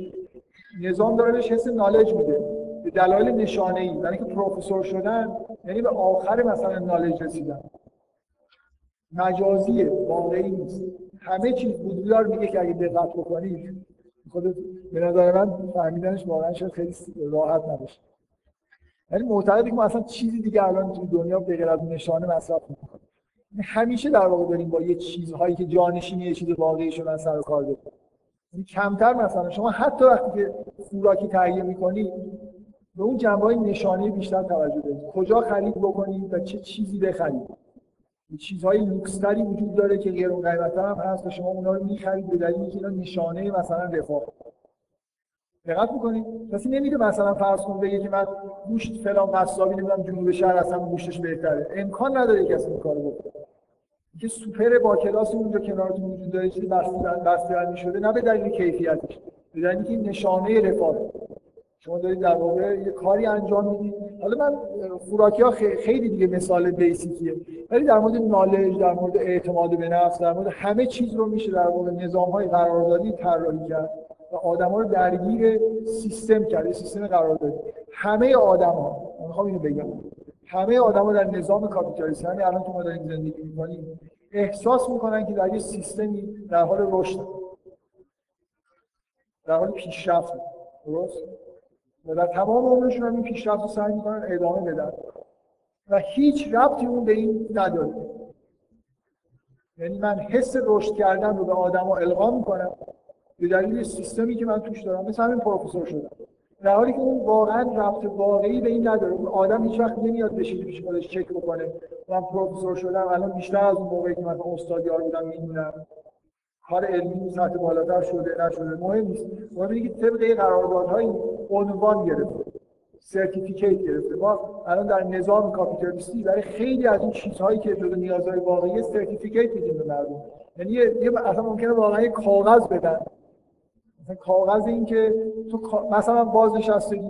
نظام داره بهش حس نالج میده. به دلایل نشانه ای یعنی که پروفسور شدن یعنی به آخر مثلا نالج رسیدن. مجازیه واقعی نیست. همه چیز بودیار میگه که اگه دقت بکنید خود به نظر من فهمیدنش واقعا شاید خیلی راحت نباشه. یعنی معتقدی که ما اصلا چیزی دیگه الان تو دنیا به غیر از نشانه مصرف نمی‌کنیم. یعنی همیشه در واقع داریم با یه چیزهایی که جانشینی یه چیز واقعی شدن سر و کار داریم. یعنی کمتر مثلا شما حتی وقتی که خوراکی تهیه می‌کنید به اون جنبه نشانه بیشتر توجه دارید کجا خرید بکنید و چه چیزی بخرید؟ چیزهای لوکستری وجود داره که غیر قیمت هم هست و شما اونا رو می‌خرید به دلیلی که اینا نشانه مثلا رفاه. دقت می‌کنید کسی نمیده مثلا فرض کن بگه که من گوشت فلان قصابی نمی‌دونم جنوب شهر اصلا گوشتش بهتره. امکان نداره کسی این کارو بکنه. که سوپر با کلاس اونجا کنارتون وجود داره چیزی بسته‌بندی شده نه به دلیل کیفیتش به دلیلی که نشانه رفاه. شما دارید در واقع یه کاری انجام می‌دید. حالا من خوراکی ها خیلی دیگه مثال بیسیکیه. ولی در مورد نالج در مورد اعتماد به نفس در مورد همه چیز رو میشه در واقع نظام های قراردادی طراحی کرد و آدما رو درگیر سیستم کرد سیستم قراردادی. همه آدما من می‌خوام اینو بگم همه آدما در نظام کاپیتالیستی یعنی الان که ما داریم زندگی می‌کنیم احساس می‌کنن که در یه سیستمی در حال رشد در حال پیشرفت. درست؟ و تمام عمرشون هم این پیشرفت رو سعی می‌کنن ادامه بدن. و هیچ ربطی اون به این نداره. یعنی من حس رشد کردن رو به آدم ها القا می‌کنم به دلیل سیستمی که من توش دارم. مثل همین پروفسور شدم در حالی که اون واقعا ربط واقعی به این نداره. اون آدم هیچ وقت نمیاد بشینه پیش خودش چک بکنه. من پروفسور شدم الان بیشتر از اون موقعی که من استاد یار بودم می‌دونم. کار علمی سطح بالاتر شده نشده. مهم نیست. مهم اینه که طبق قراردادهای عنوان گرفته certificate گرفته. ما الان در نظام کاپیتالیستی برای خیلی از این چیزهایی که جزو نیازهای واقعی certificate میدیم به مردم. یعنی یه اصلا ممکنه واقعا یه کاغذ بدن. مثلا کاغذ این که تو مثلا بازنشستگی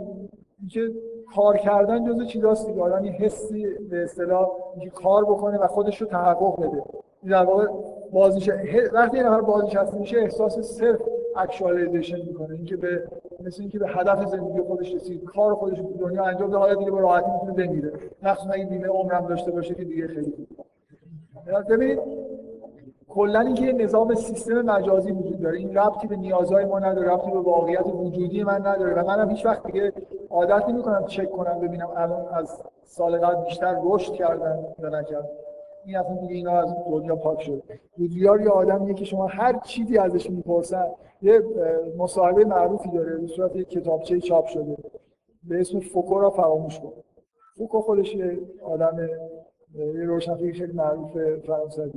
که کار کردن جزو چیزاست دیگه. آدم یه حسی به اصطلاح اینکه کار بکنه و خودش رو تحقق بده. در واقع بازنش وقتی یه نفر بازنشسته میشه احساس self actualization می‌کنه. اینکه به مثل اینکه به هدف زندگی خودش رسید کار خودش تو دنیا انجام داد حالا دیگه به راحتی می‌تونه بمیره. مخصوصا اگه بیمه عمرم داشته باشه که دیگه خیلی ببینید کلا اینکه یه نظام سیستم مجازی وجود داره. این ربطی به نیازهای ما نداره ربطی به واقعیت وجودی من نداره. و منم هیچ وقت دیگه عادت نمی‌کنم چک کنم ببینم الان از سال قبل بیشتر رشد کردن یا نکردن. این اصلا دیگه اینا از دنیا پاک شد. بودلیار یه آدمیه که شما هر چیزی ازش می‌پرسن یه مصاحبه معروفی داره به صورت یک کتابچه چاپ شده. به اسم فوکو را فراموش کن. فوکو خودش یه آدم یه روشنفکر خیلی معروف فرانسوی.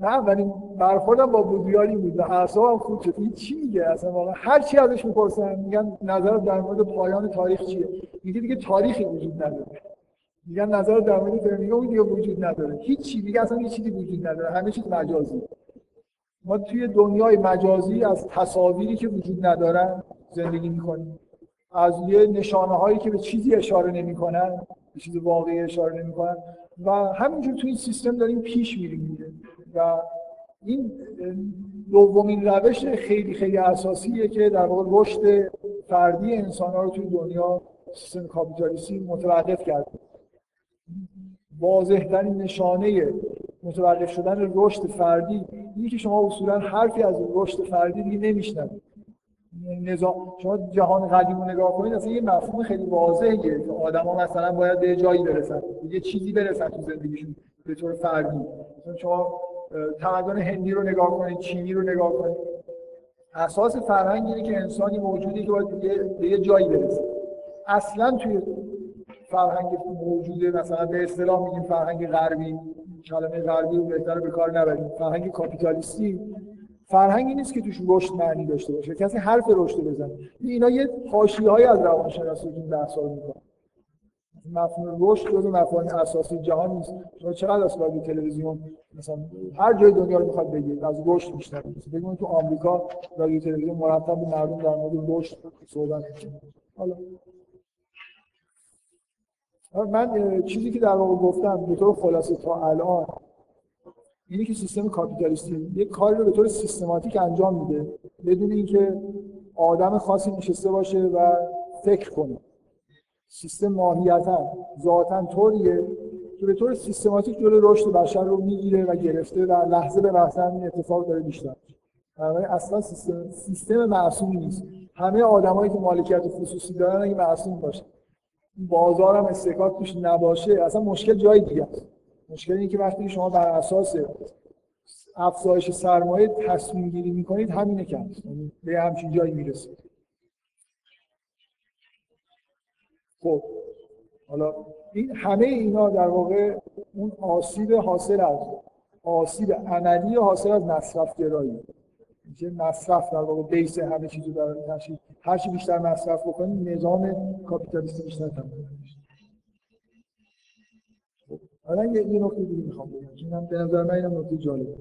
نه اولین برخوردم با بودیاری بود و اعصابم خود شد. این چی میگه؟ اصلا واقعا هر چی ازش می‌پرسن میگن نظر در مورد پایان تاریخ چیه؟ میگه دیگه تاریخی وجود نداره. میگن نظر در مورد فرمیگا دیگه وجود نداره. هیچ چی دیگه اصلا هیچ چیزی وجود نداره. همه چیز مجازی. ما توی دنیای مجازی از تصاویری که وجود ندارن زندگی می‌کنیم. از یه نشانه هایی که به چیزی اشاره نمی‌کنن به چیز واقعی اشاره نمی‌کنن. و همینجور توی این سیستم داریم پیش میریم. و این دومین روش خیلی خیلی اساسیه که در واقع رشد فردی انسان ها رو توی دنیا سیستم کاپیتالیستی متوقف کرده. واضح ترین نشانه متوقف شدن رشد فردی اینه که شما اصولا حرفی از رشد فردی دیگه نمیشنوید. نظام شما جهان قدیم رو نگاه کنید اصلا یه مفهوم خیلی واضحه که آدما مثلا باید به جایی برسن یه چیزی برسن تو زندگیشون به طور فردی. مثلا شما تمدن هندی رو نگاه کنید چینی رو نگاه کنید. اساس فرهنگ اینه که انسانی موجودی که باید به یه جایی برسه. اصلا توی فرهنگ موجوده مثلا به اصطلاح میگیم فرهنگ غربی. کلمه غربی رو بهتر به کار نبریم. فرهنگ کاپیتالیستی. فرهنگی نیست که توش رشد معنی داشته باشه. کسی حرف رشد بزنه. اینا یه حاشیه‌ای از روانشناسی این بحثا رو می‌کنن. مفهوم رشد جزو مفاهیم اساسی جهان نیست. شما چقدر از رادیو تلویزیون مثلا هر جای دنیا رو می‌خواد بگید از رشد بیشتر بگید تو آمریکا رادیو تلویزیون مرتب به مردم در مورد رشد صحبت می‌کنه. حالا من چیزی که در واقع گفتم به طور خلاصه تا الان اینه که سیستم کاپیتالیستی یک کاری رو به طور سیستماتیک انجام میده بدون اینکه آدم خاصی نشسته باشه و فکر کنه. سیستم ماهیتا ذاتا طوریه که به طور سیستماتیک جلوی رشد بشر رو می‌گیره و گرفته و لحظه به لحظه این اتفاق داره بیشتر. اصلا سیستم سیستم معصومی نیست. همه آدمایی که مالکیت خصوصی دارن اگه معصوم باشه بازار هم استحکاک توش نباشه اصلا مشکل جای دیگه است. مشکل اینه که وقتی شما بر اساس افزایش سرمایه تصمیم گیری می‌کنید همینه که یعنی به همچین جایی می‌رسید. خب حالا این همه اینا در واقع اون آسیب حاصل از آسیب عملی حاصل از مصرف گرایی که مصرف در واقع بیس همه چیزو داره تشکیل هر چی بیشتر مصرف بکنیم نظام کاپیتالیستی بیشتر تمام حالا یه, نکته دیگه می‌خوام بگم اینم به نظر من اینم نکته جالبه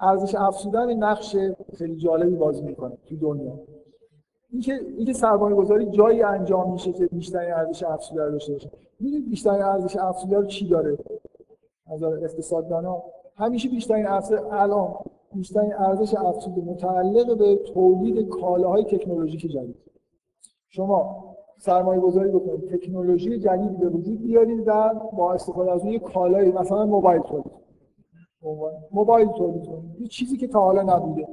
ارزش افزودن نقش خیلی جالبی بازی می‌کنه تو دنیا. اینکه اینکه سرمایه گذاری جایی انجام میشه که بیشتر ارزش افزوده داشته باشه. می‌دونید بیشتر ارزش افزوده رو چی داره؟ از اقتصاددانا همیشه بیشترین ارزش الان بیشترین ارزش افزوده متعلق به تولید کالاهای تکنولوژیک جدید. شما سرمایه گذاری بکنید تکنولوژی جدیدی به وجود بیارید و با استفاده از اون یه کالایی مثلا موبایل تولید موبایل تولید کنید. یه چیزی که تا حالا نبوده.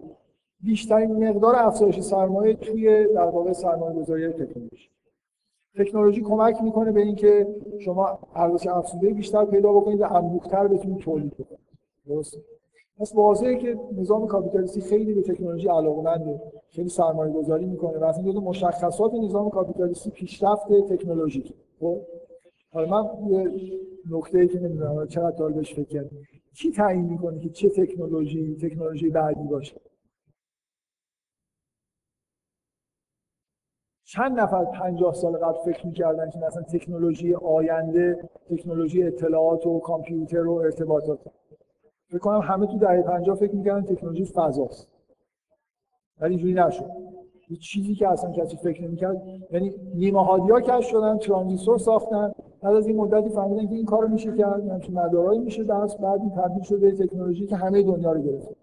بیشترین مقدار افزایش سرمایه توی در واقع سرمایه گذاری تکنولوژی. تکنولوژی کمک می‌کنه به اینکه شما ارزش افزوده بیشتر پیدا بکنید و انبوه‌تر بتونید تولید بکنید. درسته؟ پس واضحه که نظام کاپیتالیستی خیلی به تکنولوژی علاقه‌منده خیلی سرمایه گذاری می‌کنه. و اصلا جزو مشخصات نظام کاپیتالیستی پیشرفت تکنولوژی خب؟ حالا من یه نکته ای که نمی‌دونم چقدر تا بهش فکر کردم کی تعیین می‌کنه که چه تکنولوژی تکنولوژی بعدی باشه؟ چند نفر 50 سال قبل فکر می‌کردن که مثلا تکنولوژی آینده تکنولوژی اطلاعات و کامپیوتر و ارتباطات. فکر کنم همه تو دهه 50 فکر می‌کردن تکنولوژی فضاست. ولی اینجوری نشد. یه چیزی که اصلا کسی فکر نمی‌کرد. یعنی نیمه هادیا کشف شدن ترانزیستور ساختن. بعد از این مدتی فهمیدن که این کارو میشه کرد. همچین مدارایی میشه درس. بعد این تبدیل شده تکنولوژی که همه دنیا رو گرفته.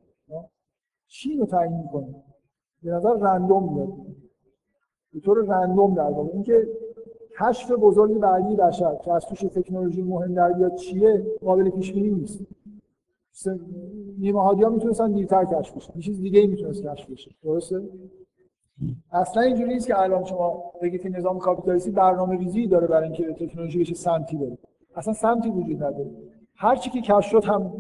چی رو تعیین می‌کنه؟ به نظر رندوم میاد. به طور رندوم در واقع. اینکه کشف بزرگی بعدی بشر که از توش تکنولوژی مهم در بیاد چیه؟ قابل پیش بینی نیست. نیمه هادیا می‌تونستن دیرتر کشف یه چیز دیگه ای می‌تونست کشف بشه. درسته؟ اصلا اینجوری نیست که الان شما بگید که نظام کاپیتالیستی برنامه ریزی داره برای اینکه تکنولوژی بشه سمتی بره. اصلا سمتی وجود نداره. هر چی که کشف شد هم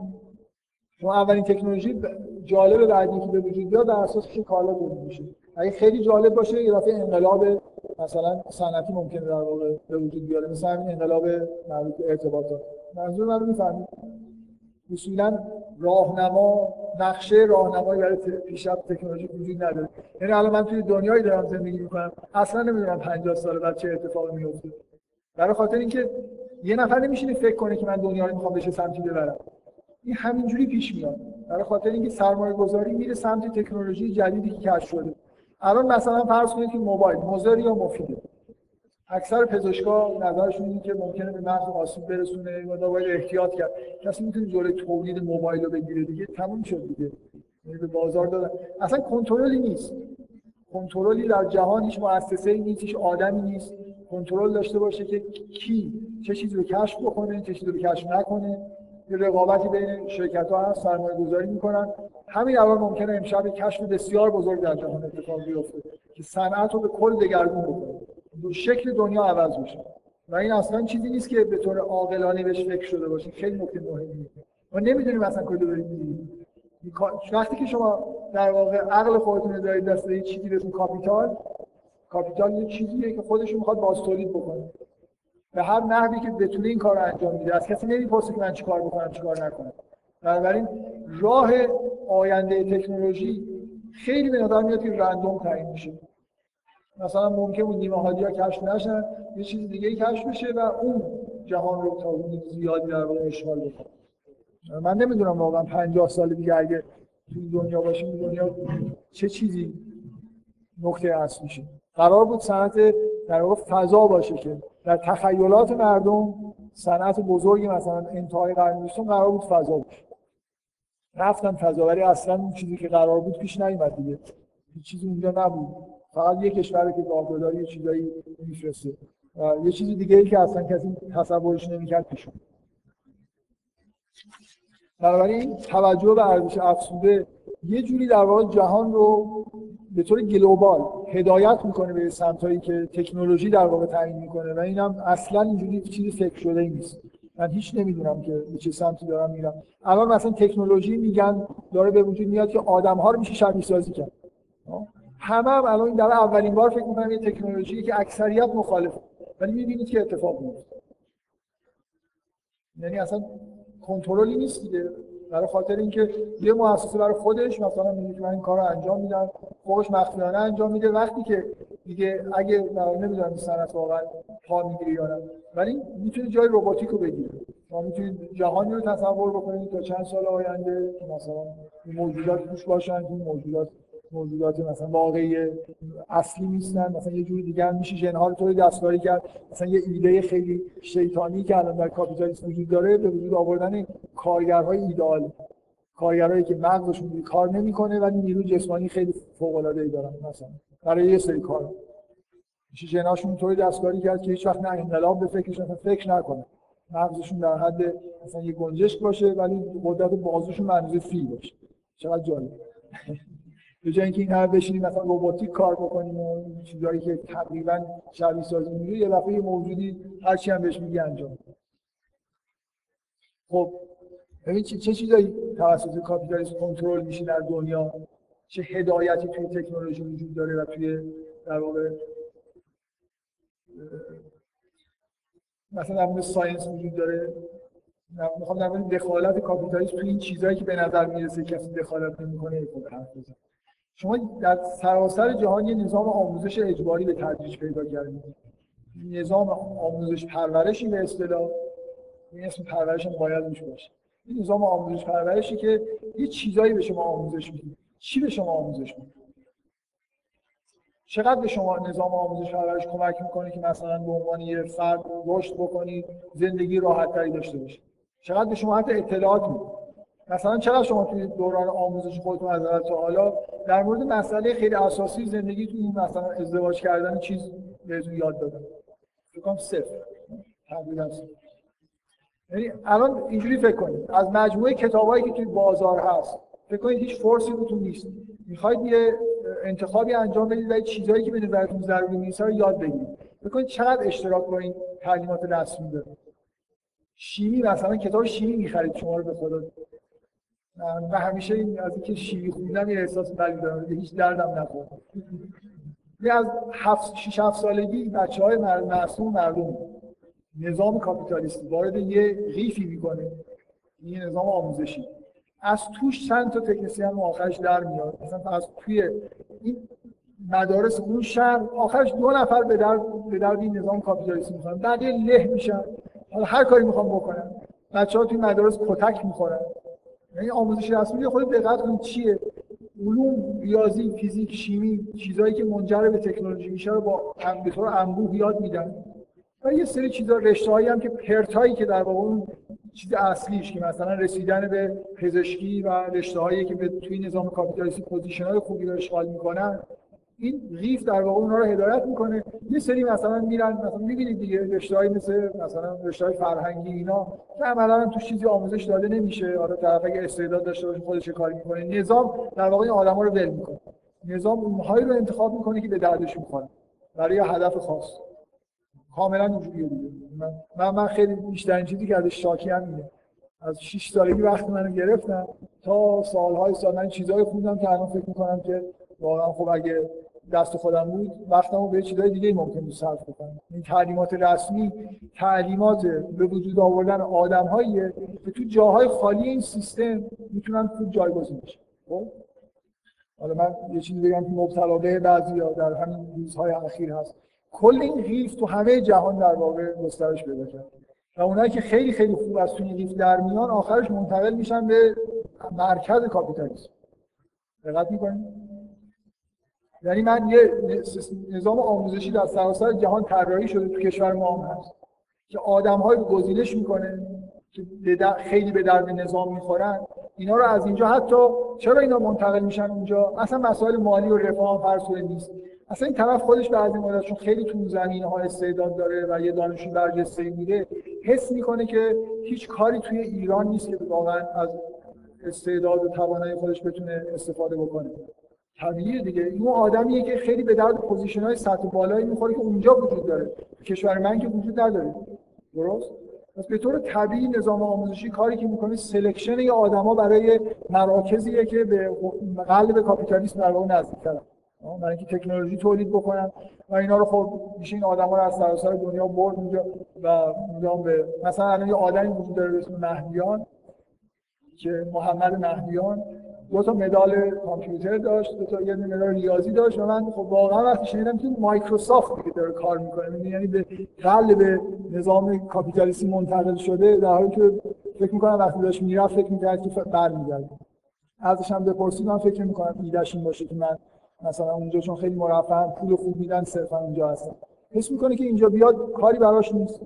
شما اولین تکنولوژی جالب بعدی که به وجود بیاد در اساس کالا تولید میشه. اگه خیلی جالب باشه یه دفعه انقلاب مثلا صنعتی ممکنه در واقع به وجود بیاره. مثلا انقلاب مربوط به ارتباطات. منظور من رو می‌فهمید اصولا راهنما نقشه راهنمایی برای پیشرفت تکنولوژی وجود نداره. یعنی الان من توی دنیایی دارم زندگی می‌کنم. اصلا نمی‌دونم 50 سال بعد چه اتفاقی میفته برای خاطر اینکه یه نفر نمیشینه فکر کنه که من دنیا رو می‌خوام بشه سمتی ببرم. این همینجوری پیش میاد. برای خاطر اینکه سرمایه گذاری میره سمت تکنولوژی جدیدی که کشف شده. الان مثلا فرض کنید که موبایل مضر یا مفیده. اکثر پزشکا نظرشون اینه که ممکنه به مغز آسیب برسونه و باید احتیاط کرد. کسی می‌تونه جلوی تولید موبایل رو بگیره دیگه تموم شد دیگه. یعنی به بازار دادن. اصلا کنترلی نیست. کنترلی در جهان هیچ مؤسسه‌ای نیست هیچ آدمی نیست. کنترل داشته باشه که کی چه چیزی رو کشف بکنه چه چیزی رو کشف نکنه. یه رقابتی بین شرکت ها هست سرمایه گذاری می‌کنن. همین الان ممکنه امشب کشف بسیار بزرگ در جهان اتفاق بیفته که صنعت رو به کل دگرگون بکنه. شکل دنیا عوض میشه. و این اصلا چیزی نیست که به طور عاقلانه بهش فکر شده باشه خیلی نکته مهمیه ما نمی‌دونیم اصلا کجا داریم میریم. وقتی که شما در واقع عقل خودتون دارید دست یه چیزی به capital capital یه چیزیه که خودش می‌خواد باز تولید بکنه. به هر نحوی که بتونه این کار رو انجام میده از کسی نمی‌پرسه که من چیکار بکنم چیکار نکنم. بنابراین راه آینده تکنولوژی خیلی به نظر میاد که random تعیین میشه. مثلا ممکن بود نیمه ها کشف نشن یه چیز دیگه کشف بشه و اون جهان رو تا زیادی در واقع اشغال بکنه. من نمی‌دونم واقعا 50 سال دیگه اگه توی دنیا باشیم دنیا چه چیزی نقطه اصلیشه قرار بود صنعت در واقع فضا باشه که در تخیلات مردم صنعت بزرگی مثلا انتهای قرن قرار بود فضا باشه. رفتن فضا ولی اصلا اون چیزی که قرار بود پیش نیومد دیگه. چیزی اونجا نبود. فقط یه کشوری که گاهگداری یه چیزایی میفرسته. یه چیزی دیگه ای که اصلا کسی تصورش نمی‌کرد پیش بنابراین توجه به ارزش افزوده یه جوری در واقع جهان رو به طور گلوبال هدایت می‌کنه به سمتایی که تکنولوژی در واقع تعیین می‌کنه و اینم اصلا اینجوری چیزی فکر شده ای نیست. من هیچ نمی‌دونم که به چه سمتی دارم میرم. الان مثلا تکنولوژی میگن داره به وجود میاد که آدم ها رو میشه شبیه سازی کرد همه هم الان در اولین بار فکر می‌کنم یه تکنولوژی که اکثریت مخالف ولی می‌بینید که اتفاق میفته یعنی اصلا کنترلی نیست دیگه. برای خاطر اینکه یه مؤسسه برای خودش مثلا میگه من این کار انجام میدم خودش مخفیانه انجام میده. وقتی که دیگه اگه نمی‌دونم صنعت واقعا پا می‌گیره یا نه. ولی می‌تونه جای رباتیک رو بگیره شما می‌تونید جهانی رو تصور بکنید تا چند سال آینده که مثلا موجودات توش باشن این موجودات موجودات مثلا واقعی اصلی نیستن مثلا یه جوری دیگه هم میشه. ژنها رو طوری دستکاری کرد. مثلا یه ایده خیلی شیطانی که الان در کاپیتالیسم وجود داره به وجود آوردن کارگرهای ایدال کارگرایی که مغزشون کار نمی‌کنه ولی نیرو جسمانی خیلی فوق العاده ای دارن مثلا. برای یه سری کار. میشه جناشون طوری دستکاری کرد که هیچ وقت نه انقلاب به فکرش فکر نکنه. مغزشون در حد مثلا یه گنجشک باشه ولی قدرت بازوشون منظور فیل باشه. چقدر جالب. به جای اینکه این هر بشینیم مثلا روباتیک کار بکنیم و چیزایی که تقریبا شبیه سازی میگه یه دفعه موجودی هر چی هم بهش میگی انجام خب ببین چه, چه چیزایی توسط کاپیتالیسم کنترل میشه در دنیا؟ چه هدایتی توی تکنولوژی وجود داره و توی در واقع مثلا در مورد ساینس وجود داره؟ می‌خوام در مورد دخالت کاپیتالیسم توی این چیزهایی که به نظر می‌رسه کسی دخالت نمی‌کنه حرف بزن شما در سراسر جهان یه نظام آموزش اجباری به تدریج پیدا کردید. نظام آموزش پرورشی به اصطلاح. این اسم پرورش هم باید میشه باشه. این نظام آموزش پرورشی که یه چیزایی به شما آموزش میده. چی به شما آموزش میده؟ چقدر به شما نظام آموزش پرورش کمک می‌کنه که مثلا به عنوان یه فرد رشد بکنید زندگی راحت تری داشته باشید؟ چقدر به شما حتی اطلاعات میده؟ مثلا چقدر شما توی دوران آموزش خودتون از تا حالا در مورد مسئله خیلی اساسی زندگی این مثلا ازدواج کردن چیز بهتون یاد دادن؟ فکر کنم صفر. تقریبا یعنی الان اینجوری فکر کنید. از مجموعه کتابایی که توی بازار هست فکر کنید هیچ فورسی روتون نیست. می‌خواید یه انتخابی انجام بدید و چیزایی که به نظرتون ضروری نیست رو یاد بگیرید. فکر کنید چقدر اشتراک با این تعلیمات رسمی داره. شیمی مثلا کتاب شیمی می‌خرید شما رو به خدا. من همیشه این از اینکه شیمی خوندم یه احساس بدی دارم. هیچ دردم نخورد. از هفت شش هفت سالگی بچه های معصوم مردم نظام کاپیتالیستی وارد یه غیفی می‌کنه. این نظام آموزشی. از توش چند تا تکنسیان آخرش در میاد. مثلا از توی این مدارس اون شهر آخرش دو نفر به درد به درد این نظام کاپیتالیستی می‌خوان بقیه له میشن. حالا هر کاری می‌خوام بکنن. بچه ها توی مدارس کتک می‌خورن. یعنی آموزش رسمی خود دقت کنید چیه. علوم ریاضی فیزیک شیمی چیزهایی که منجر به تکنولوژی میشه رو با به طور انبوه یاد میدن. و یه سری چیزا رشته هم که پرتایی که در واقع اون چیز اصلیش که مثلا رسیدن به پزشکی و رشته هایی که به توی نظام کاپیتالیستی پوزیشن های خوبی رو اشغال می‌کنن این ریف در واقع اونها رو هدایت می‌کنه. یه سری مثلا میرن مثلا می‌بینید دیگه رشته‌ای مثل مثلا رشته‌های فرهنگی اینا که عملا تو چیزی آموزش داده نمیشه. حالا طرف اگه استعداد داشته باشه خودش کاری می‌کنه. نظام در واقع این آدما رو ول می‌کنه. نظام اونهایی رو انتخاب می‌کنه که به دردش می‌خوره. برای هدف خاص. کاملا اینجوریه دیگه. من من خیلی بیشترین چیزی که ازش شاکی هم از 6 سالگی وقت منو گرفتن تا سالهای سال من چیزایی خوندم که الان فکر می‌کنم که واقعا خب اگه دست خودم بود وقتمو به چیزای دیگه ممکن بود صرف کنم این تعلیمات رسمی تعلیمات به وجود آوردن آدمهاییه که تو جاهای خالی این سیستم می‌تونن خوب جایگزین بشن. خب؟ حالا من یه چیزی بگم که مبتلا به بعضیا در همین روزهای اخیر هست. کل این قیف تو همه جهان در واقع گسترش پیدا کرد. و اونایی که خیلی خیلی خوب از توی قیف در میان آخرش منتقل میشن به مرکز کاپیتالیسم. دقت می‌کنید؟ یعنی من یه نظام آموزشی در سراسر جهان طراحی شده تو کشور ما هم هست که آدم‌های گزینش می‌کنه که خیلی به درد نظام می‌خورن. اینا رو از اینجا حتی چرا اینا منتقل میشن اونجا اصلا مسائل مالی و رفاه هم نیست. اصلا این طرف خودش بعضی مدت چون خیلی تو زمینه ها استعداد داره و یه دانشجو برجسته میده حس می‌کنه که هیچ کاری توی ایران نیست که واقعا از استعداد و توانایی خودش بتونه استفاده بکنه. طبیعیه دیگه. این آدمیه که خیلی به درد پوزیشن های سطح بالایی می‌خوره که اونجا وجود داره. کشور من که وجود نداره. درست؟ پس به طور طبیعی نظام آموزشی کاری که می‌کنه selection یه آدما برای مراکزیه که به قلب کاپیتالیسم در واقع نزدیک‌ترن برای اینکه تکنولوژی تولید بکنن. و اینا رو خب میشه این آدما رو از سراسر دنیا برد اونجا و میگم به مثلا الان یه آدمی وجود داره به اسم مهدیان که محمد مهدیان. دو تا مدال کامپیوتر داشت دو تا یه مدال ریاضی داشت و من خب واقعا وقتی شنیدم که مایکروسافت دیگه داره کار می‌کنه یعنی به قلب نظام کاپیتالیستی منتقل شده در حالی که فکر می‌کنم وقتی داشت می‌رفت فکر می‌کرد که برمیگرده. ازش هم بپرسید من فکر می‌کنم ایدهش این باشه که من مثلا اونجا چون خیلی مرفه پول خوب میدن صرفا اونجا هستن حس می‌کنه که اینجا بیاد کاری براش نیست.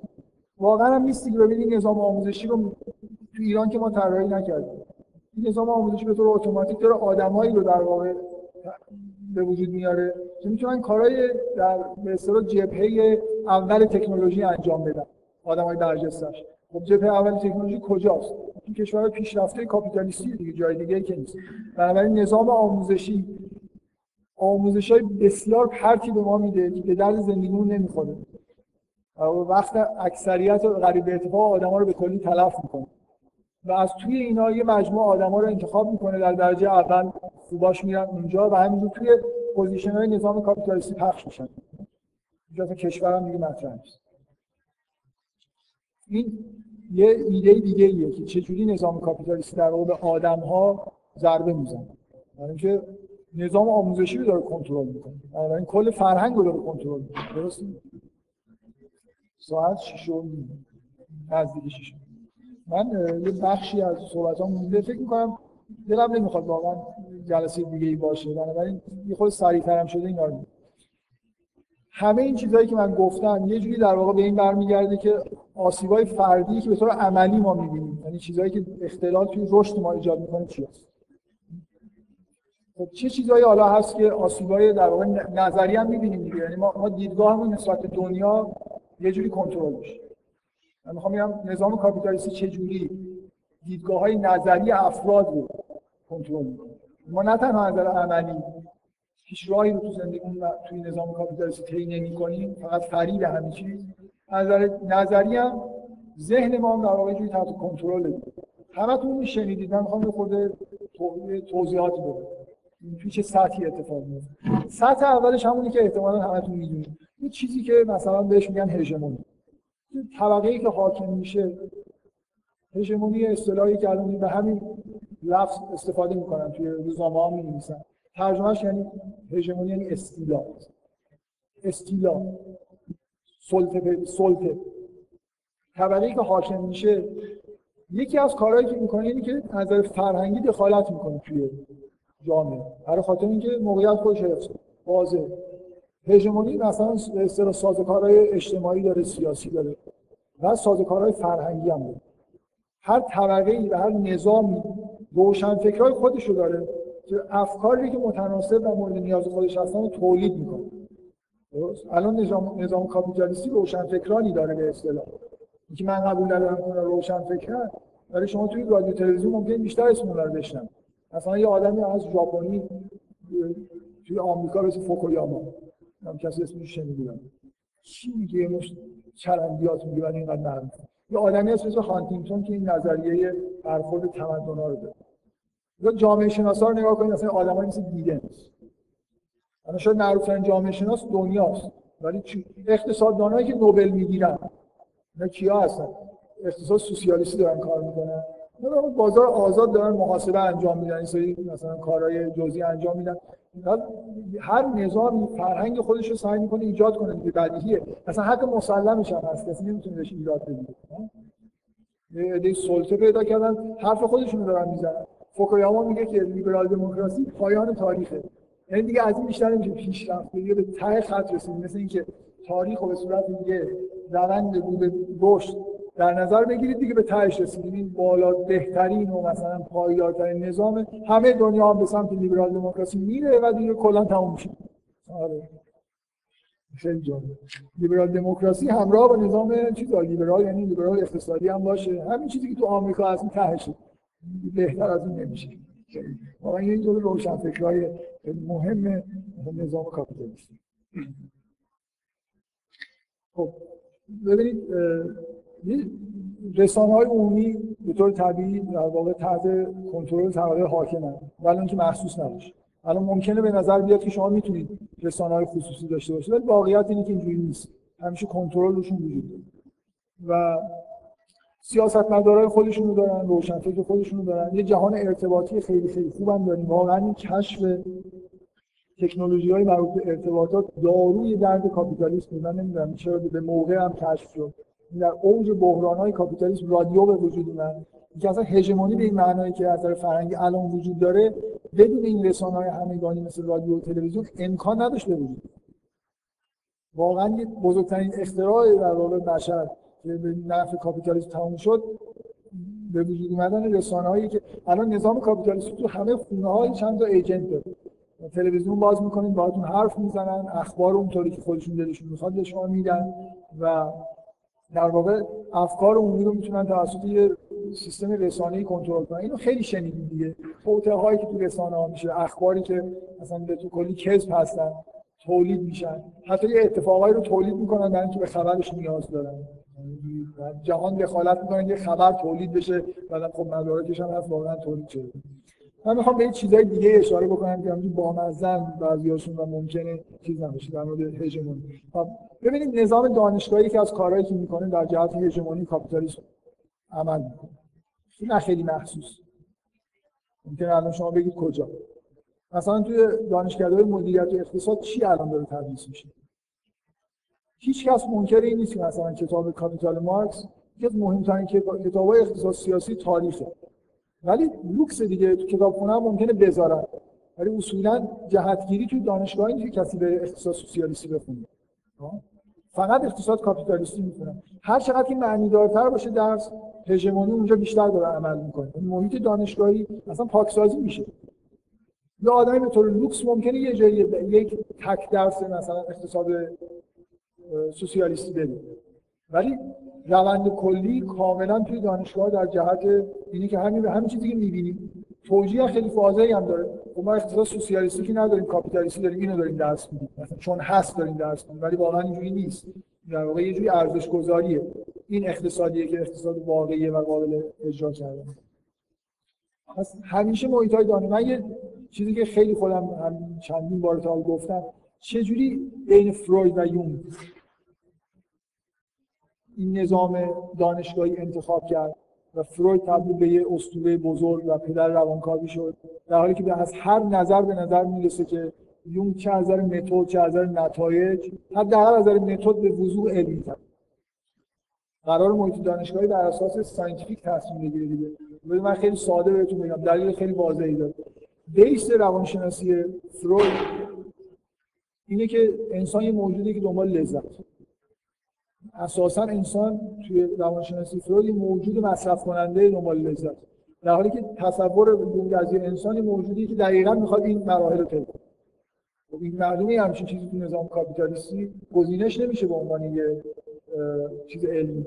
واقعا هم نیست که ببینید نظام آموزشی رو تو ایران که ما طراحی نکردیم. این نظام آموزشی به طور اتوماتیک داره آدمایی رو در واقع به وجود میاره که می‌تونن کارهای در به اصطلاح جبهه اول تکنولوژی انجام بدن آدمای برجسته‌اش. خب جبهه اول تکنولوژی کجاست؟ این کشور پیشرفته کاپیتالیستی دیگه جای دیگه ای که نیست. بنابراین نظام آموزشی آموزش های بسیار پرتی به ما میده که به درد زندگیمون نمی‌خوره. وقت اکثریت غریب ارتفاع آدما رو به کلی تلف می‌کنه. و از توی اینا یه مجموعه آدما رو انتخاب می‌کنه در درجه اول خوباش میرن اونجا و همینجور توی position های نظام کاپیتالیستی پخش میشن. اینجا کشور هم دیگه مطرح نیست. این یه ایده دیگه ایه که چجوری نظام کاپیتالیستی در به آدم ها ضربه می‌زنه. یعنی که نظام آموزشی رو داره کنترل می‌کنه. این کل فرهنگ رو داره کنترل می‌کنه. درست ساعت 6 و نزدیک 6 من یه بخشی از صحبتام مونده. فکر می‌کنم دلم نمی‌خواد واقعا جلسه دیگه ای باشه. بنابراین یه خود سریعتر هم شده اینا رو همه این چیزهایی که من گفتم یه جوری در واقع به این برمیگرده که آسیبای فردی که به طور عملی ما می‌بینیم. یعنی چیزهایی که اختلال توی رشد ما ایجاد می‌کنه چی هست؟ خب چه چیزهایی حالا هست که آسیبای در واقع نظری هم می‌بینیم یعنی ما, ما دیدگاهمون نسبت دنیا یه جوری کنترل میشه. من می‌خوام بگم نظام کاپیتالیستی چه جوری دیدگاه های نظری افراد رو کنترل می‌کنه. ما نه تنها از نظر عملی هیچ راهی رو تو زندگیمون توی نظام کاپیتالیستی طی نمی‌کنیم فقط فریب همه چیز. نظر نظری هم ذهن ما هم در واقع جوری تحت کنترل همتون شنیدید من می‌خوام یه خورده توضیحات بدم. توی چه سطحی اتفاق میفته سطح اولش همونی که احتمالاً همتون می‌دونید. یه چیزی که مثلا بهش میگن هژمونی طبقه ای که حاکم میشه هژمونی اصطلاحی که الان به همین لفظ استفاده می‌کنن توی روزنامه ها می‌نویسن. ترجمهش یعنی هژمونی یعنی استیلا استیلا سلطه سلطه. طبقه که حاکم میشه یکی از کارهایی که می‌کنه اینه که از نظر فرهنگی دخالت می‌کنه توی جامعه. برای خاطر اینکه موقعیت خودش حفظ واضح. هژمونی مثلا اصطلاح سازوکارهای اجتماعی داره سیاسی داره و سازوکارهای فرهنگی هم داره. هر طبقه ای و هر نظامی روشن فکرهای خودش رو داره که افکاری که متناسب و مورد نیاز خودش هستن رو تولید می‌کنه. الان نظام نظام کاپیتالیستی روشن فکرانی داره به اصطلاح. اینکه من قبول ندارم که روشن فکر ولی شما توی رادیو تلویزیون ممکن بیشتر اسم رو بشنوید مثلا یه آدمی از ژاپنی توی آمریکا مثل فوکویاما. هم کسی اسمش شنیدم. چی میگه؟ مش چرندیات میگه ولی اینقدر نرم. یه آدمی هست مثل هانتینگتون که این نظریه برخورد تمدن‌ها رو داره. یا جامعه شناسا رو نگاه کنید مثلا آدمایی مثل دیدنز انا شاید معروف‌ترین جامعه شناس دنیاست. ولی اقتصاددانایی که نوبل می‌گیرن. اینا کیا هستن؟ اقتصاد سوسیالیستی دارن کار می‌کنن. بازار آزاد دارن محاسبه انجام میدن. این سری مثلا کارهای جزئی انجام میدن. هر نظام فرهنگ خودش رو سعی می‌کنه ایجاد کنه دیگه بدیهیه. مثلا حق مسلمش هم هست کسی نمی‌تونه بهش ایراد بگیره یه سلطه پیدا کردن حرف خودشون رو دارن می‌زنن. فوکویاما میگه که لیبرال دموکراسی پایان تاریخه. یعنی دیگه از این بیشتر نمیشه پیشرفت دیگه به ته خط رسید مثل اینکه تاریخ به صورت دیگه روند رو به رشد در نظر بگیرید دیگه به تهش رسیدیم. این بالا بهترین و مثلا پایدارترین نظام همه دنیا هم به سمت لیبرال دموکراسی میره و دیگه کلا تموم میشه. آره. خیلی جالب. لیبرال دموکراسی همراه با نظام چیز لیبرال یعنی لیبرال اقتصادی هم باشه. همین چیزی که تو آمریکا هست تهشه بهتر از این نمیشه. واقعا این جور روشن فکرهای مهم نظام کاپیتالیستی خب ببینید رسانه های عمومی به طور طبیعی در واقع تحت کنترل طبقه حاکمن ولی اینکه محسوس نباشه. الان ممکنه به نظر بیاد که شما می‌تونید رسانه های خصوصی داشته باشید ولی واقعیت اینه که اینجوری نیست. همیشه کنترل روشون وجود داره. و سیاستمدارای خودشونو دارن روشنفکر خودشونو دارن. یه جهان ارتباطی خیلی خیلی خوبم داریم. واقعا این کشف تکنولوژی های مربوط به ارتباطات داروی درد کاپیتالیسم من نمی‌دونم چرا به موقع هم کشف شد. در اوج بحران های کاپیتالیسم رادیو به وجود اومد. که اصلا هژمونی به این معنایی که از نظر فرهنگی الان وجود داره بدون این رسانه های همگانی مثل رادیو و تلویزیون امکان نداشت به وجود واقعا بزرگترین اختراع در واقع بشر که به نفع کاپیتالیسم تموم شد به وجود اومدن رسانه هایی که الان نظام کاپیتالیسم تو همه خونه های چند تا ایجنت داره. تلویزیون باز می‌کنید باهاتون حرف می‌زنن اخبار اونطوری که خودشون دلشون می‌خواد به شما میدن و در واقع افکار عمومی رو می‌تونن توسط یه سیستم رسانه‌ای کنترل کنن. اینو خیلی شنیدید دیگه. هایی که تو رسانه ها میشه اخباری که مثلا به تو کلی کذب هستن تولید میشن. حتی یه اتفاقایی رو تولید می‌کنن برای اینکه به خبرش نیاز دارن. جهان دخالت می‌کنن یه خبر تولید بشه بعدم خب مدارکش هم هست واقعا تولید شده. من می‌خوام به این چیزای دیگه اشاره بکنم که همینجوری بامزن بعضیاشون و ممکنه چیز نباشه در مورد هژمونی. خب ببینید نظام دانشگاهی که از کارهایی که می‌کنه در جهت هژمونی کاپیتالیسم عمل می‌کنه. این خیلی محسوس ممکنه الان شما بگید کجا. مثلا توی دانشکده‌های مدیریت و اقتصاد چی الان داره تدریس میشه؟ هیچ کس منکر این نیست که مثلا کتاب کاپیتال مارکس یکی از مهمترین کتاب‌های اقتصاد سیاسی تاریخه. ولی لوکس دیگه تو کتابخونه هم ممکنه بذارن. ولی اصولا جهتگیری توی دانشگاه که کسی به اقتصاد سوسیالیستی بخونه. فقط اقتصاد کاپیتالیستی می‌کنه هر چقدر که معنی دارتر باشه درس هژمونی اونجا بیشتر داره عمل می‌کنه این محیط دانشگاهی اصلا پاکسازی میشه. یه آدمی به طور لوکس ممکنه یه جایی یک تک درس مثلا اقتصاد سوسیالیستی بده. ولی روند کلی کاملا توی دانشگاه در جهت اینی که همین همین چیزی که می‌بینیم. توجیه خیلی واضحی هم داره. خب ما اقتصاد سوسیالیستی نداریم کاپیتالیستی داریم اینو داریم درس میدیم. چون هست داریم درس میدیم ولی واقعا اینجوری نیست. در واقع یه جوری ارزش گذاریه این اقتصادیه که اقتصاد واقعیه و قابل اجرا کردن. پس همیشه محیط های دانش من یه چیزی که خیلی خودم هم چندین بار تا گفتم چجوری بین فروید و یونگ این نظام دانشگاهی انتخاب کرد و فروید تبدیل به یه اسطوره بزرگ و پدر روانکاوی شد در حالی که از هر نظر به نظر می‌رسه که یون چه از نظر متد چه از نظر نتایج حداقل از نظر متد به وضوح علمی کرد قرار محیط دانشگاهی بر اساس scientific تصمیم بگیره دیگه. من خیلی ساده بهتون بگم دلیل خیلی واضحی داره. base روانشناسی فروید اینه که انسان یه موجودی که دنبال لذت. اساسا انسان توی روانشناسی فروید موجود مصرف کننده دنبال لذت. در حالی که تصور از انسانی موجودی که دقیقا می‌خواد این مراحل رو طی کنه. خب این معلومه همچین چیزی تو نظام کاپیتالیستی گزینش نمیشه به عنوان یه چیز علمی.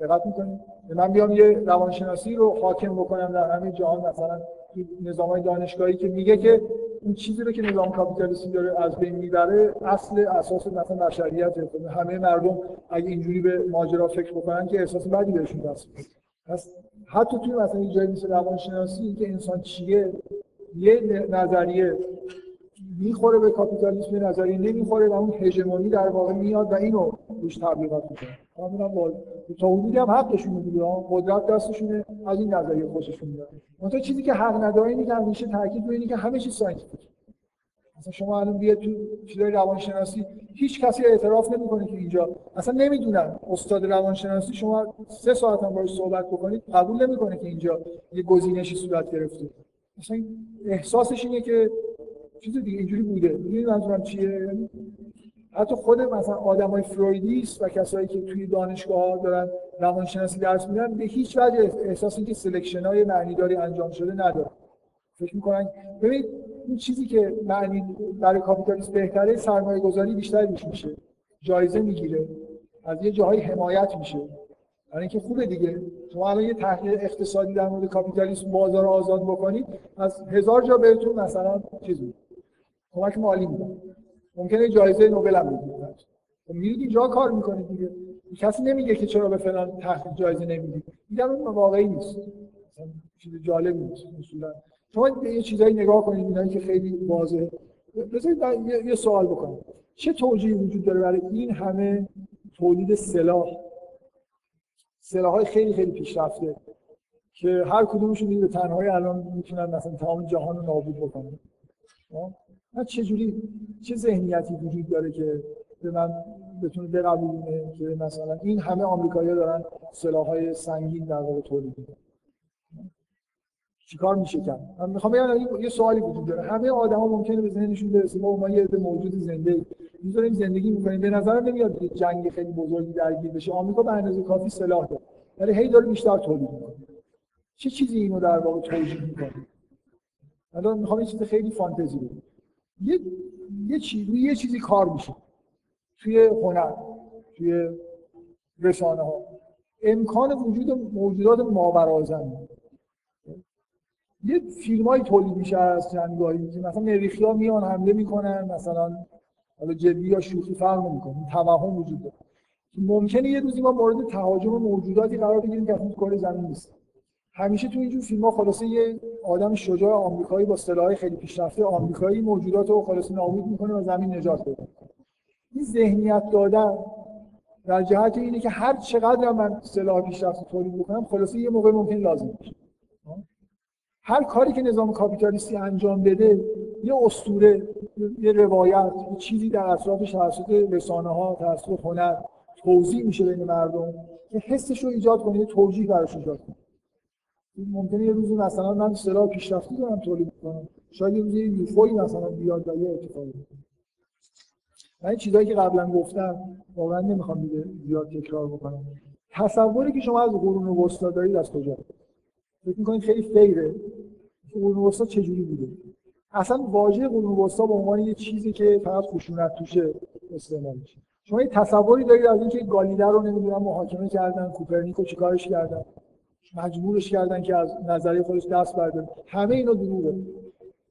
دقت می‌کنید من بیام یه روانشناسی رو حاکم بکنم در همه جهان مثلا نظام های دانشگاهی که میگه که این چیزی رو که نظام کاپیتالیستی داره از بین می‌بره اصل اساس مثلا بشریت همه مردم اگه اینجوری به ماجرا فکر بکنن که احساس بدی بهشون دست پس حتی توی مثلا یه جایی مثل روانشناسی که انسان چیه یه نظریه می‌خوره به کاپیتالیسم نظریه نمی‌خوره و اون هژمونی در واقع میاد و اینو روش تبلیغات می‌کنه. با تا حدودی هم حقشون دیگه قدرت دستشونه از این نظریه خوششون میاد. اون چیزی که حق نداره اینه که همیشه تاکید روی که همه چیز scientific مثلا شما الان بیاد تو چیزای روانشناسی هیچ کسی اعتراف نمی‌کنه که اینجا اصلا نمی‌دونن. استاد روانشناسی شما سه ساعت هم باهاش صحبت بکنید قبول نمی‌کنه که اینجا یه گزینشی صورت گرفته. مثلا احساسش اینه که چیز دیگه اینجوری بوده. می‌دونید منظورم چیه؟ حتی خود مثلا آدمای فرویدیست و کسایی که توی دانشگاه دارن روانشناسی درس میدن به هیچ وجه احساس اینکه selection های معنیداری انجام شده نداره. فکر می‌کنن ببینید این چیزی که معنی برای کاپیتالیسم بهتره سرمایه گذاری بیشتر روش میشه. جایزه می‌گیره. از یه جاهای حمایت میشه. برای اینکه خوبه دیگه. شما الان یه تحقیق اقتصادی در مورد کاپیتالیسم بازار آزاد بکنید از هزار جا بهتون مثلا چیز کمک مالی میده. ممکنه جایزه نوبل هم بگیرید خب میرید اینجا کار می‌کنید دیگه. کسی نمیگه که چرا به فلان تحقیق جایزه نمی‌دید. میگن اون واقعی نیست. چیز جالب نیست. اصولا شما یه چیزایی نگاه کنید اینایی که خیلی واضحه. بذارید یه،, یه سوال بکنم. چه توجیهی وجود داره برای این همه تولید سلاح؟ سلاح خیلی خیلی پیشرفته که هر کدومشون به تنهایی الان می‌تونن مثلا تمام جهان رو نابود بکنن. چه جوری چه ذهنیتی وجود داره که به من بتونه بقبولونه که مثلا این همه آمریکایی‌ها دارن سلاح‌های سنگین در واقع تولید می‌کنن؟ چیکار میشه کرد؟ من می‌خوام بگم یه سوالی وجود داره. همه آدما ممکنه به ذهنشون برسه. ما ما یه موجود زنده می‌ذاریم زندگی می‌کنیم. به نظر نمیاد یه جنگ خیلی بزرگی درگیر بشه. آمریکا به اندازه کافی سلاح داره. ولی هی داره بیشتر تولید می‌کنه. چه چیزی اینو در واقع توجیه می‌کنه؟ الان می‌خوام یه چیز خیلی فانتزی بگم. یه یه چیزی یه چیزی کار میشه. توی هنر توی رسانه ها امکان وجود موجودات ماورازن یه فیلم های تولید میشه از جنگاهی مثلا مریخی ها میان حمله می‌کنن مثلا حالا جدی یا شوخی فرق نمی‌کنه توهم وجود داره. ممکنه یه روزی ما مورد تهاجم موجوداتی قرار بگیریم که اصلا کره زمین نیست. همیشه تو اینجور فیلم ها خلاصه یه آدم شجاع آمریکایی با سلاح خیلی پیشرفته آمریکایی موجودات رو خلاصه نابود می‌کنه و زمین نجات بده این ذهنیت دادن در جهت اینه که هر چقدر من سلاح پیشرفته تولید بکنم خلاصه یه موقع ممکن لازم باشه. هر کاری که نظام کاپیتالیستی انجام بده یه اسطوره یه روایت یه چیزی در اطرافش توسط رسانه ها توسط هنر توضیح میشه بین مردم که حسش رو ایجاد کنه یه توجیه براش ایجاد کنه. ممکنه یه روزی مثلا من سلاح پیشرفتی دارم تولید کنم شاید یه روزی یوفوی مثلا بیاد و یه اتفاقی من این چیزایی که قبلا گفتم واقعا نمی‌خوام دیگه زیاد تکرار بکنم. تصوری که شما از قرون وسطا دارید از کجا؟ فکر می‌کنید خیلی فیره. قرون وسطا چجوری بوده؟ اصلا واژه قرون وسطا به عنوان یه چیزی که فقط خشونت توشه استعمال میشه. شما یه تصوری دارید از اینکه گالیله رو نمی‌دونم محاکمه کردن کوپرنیکو چیکارش کردن. مجبورش کردن که از نظریه خودش دست برداره. همه اینا دروغه.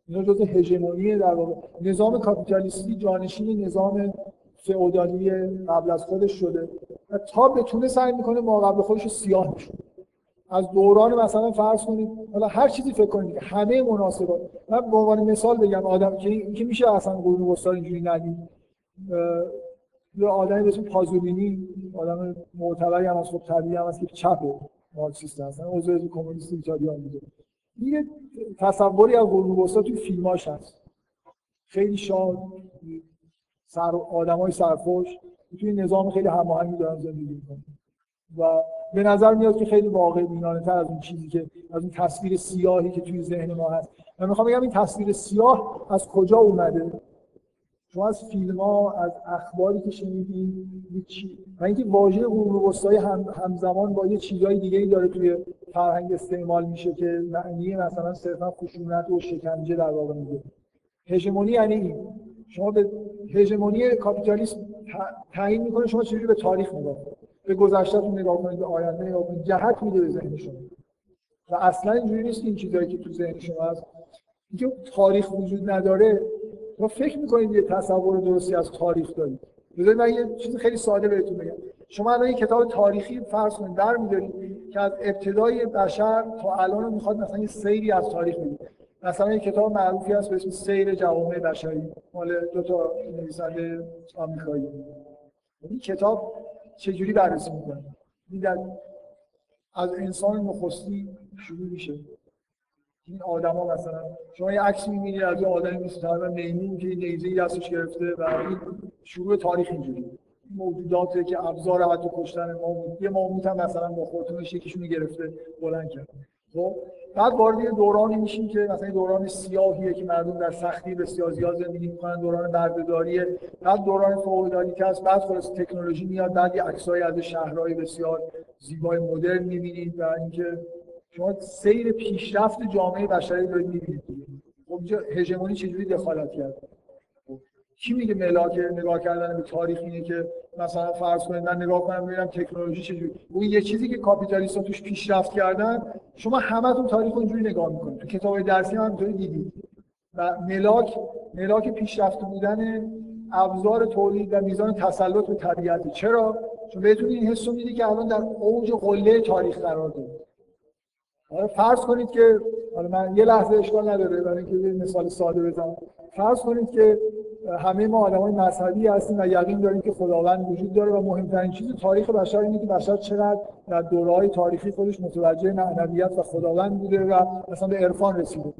اینا جزء هژمونی در واقع. نظام کاپیتالیستی جانشین نظام فئودالی قبل از خودش شده. و تا بتونه سعی می‌کنه ما قبل خودش رو سیاه نشون از دوران مثلا فرض کنید حالا هر چیزی فکر کنید همه مناسبات. من به عنوان مثال بگم آدم که این که میشه اصلا قرون وسطا اینجوری ندید یه آدمی به اسم پازولینی آدم معتبری هم از خب طبیعی هم هست که چپه. مارکسیست هستن. عضو کمونیست ایتالیا بوده. یه تصوری از قرون وسطا توی فیلماش هست. خیلی شاد سر آدمای سرخوش. توی نظام خیلی هماهنگی دارن زندگی می‌کنن. و به نظر میاد که خیلی واقع بینانه تر از اون چیزی که از اون تصویر سیاهی که توی ذهن ما هست. من می‌خوام بگم این تصویر سیاه از کجا اومده؟ شما از فیلم ها از اخباری که شنیدید چی و اینکه واژه قرون وسطایی هم همزمان با یه چیزای دیگه ای داره توی فرهنگ استعمال میشه که معنی مثلا صرفا خشونت و شکنجه در واقع میده. هژمونی یعنی شما به هژمونی کاپیتالیسم تعیین می‌کنه شما چجوری به تاریخ نگاه کنید؟ به گذشتهتون نگاه کنید به آینده نگاه کنید. جهت میده به ذهن شما. و اصلا اینجوری نیست این چیزایی که تو ذهن شما هست. اینکه تاریخ وجود نداره شما فکر می‌کنید یه تصور درستی از تاریخ دارید بذارید من یه چیز خیلی ساده بهتون بگم. شما الان یه کتاب تاریخی فرض کنید در میدارید که از ابتدای بشر تا الان می‌خواد مثلا یه سیری از تاریخ بگید مثلا یه کتاب معروفی هست به اسم سیر جوامع بشری. مال دو تا نویسنده آمریکایی. این کتاب چجوری بررسی می‌کنه؟ از انسان نخستی شروع میشه. این آدما مثلا شما یه عکس می‌بینید از یه آدمی مثل تقریبا میمون که نیزه دستش گرفته و این شروع تاریخ اینجوری. موجوداتی که ابزار حتی کشتن ما یه ماموت هم مثلا با خودتونش یکیشونو گرفته بلند کرد خب بعد وارد یه دورانی میشیم که مثلا دوران سیاهیه که مردم در سختی بسیار زیاد زندگی می‌کنن دوران بردهداریه. بعد دوران فئودالیته است بعد خلاص تکنولوژی میاد بعد یه از شهرهای بسیار زیبای مدرن می‌بینید و اینکه شما سیر پیشرفت جامعه بشری رو می‌بینید خب اینجا هژمونی چجوری دخالت کرد؟ کی میگه ملاک نگاه کردن به تاریخ اینه که مثلا فرض کنید من نگاه کنم ببینم تکنولوژی چجوری اون یه چیزی که کاپیتالیست‌ها توش پیشرفت کردن شما همتون تاریخ اینجوری نگاه می‌کنید. تو کتاب درسی هم اینطوری دیدید. و ملاک ملاک پیشرفته بودن ابزار تولید و میزان تسلط به طبیعت. چرا؟ چون بهتون این حس میدی که الان در اوج قله تاریخ قرار حالا فرض کنید که حالا من یه لحظه اشکال نداره برای اینکه یه مثال ساده بزنم. فرض کنید که همه ما آدمای مذهبی هستیم و یقین داریم که خداوند وجود داره و مهمترین چیز تاریخ بشر اینه که بشر چقدر در دورهای تاریخی خودش متوجه معنویت و خداوند بوده و مثلا به عرفان رسیده.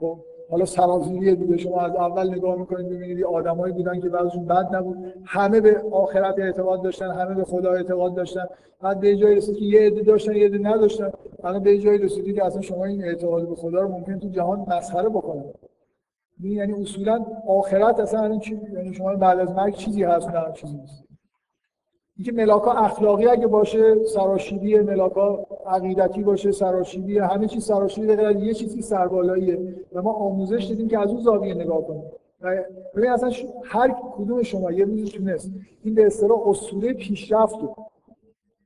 خب حالا سرازیری دیگه شما از اول نگاه می‌کنید می‌بینید آدمایی بودن که بعضشون بد نبود. همه به آخرت اعتقاد داشتن همه به خدا اعتقاد داشتن. بعد به جایی رسید که یه عده داشتن یه عده نداشتن. الان به جایی رسیدی که اصلا شما این اعتقاد به خدا رو ممکن تو جهان مسخره بکنید یعنی اصولا آخرت اصلا یعنی شما بعد از مرگ چیزی هست نه چیزی نیست. اینکه ملاکا اخلاقی اگه باشه سراشیبی ملاکا عقیدتی باشه سراشیبی همه چیز سراشیبی غیر یه چیزی سربالاییه. و ما آموزش دیدیم که از اون زاویه نگاه کنیم. ببین اصلا هر کدوم شما یه روزی تونست این به اصطلاح اسطوره پیشرفت رو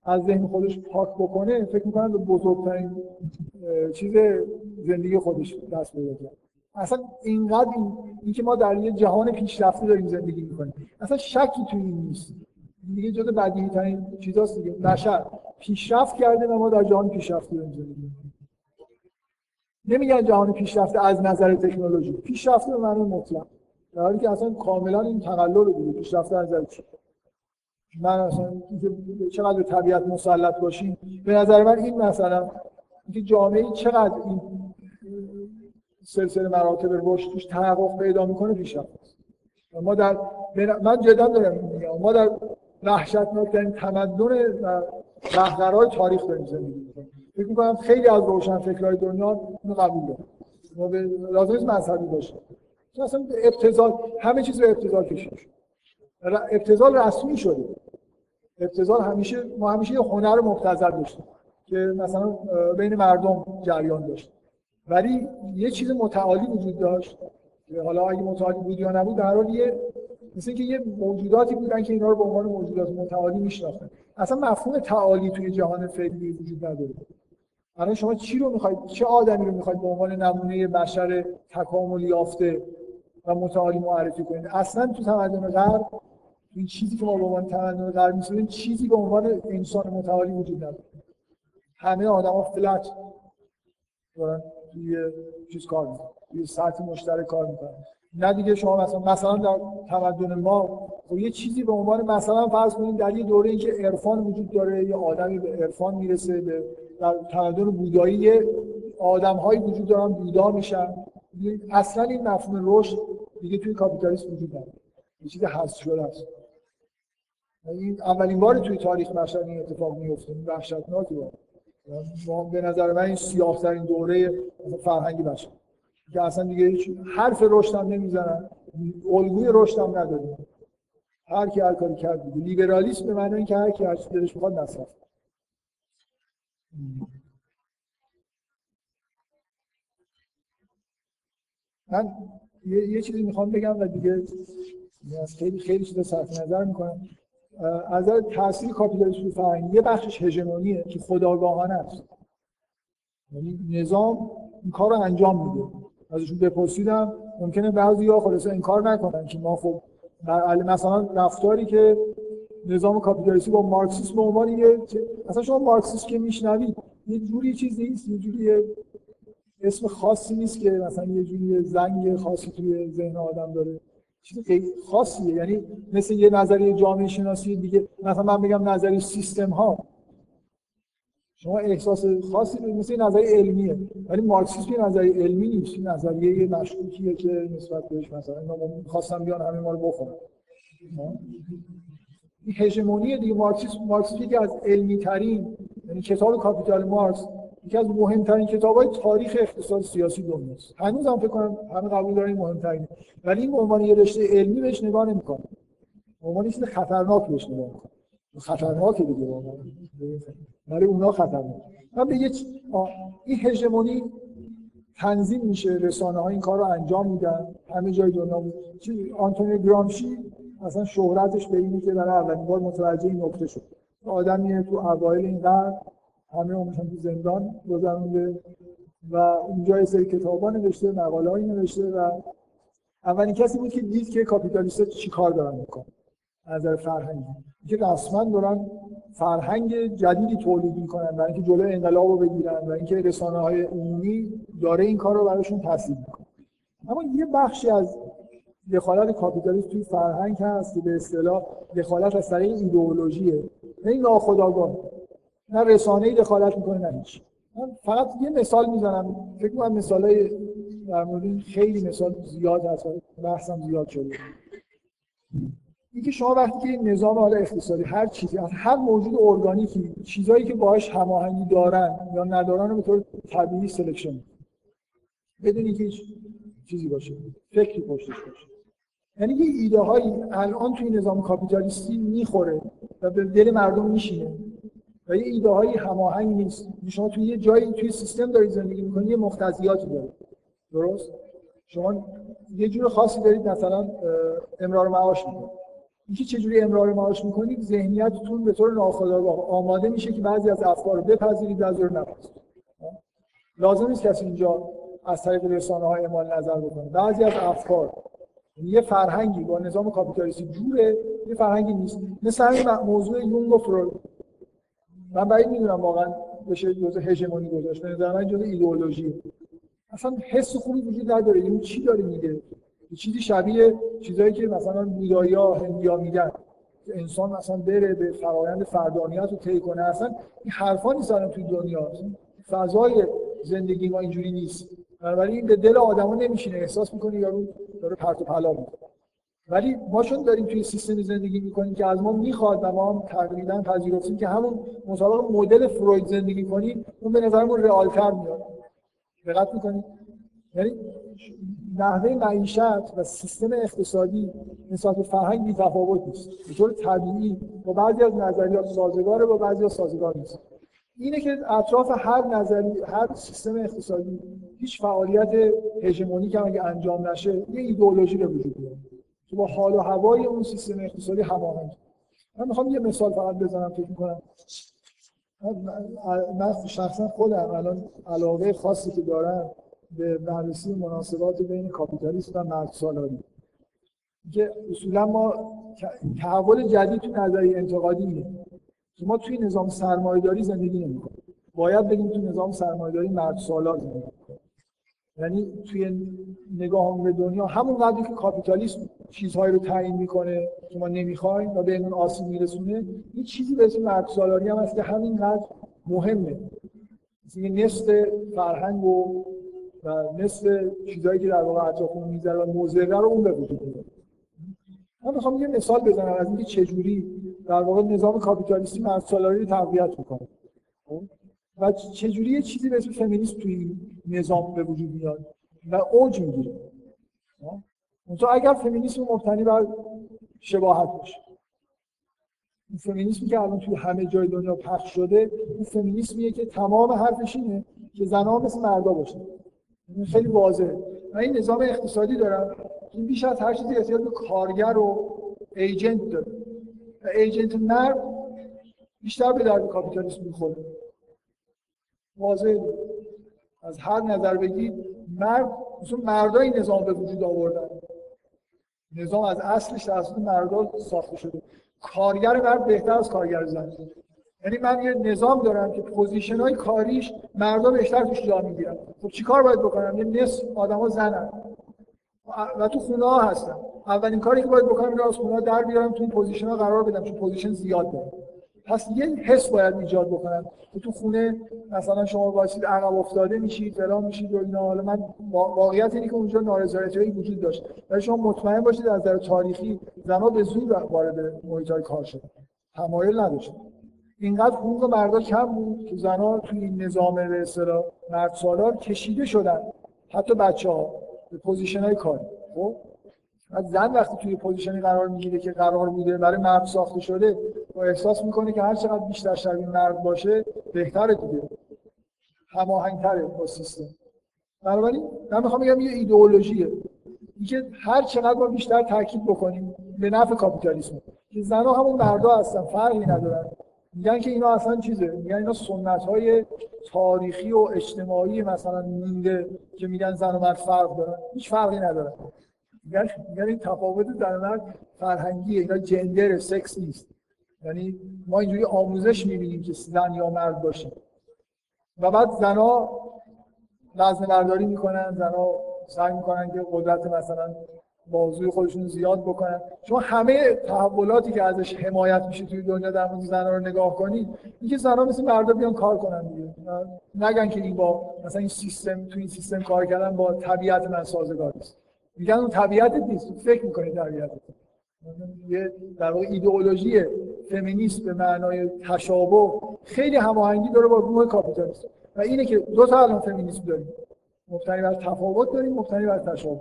از ذهن خودش پاک بکنه فکر می‌کنم به بزرگترین چیز زندگی خودش دست پیدا کرد. اصلا اینقدر این, این که ما در یه جهان پیشرفته داریم زندگی می‌کنیم. اصلا شکی توی این نیست. دیگه جز بدیهی ترین چیزاست دیگه. بشر. پیشرفت کرده و ما در جهان پیشرفته داریم زندگی نمیگن جهان پیشرفته از نظر تکنولوژی. پیشرفته به معنی مطلق. در حالی که اصلا کاملا این تقلل دیگه پیشرفته از نظر چی؟ من اصلا چقدر طبیعت مسلط باشیم. به نظر من این مثلا اینکه جامعه چقدر این سلسله مراتب رشد توش تحقق پیدا می‌کنه پیشرفت ما در من جدا دارم میگم. ما در وحشتناکترین تمدن و رهبرهای تاریخ داریم زندگی می‌کنیم. فکر می‌کنم خیلی از روشن فکرهای دنیا اینو قبول دارن. لازم نیست مذهبی باشه. اصلا ابتذال همه چیز به ابتذال کشیده شد ابتذال رسمی شده. ابتذال همیشه ما همیشه یه هنر مبتذل داشتیم که مثلا بین مردم جریان داشت. ولی یه چیز متعالی وجود داشت حالا اگه متعالی بود یا نبود در حال یه مثل که یه موجوداتی بودن که اینا رو به عنوان موجودات متعالی میشناختن. اصلا مفهوم تعالی توی جهان فعلی وجود نداره. الان شما چی رو می‌خواید؟ چه آدمی رو می‌خواید به عنوان نمونه بشر تکامل یافته و متعالی معرفی کنید؟ اصلا تو تمدن غرب این چیزی که ما به عنوان تمدن غرب می‌سازیم چیزی به عنوان انسان متعالی وجود نداره. همه آدما فلت دارن توی چیز کار می‌کنن توی سطح مشترک کار می‌کنن. نه دیگه شما مثلا مثلا در تمدن ما خب یه چیزی به عنوان مثلا فرض کنید در یه دوره اینکه عرفان وجود داره یه آدمی به عرفان می‌رسه به در تمدن بودایی آدم هایی وجود دارن بودا میشن. اصلا این مفهوم رشد دیگه توی کاپیتالیسم وجود نداره. یه چیز حذف شده است. این اولین بار توی تاریخ بشر این اتفاق میفته این وحشتناکه به نظر من این سیاه ترین دوره فرهنگی بشر که اصلا دیگه هیچ حرف رشد هم نمی‌زنن. الگوی رشد هم نداریم. هر کی هر کاری کرد دیگه. لیبرالیسم به معنی اینکه هر کی هر چیزی دلش می‌خواد مصرف من یه, یه چیزی می‌خوام بگم و دیگه خیلی خیلی چیزا صرف نظر می‌کنم. از تاثیر کاپیتالیسم فرهنگ یه بخشش هژمونیه که خداگاهانه است. یعنی نظام این کار رو انجام میده. ازشون بپرسیدم ممکنه بعضی ها خلاصه انکار نکنن که ما خب مثلا رفتاری که نظام کاپیتالیستی با مارکسیسم به عنوان یه اصلا شما مارکسیسم که میشنوید یه جوری چیز نیست یه جوری اسم خاصی نیست که مثلا یه جوری زنگ خاصی توی ذهن آدم داره. چیز خیلی خاصیه. یعنی مثل یه نظریه جامعه شناسی دیگه مثلا من بگم نظریه سیستم ها شما احساس خاصی مثل نظریه علمیه. ولی مارکسیسم یه نظریه علمی نیست. نظریه مشکوکیه که نسبت بهش مثلا اینا خواستم بیان همه ما رو بخورن این هژمونی دیگه. مارکسیسم مارکسیسم یکی از علمی ترین یعنی کتاب کاپیتال مارکس یکی از مهمترین کتاب‌های تاریخ اقتصاد سیاسی دنیاست هنوز هم فکر کنم همه قبول دارن مهمترین ولی این به عنوان یه رشته علمی بهش نگاه نمی‌کنه به عنوان خطرناک بهش نگاه می‌کنه خطرناکه دیگه برای اونا خطرناک من به یه این هژمونی تنظیم میشه رسانه ها این کار رو انجام میدن. همه جای دنیا آنتونی گرامشی مثلا شهرتش به اینه که برای اولین بار متوجه این نکته شد. آدمی تو اوایل این قرن همه عمرشون تو زندان گذرونده و اونجا یه سری کتابا نوشته مقاله نوشته و اولین کسی بود که دید که کاپیتالیست‌ها چی کار دارن می‌کنن. از نظر فرهنگی. که رسما دارن فرهنگ جدیدی تولید می‌کنن برای اینکه جلوی انقلاب رو بگیرن و اینکه رسانه های عمومی داره این کار رو براشون تصدیق می‌کنه. اما یه بخشی از دخالت کاپیتالیسم توی فرهنگ هست که به اصطلاح دخالت از طریق ایدئولوژیه. این ناخودآگاه. نه رسانه‌ای دخالت می‌کنه نه هیچ. من فقط یه مثال می‌زنم. فکر کنم مثالای در مورد خیلی مثال زیاد هست. بحثم زیاد شده. اینکه شما وقتی که این نظام حالا اقتصادی هر چیزی از هر موجود ارگانیکی چیزایی که باهاش هماهنگی دارن یا ندارن رو به طور طبیعی selection بدون اینکه هیچ چیزی باشه فکری پشتش باشه. یعنی یه ایده هایی الان توی نظام کاپیتالیستی می‌خوره و به دل مردم میشینه و یه ایده هایی هماهنگ نیست. شما توی یه جایی توی سیستم دارید زندگی می‌کنید یه مختزیاتی داره درست؟ شما یه جور خاصی دارید مثلا امرار معاش می‌کنید. اینکه چجوری امرار معاش می‌کنید ذهنیتتون به طور ناخودآگاه آماده میشه که بعضی از افکار رو بپذیرید بعضی رو نپذیرید لازم نیست کسی اینجا از طریق رسانه های اعمال نظر بکنه. بعضی از افکار یه فرهنگی با نظام کاپیتالیستی جوره یه فرهنگی نیست. مثل همین موضوع یونگ و فروید. من بعید می‌دونم واقعا بشه جزء هژمونی گذاشت. به نظر من جزء ایدئولوژی. اصلا حس خوبی وجود نداره. این چی داره میگه؟ چیزی شبیه چیزایی که مثلا بودایا هندیا میگن. انسان مثلا بره به فرایند فردانیت رو طی کنه. اصلا این حرفا نیست توی دنیا. فضای زندگی ما اینجوری نیست. بنابراین به دل آدما نمیشینه. احساس می‌کنه یارو داره پرت و پلا می‌کنه. ولی ما چون داریم توی سیستمی زندگی می‌کنیم که از ما می‌خواد و ما هم تقریبا پذیرفتیم که همون مطابق مدل فروید زندگی کنیم اون به نظرمون رئالتر میاد. دقت می‌کنید یعنی نحوه معیشت و سیستم اقتصادی نسبت به فرهنگ بی تفاوت نیست. به طور طبیعی با بعضی از نظریات سازگاره با بعضی از سازگار نیست. اینه که اطراف هر نظری هر سیستم اقتصادی هیچ فعالیت هژمونیک هم اگه انجام نشه یه ایدئولوژی به وجود میاد که با حال و هوای اون سیستم اقتصادی هماهنگ. من می‌خوام یه مثال فقط بزنم فکر می‌کنم. من شخصا خودم الان علاقه خاصی که دارم به بررسی مناسبات بین کاپیتالیسم و مرد سالاری که اصولا ما تحول جدید تو نظریه انتقادی اینه. که ما توی نظام سرمایه‌داری زندگی نمی‌کنیم باید بگیم تو نظام سرمایه‌داری مرد زندگی یعنی توی نگاه به دنیا همون قدری که کاپیتالیسم چیزهایی رو تعیین می‌کنه که ما نمی‌خوایم و به اون آسیب میرسونه یه چیزی به اسم مرد سالاری هم هست که همینقدر مهمه. مثل نصف فرهنگ و و نصف چیزهایی که در واقع اطرافمون می‌ذاره و موزره رو اون به وجود میاره من می‌خوام یه مثال بزنم از اینکه چجوری در واقع نظام کاپیتالیستی مرد سالاری رو تقویت می‌کنه خب؟ و چجوری یه چیزی به اسم فمینیسم توی نظام به وجود میاد و اوج می‌گیره. منتها اگر فمینیسم مبتنی بر شباهت باشه. این فمینیسمی که الان توی همه جای دنیا پخش شده این فمینیسمیه که تمام حرفش اینه که زنها مثل مردا باشن. خیلی واضحه. من این نظام اقتصادی دارم. این بیش از هر چیزی احتیاج به کارگر و agent داره. agent مرد بیشتر به درد کاپیتالیسم می‌خوره. واضح از هر نظر بگید مرد مثلا مردا این نظام به وجود آوردن. نظام از اصلش توسط مردا ساخته شده. کارگر مرد بهتر از کارگر زن. یعنی من یه نظام دارم که position های کاریش مردا بیشتر توش جا می‌گیرن. خب چیکار باید بکنم؟ یه نصف آدما زنن. و تو خونه ها هستن. اولین کاری که باید بکنم اینه از خونه در بیارم تو position قرار بدم چون position زیاد دارم پس یه حس باید ایجاد بکنم. که تو خونه مثلا شما واسید عقب افتاده میشید فلان میشید و اینا. حالا من واقعیت اینه که اونجا نارضایتی وجود داشت. ولی شما مطمئن باشید از نظر تاریخی زنها به زور وارد محیط کار شدن. تمایل نداشتن. اینقدر حقوق مردا کم بود که زنها توی این نظام به اصطلاح مرد سالار کشیده شدن حتی بچه ها به position های کاری. خب؟ زن وقتی توی position ی قرار می‌گیره که قرار بوده برای مرد ساخته شده و احساس می‌کنه که هر چقدر بیشتر شبیه مرد باشه بهتره دیگه. هماهنگتره با سیستم. بنابراین من می‌خوام بگم یه ایدئولوژیه. اینکه هر چقدر ما بیشتر تاکید بکنیم به نفع کاپیتالیسم. که زنها همون مردا هستن فرقی ندارن. میگن که اینا اصلا چیزه؟ میگن اینا سنت های تاریخی و اجتماعی مثلا مونده که میگن زن و مرد فرق دارن. هیچ فرقی ندارن. میگن میگن این تفاوت زن و مرد فرهنگیه. اینا جندر سکس نیست. یعنی ما اینجوری آموزش می‌بینیم که زن یا مرد باشیم. و بعد زنها وزن برداری می‌کنن زنها سعی می‌کنن که قدرت مثلا بازوی خودشون زیاد بکنن. شما همه تحولاتی که ازش حمایت میشه توی دنیا در مورد زنها رو نگاه کنید اینکه زنها مثل مردا بیان کار کنن دیگه. نگن که این با مثلا این سیستم تو این سیستم کار کردن با طبیعت من سازگار است میگن اون طبیعت نیست. فکر می‌کنید طبیعت. یه در واقع ایدئولوژی فمینیست به معنای تشابه خیلی هماهنگی داره با روح کاپیتالیسم و اینه که دو تا الان فمینیسم داریم. مبتنی بر تفاوت داریم مبتنی بر تشابه.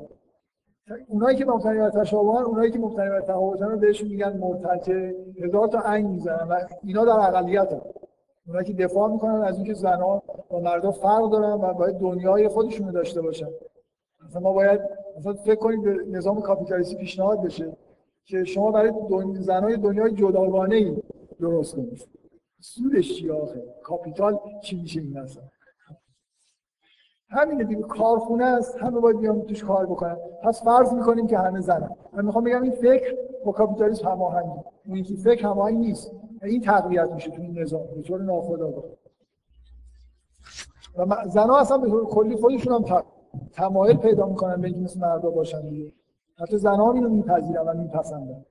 اونایی که مبتنی بر تشابهن اونایی که مبتنی بر تفاوتن رو بهشون میگن مرتجع. هزار تا انگ می‌زنن و اینا در اقلیت هم. اونایی که دفاع می‌کنن از اینکه زنها با مردا فرق دارن و باید دنیای خودشونو داشته باشن. مثلا ما باید مثلا فکر کنید به نظام کاپیتالیستی پیشنهاد بشه که شما برای دن... زنای دنیای جداگانه ای درست کنید. سودش چی آخه؟ کاپیتال چی میشه این مثلا همینه دیگه کارخونه است همه باید بیان توش کار بکنن. پس فرض می‌کنیم که همه زنن. من می‌خوام بگم این فکر با کاپیتالیسم هماهنگه. اون که فکر هماهنگ نیست. این تقویت میشه تو این نظام به طور ناخودآگاه. و زنها اصلا به طور کلی خودشون هم تمایل پیدا می‌کنن به اینکه مثل مردا باشن دیگه. حتی زنها اینو میپذیرن و میپسندن.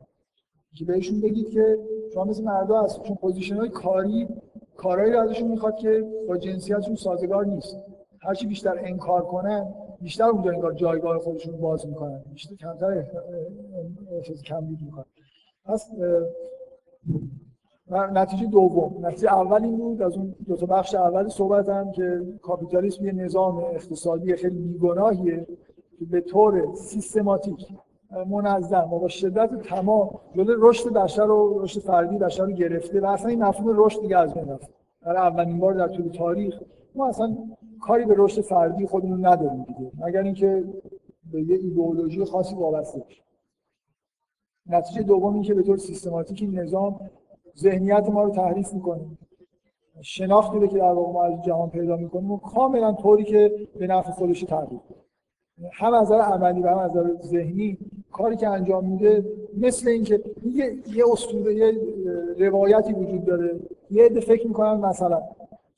که بهشون بگید که شما مثل مردا هست چون position های کاری کارهایی رو ازشون می‌خواد که با جنسیتشون سازگار نیست. هرچی بیشتر انکار کنن بیشتر اونجا انگار جایگاه خودشون باز می‌کنن. بیشتر کمتر احساس کمبود می‌کنن. پس نتیجه دوم. نتیجه اول این بود از اون دو تا بخش اول صحبتم که کاپیتالیسم یه نظام اقتصادی خیلی بیگناهیه که به طور سیستماتیک منظم و با شدت تمام جلوی رشد بشر و رشد فردی بشر رو گرفته و اصلا این مفهوم رشد دیگه از بین رفت برای اولین بار در طول تاریخ. ما اصلا کاری به رشد فردی خودمون نداریم دیگه. مگر اینکه به یه ایدئولوژی خاصی وابسته بشه نتیجه دوم این که به طور سیستماتیک نظام ذهنیت ما رو تحریف می‌کنه. شناختی رو که در واقع ما از جهان پیدا می‌کنیم و کاملا طوری که به نفع خودش تغییر هم از نظر عملی و هم از نظر ذهنی کاری که انجام میده مثل اینکه یه یه اسطوره یه روایتی وجود داره. یه عده فکر می‌کنن مثلا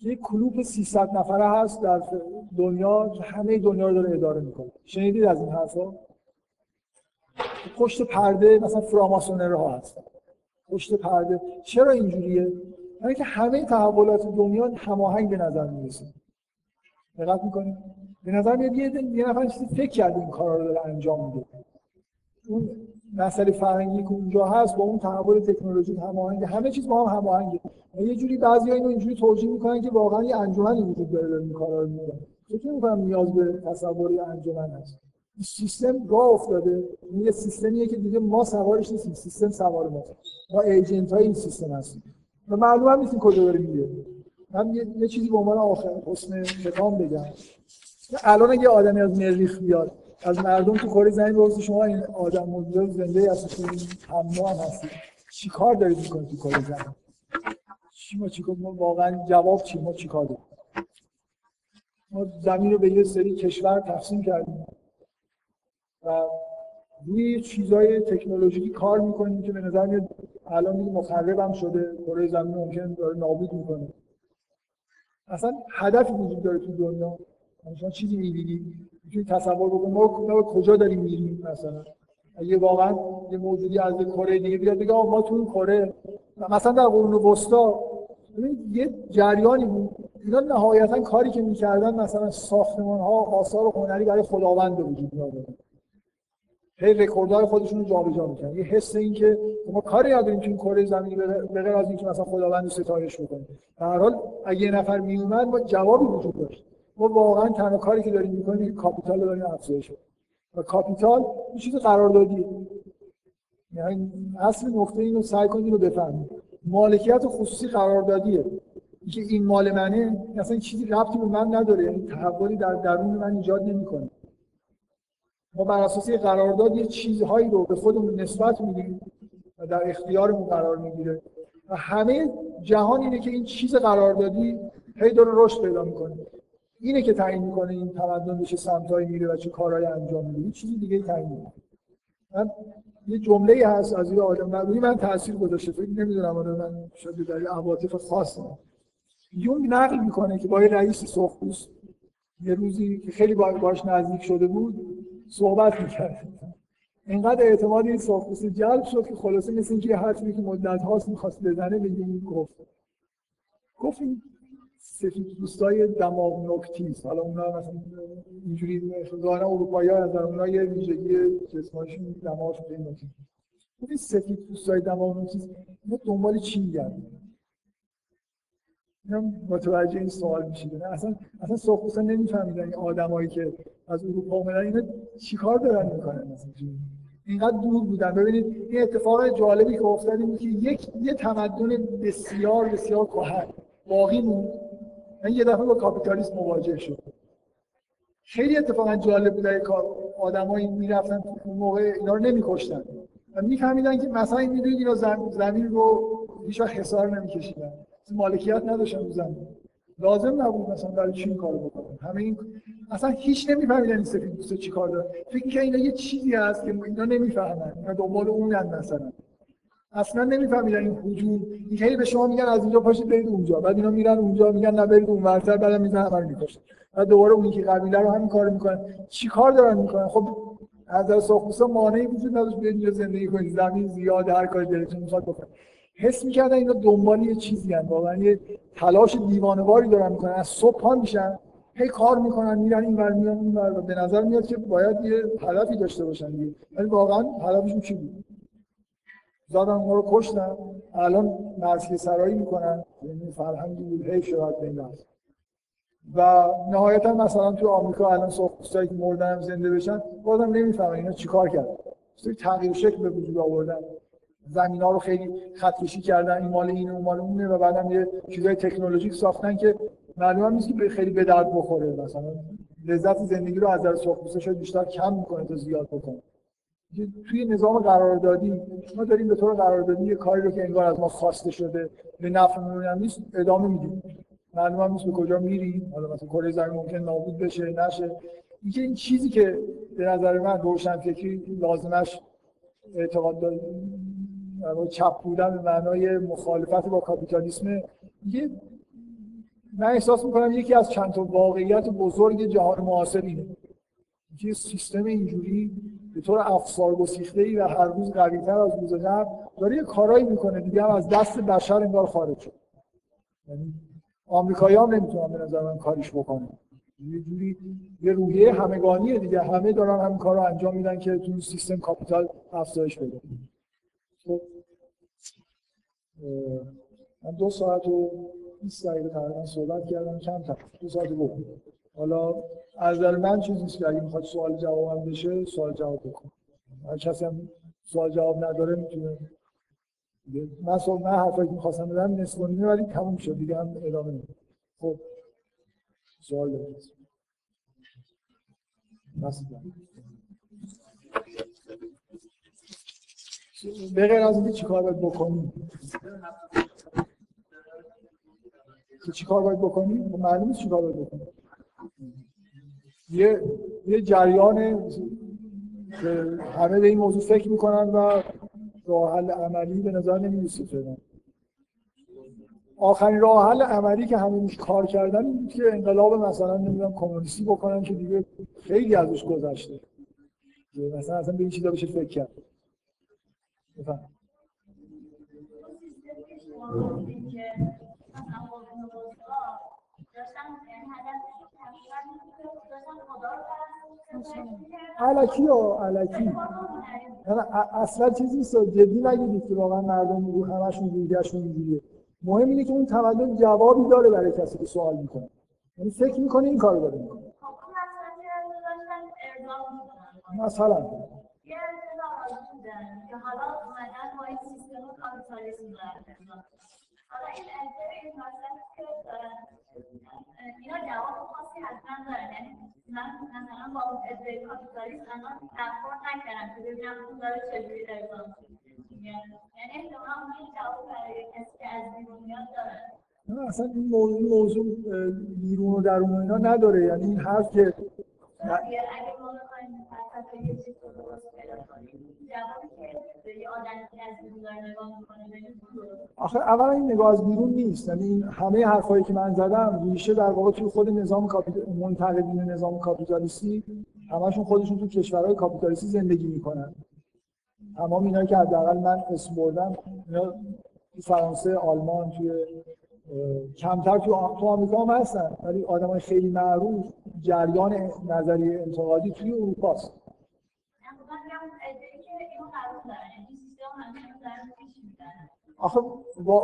یه کلوپ 300 نفره هست در دنیا همه دنیا رو داره اداره می‌کنه. شنیدید از این حرفا؟ پشت پرده مثلا فراماسونر ها هستن. پشت پرده. چرا اینجوریه؟ برای که همه تحولات دنیا هماهنگ به نظر می‌رسه. دقت می‌کنید؟ به نظر میاد یه یه نفر چیزی فکر کرده این کارا رو داره انجام میده. اون مسئله فرهنگی که اونجا هست با اون تحول تکنولوژی هماهنگ همه چیز با هم هماهنگه. یه جوری بعضی اینو اینجوری توجیه می‌کنن که واقعا یه انجمنی وجود داره داره این کارا رو می‌کنه فکر می‌کنم نیاز به تصوری انجمن هست. سیستم راه افتاده. این یه سیستمیه که دیگه ما سوارش نیستیم. سیستم سوار ما ما ایجنت های این سیستم هستیم. و معلوم هم نیستیم کجا داره میره من یه, یه چیزی به عنوان آخر حسن ختام بگم. الان اگه آدمی از مریخ بیاد از مردم تو کره زمین بپرسه شما این آدم موجود زنده هستید هم هستید چیکار دارید می‌کنید تو کره زمین چی ما چیکار ما واقعا جواب چی؟ ما چیکار داریم؟ ما زمین رو به یه سری کشور تقسیم کردیم. و روی چیزای تکنولوژیکی کار می‌کنیم که به نظر میاد الان دیگه مخرب هم شده. کره زمین ممکن داره نابود می‌کنه. اصلا هدفی وجود داره تو دنیا. شما چیزی می‌بینی؟ می‌تونی تصور بکنی ما کجا داریم میریم مثلا؟ اگه واقعا یه موجودی از کره دیگه بیاد بگه ما تو این کره. مثلا در قرون وسطا یه جریانی بود. اینا نهایتا کاری که می‌کردن مثلا ساختمان ها آثار هنری برای خداوند وجود میآوردن هی رکوردهای خودشون رو جابجا می‌کنن یه حس این که ما کاری نداریم که این کره زمینی به غیر از اینکه مثلا خداوند رو ستایش بکنیم در حال اگه یه نفر میومد ما جوابی وجود داشت. ما واقعا تنها کاری که داریم می‌کنیم capital رو داریم افزایش و capital یه چیز قراردادیه. یعنی اصل نقطه اینو سعی کنید رو بفهمید. مالکیت خصوصی قراردادیه. که این مال منه اصلا چیزی ربطی به من نداره. یعنی تحولی در درون من ایجاد نمی‌کنه. ما بر اساس قرارداد یه چیزهایی رو به خودمون نسبت میدیم و در اختیارمون قرار می‌گیره. و همه جهان اینه که این چیز قراردادی هی داره رشد پیدا می‌کنه. اینه که تعیین می‌کنه این تمدن چه سمتایی میره و چه کارهایی انجام میده. چیزی دیگه تعیین می‌کنه. من یه جمله هست از یه آدم روی من تاثیر گذاشته. فکر نمی‌دونم آره من شاید در عواطف خاص یونگ نقل می‌کنه که با یه رئیس سرخپوست یه روزی که خیلی باش نزدیک شده بود صحبت می‌کرد. اینقدر اعتماد این سرخپوست جلب شد که خلاصه مثل اینکه یه حرفی که مدت هاست می‌خواست بزنه به این گفت. گفت سفید دوستای دماغ نکتیز حالا اونا مثلا اینجوری ظاهرا اروپایی ها از اونا یه ویژگی جسمانشون دماغشون خیلی این سفید دوستای دماغ نکتیز اینا دنبال چی میگردن؟ متوجه این سوال میشید. نه اصلا اصلا سرخپوستا نمیفهمیدن این آدمایی که از اروپا اومدن اینا چیکار دارن می‌کنن؟ مثلا اینقدر دور بودن. ببینید این اتفاق جالبی که افتاد این که یک یه تمدن بسیار بسیار کهن. باقی موند. من یه دفعه با کاپیتالیسم مواجه شد خیلی اتفاقا جالب بود کار آدمایی می‌رفتن اون موقع اینا رو نمیکشتن. و میفهمیدن که مثلا این می‌دونید اینا زمین رو هیچ وقت حصار نمیکشیدن. مالکیت نداشتن رو زمین. لازم نبود مثلا برای چی این کارو بکنن. همه این اصلا هیچ نمیفهمیدن این سفید دوست چی کار داره فکر که اینا یه چیزی هست که اینا نمی‌فهمن. اینا دنبال اونن مثلا. اصلا نمیفهمیدن این هجوم این خیلی به شما میگن از اینجا پاشید برید اونجا. بعد اینا میرن اونجا میگن نه برید اون ورتر بعدم می‌زنن همه رو می‌کشن. بعد دوباره اون که قبیله رو همین کارو می‌کنن. چی کار دارن می‌کنن؟ خب از از ساخوسا مانعی وجود نداشت بیاید اینجا زندگی کنید. زمین زیاد هر کاری دلتون می‌خواد بکنید حس می‌کردن اینا دنبال یه چیزی هن. واقعا یه تلاش دیوانواری دارن می‌کنن. از صبح پا میشن هی کار می‌کنن میرن این ور میان اون ور. به نظر میاد که باید یه هدفی داشته باشن ولی واقعا هدفشون چی بود؟ زادن ما رو کشتن. الان مرسی سرایی می‌کنن. یعنی فرهنگی شد به این و نهایتا مثلا تو آمریکا الان سرخپوستایی که مردن زنده بشن بازم نمی‌فهمن اینا چیکار کردن. تغییر شکل به وجود آوردن. زمین ها رو خیلی خط کشی کردن. این مال اینه اون مال اونه و بعدم یه چیزای تکنولوژیک ساختن که معلومه نیست که خیلی به درد بخوره. مثلا لذت زندگی رو از نظر سرخپوستا شاید بیشتر کم می‌کنه تا زیاد بکنه. توی نظام قراردادی ما داریم به طور قراردادی یه کاری رو که انگار از ما خواسته شده به نفعمون هم نیست ادامه میدیم. معلوم نیست به کجا میریم. حالا مثلا کره زمین ممکن نابود بشه نشه. اینکه این چیزی که به نظر من روشن فکری لازمش اعتقاد داره چپ بودن به معنای مخالفت با کاپیتالیسم یه من احساس می‌کنم یکی از چند تا واقعیت بزرگ جهان معاصر اینه. که سیستم اینجوری به طور افسار گسیخته ای و هر روز قویتر از روز قبل داره یه کارایی می‌کنه. دیگه هم از دست بشر انگار خارج شد. یعنی آمریکایی هم نمی‌تونن به نظر من کاریش بکنن. یه جوری یه روحیه همگانیه دیگه. همه دارن همین کار انجام میدن که تو سیستم کاپیتال افزایش بده. خب. من دو ساعت و 20 دقیقه تقریبا صحبت کردم. کم تا دو ساعت بود حالا از نظر من چیزی که اگه می‌خواد سوال جواب هم بشه سوال جواب بکن. هر کسی هم سوال جواب نداره می‌تونه. من سوال من حرفایی که می‌خواستم بدم نصف ولی تموم شد. دیگه هم ادامه نمیدم. خب. سوال دارید. به غیر از اینکه چیکار باید بکنیم؟ چیکار باید بکنیم؟ معلومه چیکار باید بکنیم. یه یه جریان همه به این موضوع فکر می‌کنن و راه حل عملی به نظر نمی‌رسه فعلا. آخرین راه حل عملی که همه کار کردن این بود که انقلاب مثلا نمی‌دونم کمونیستی بکنن که دیگه خیلی ازش گذشته. مثلا اصلا به این چیزا بشه فکر کرد. بفهم علکی و علکی. یعنی اصلا چیزی نیست جدی نگیدید که واقعا مردم رو همشون رویهشون اینجوریه. مهم اینه که اون تمدن جوابی داره برای کسی که سوال می‌کنه. یعنی فکر می‌کنه این کارو داره می‌کنه. مثلا. حالا این سیستم کاپیتالیسم حالا این این که اینا جواب خاصی حتما دارن یعنی من مثلا با ادعای کاپیتالیسم الان برخورد نکردم که ببینم اون داره چجوری ارزان یعنی احتمالا این جواب برای کسی که از بیرون میاد نه اصلا این موضوع, موضوع بیرون و درون اینا نداره یعنی این حرف که آخه اولا این نگاه از بیرون نیست. یعنی این همه حرفایی که من زدم ریشه در واقع توی خود نظام کاپیتال منتقدین نظام کاپیتالیستی همشون خودشون تو کشورهای کاپیتالیستی زندگی می‌کنن. تمام اینایی که حداقل من اسم بردم اینا فرانسه آلمان توی کمتر تو تو آمریکا هم هستن. ولی آدمای خیلی معروف جریان نظری انتقادی توی اروپا است آخه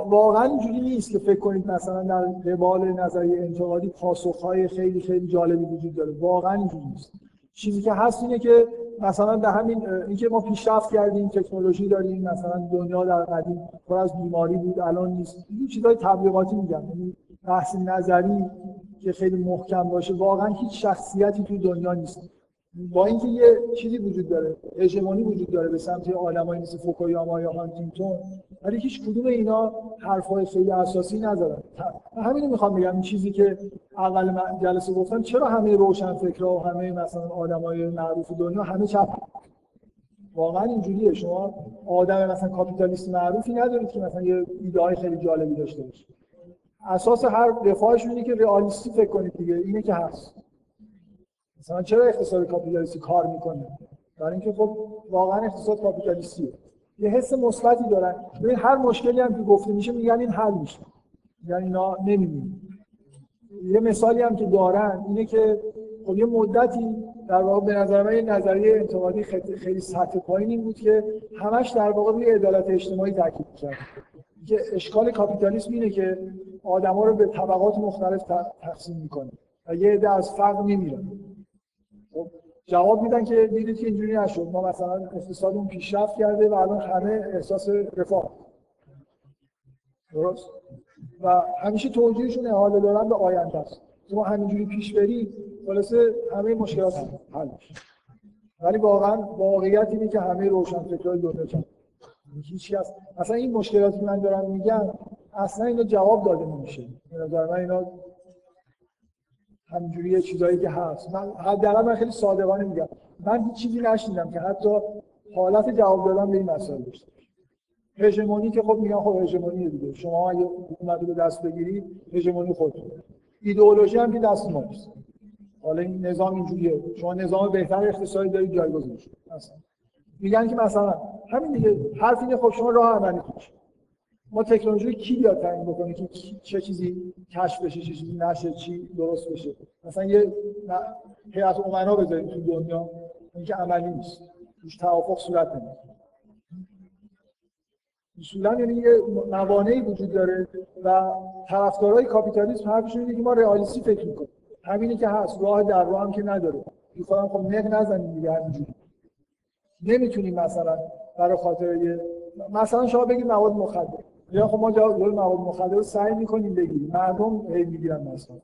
واقعا اینجوری نیست که فکر کنید مثلا در قبال نظری انتقادی پاسخهای خیلی خیلی جالبی وجود داره. واقعا اینجوری نیست. چیزی که هست اینه که مثلا در همین اینکه ما پیشرفت کردیم تکنولوژی داریم مثلا دنیا در قدیم پر از بیماری بود الان نیست. این چیزای تبلیغاتی میگم. یعنی بحث نظری که خیلی محکم باشه واقعا هیچ شخصیتی توی دنیا نیست. با اینکه یه چیزی وجود داره هژمونی وجود داره به سمت آدمایی مثل فوکویاما یا هانتینگتون ولی هیچ کدوم اینا حرفای خیلی اساسی ندارن. همینو می‌خوام بگم این چیزی که اول جلسه گفتم چرا همه روشن فکرها و همه مثلا آدمای معروف دنیا همه چپ؟ واقعا اینجوریه. شما آدم مثلا کاپیتالیست معروفی ندارید که مثلا یه ایده خیلی جالبی داشته باشه. اساس هر دفاعش اینه که رئالیستی فکر کنید دیگه اینه که هست. مثلا چرا اقتصاد کاپیتالیستی کار می‌کنه؟ برای اینکه خب واقعا اقتصاد کاپیتالیستیه. یه حس مثبتی دارن. ببین هر مشکلی هم که گفته میشه میگن این حل میشه. یعنی اینا نمی‌بینن. یه مثالی هم که دارن اینه که خب یه مدتی در واقع به نظر من نظریه انتقادی خیلی سطح پایینی بود که همش در واقع روی عدالت اجتماعی تاکید کرد که اشکال کاپیتالیسم اینه که آدما رو به طبقات مختلف تقسیم می‌کنه و یه عده از فقر میمیرن جواب میدن که دیدید که اینجوری نشد. ما مثلا اقتصادمون پیشرفت کرده و الان همه احساس رفاه. درست؟ و همیشه توجیهشون احاله دارن به آینده است. ما همینجوری پیش بریم خلاصه همه مشکلات حل ولی واقعا واقعیت اینه که همه روشن فکرهای دنیا چند هیچ کس اصلا این مشکلاتی که من دارم میگم اصلا اینا جواب داده نمیشه. به نظر من اینا همینجوری یه چیزایی که هست. من حداقل من خیلی صادقانه میگم. من هیچ چیزی نشنیدم که حتی حالت جواب دادن به این مسائل داشته. هژمونی که خب میگن خب هژمونی دیگه. شما اگه حکومت رو دست بگیری هژمونی خودتون ایدئولوژی هم که دست نیست. حالا این نظام اینجوریه. شما نظام بهتر اقتصادی دارید جایگزین میگن که مثلا همین دیگه. حرف اینه خب شما راه عملی کنید ما تکنولوژی کی بیاد تعیین بکنه؟ که چه چیزی کشف بشه چه چیزی نشه چی درست بشه؟ مثلا یه هیئت امنا بذاریم تو دنیا اینکه عملی نیست. توش توافق صورت نمی‌گیره. اصولا یعنی یه موانعی وجود داره و طرفدارای کاپیتالیسم حرفشون اینه که ما رئالیستی فکر می‌کنیم. همینی که هست راه در راه هم که نداره. می‌خوام خب نق نزنیم دیگه همینجوری. نمی‌تونیم مثلا برای خاطر یه مثلا شما بگید مواد مخدر یا خب ما جلوی مواد مخدر رو سعی می‌کنیم بگیریم. مردم هی می‌گیرن مثلا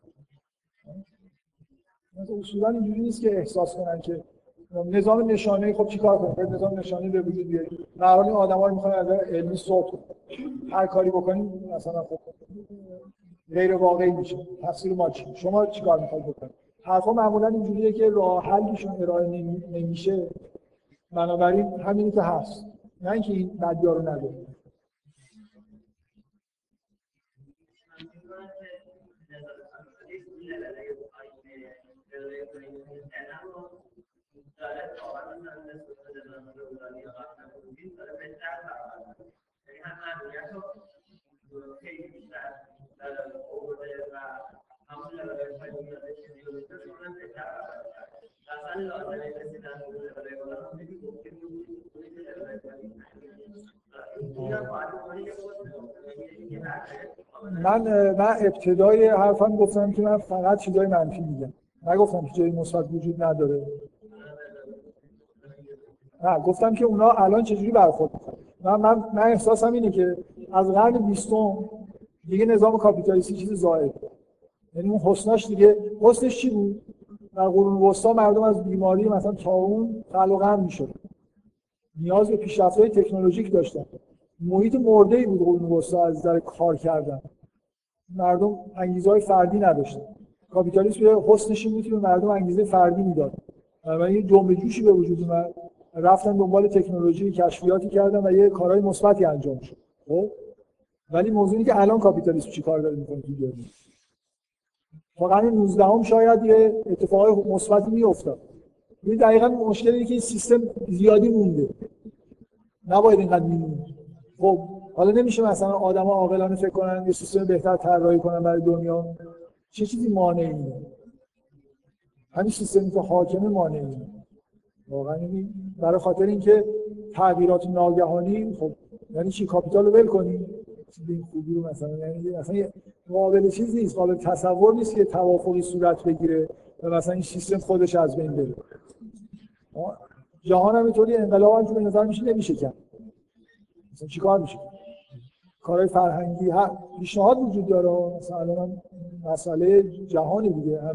اصولا اینجوری نیست که احساس کنن که نظام نشانه خب چیکار کنیم؟ نظام نشانه به وجود بیاریم هر حال آدما رو می‌خوان از علمی صوت هر کاری بکنیم مثلا خب غیر واقعی میشه. تفسیر ما چی؟ شما چیکار می‌خواید بکنید؟ حرفا معمولا اینجوریه که راه حلشون ارائه نمیشه. بنابراین همینی که هست. نه اینکه این بدیا رو نداره من من ابتدای حرفم گفتم که من فقط چیزای منفی میگم. نگفتم که جای مثبت وجود نداره. نه گفتم که اونا الان چجوری برخورد من, من, من احساسم اینه که از قرن بیستم دیگه نظام کاپیتالیستی چیز زائد. یعنی اون حسناش دیگه حسنش چی بود؟ در قرون وسطا مردم از بیماری مثلا طاعون خلق می‌شد. نیاز به پیشرفت‌های تکنولوژیک داشتن. محیط مرده ای بود قرون وسطا از نظر کار کردن. مردم انگیزه های فردی نداشتن. کاپیتالیسم حسنش این بود که مردم انگیزه فردی می‌داد. و یه جنبه جوشی به وجود اومد. رفتن دنبال تکنولوژی کشفیاتی کردن و یه کارهای مثبتی انجام شد. خب؟ ولی موضوعی که الان کاپیتالیسم چیکار داره می‌کنه تو دنیا؟ قرن 19 هم شاید یه اتفاقای مثبتی میافتاد. این دقیقا مشکلی که این سیستم زیادی مونده. نباید اینقدر میمونه خب حالا نمیشه مثلا آدما عاقلانه فکر کنن یه سیستم بهتر طراحی کنن برای دنیا. چه چیزی مانعی اینه؟ همین سیستمی که حاکم مانعی اینه. واقعا این برای خاطر اینکه تغییرات ناگهانی خب یعنی چی؟ کاپیتال رو ول کنیم این خوبی رو مثلا یعنی مثلا قابل چیز نیست قابل تصور نیست که توافقی صورت بگیره و مثلا این سیستم خودش از بین بره. جهان هم اینطوری انقلاب هم به نظر میشه نمیشه کرد. مثلا چیکار میشه؟ کارهای فرهنگی پیشنهاد وجود داره. مثلا مسئله جهانی دیگه همه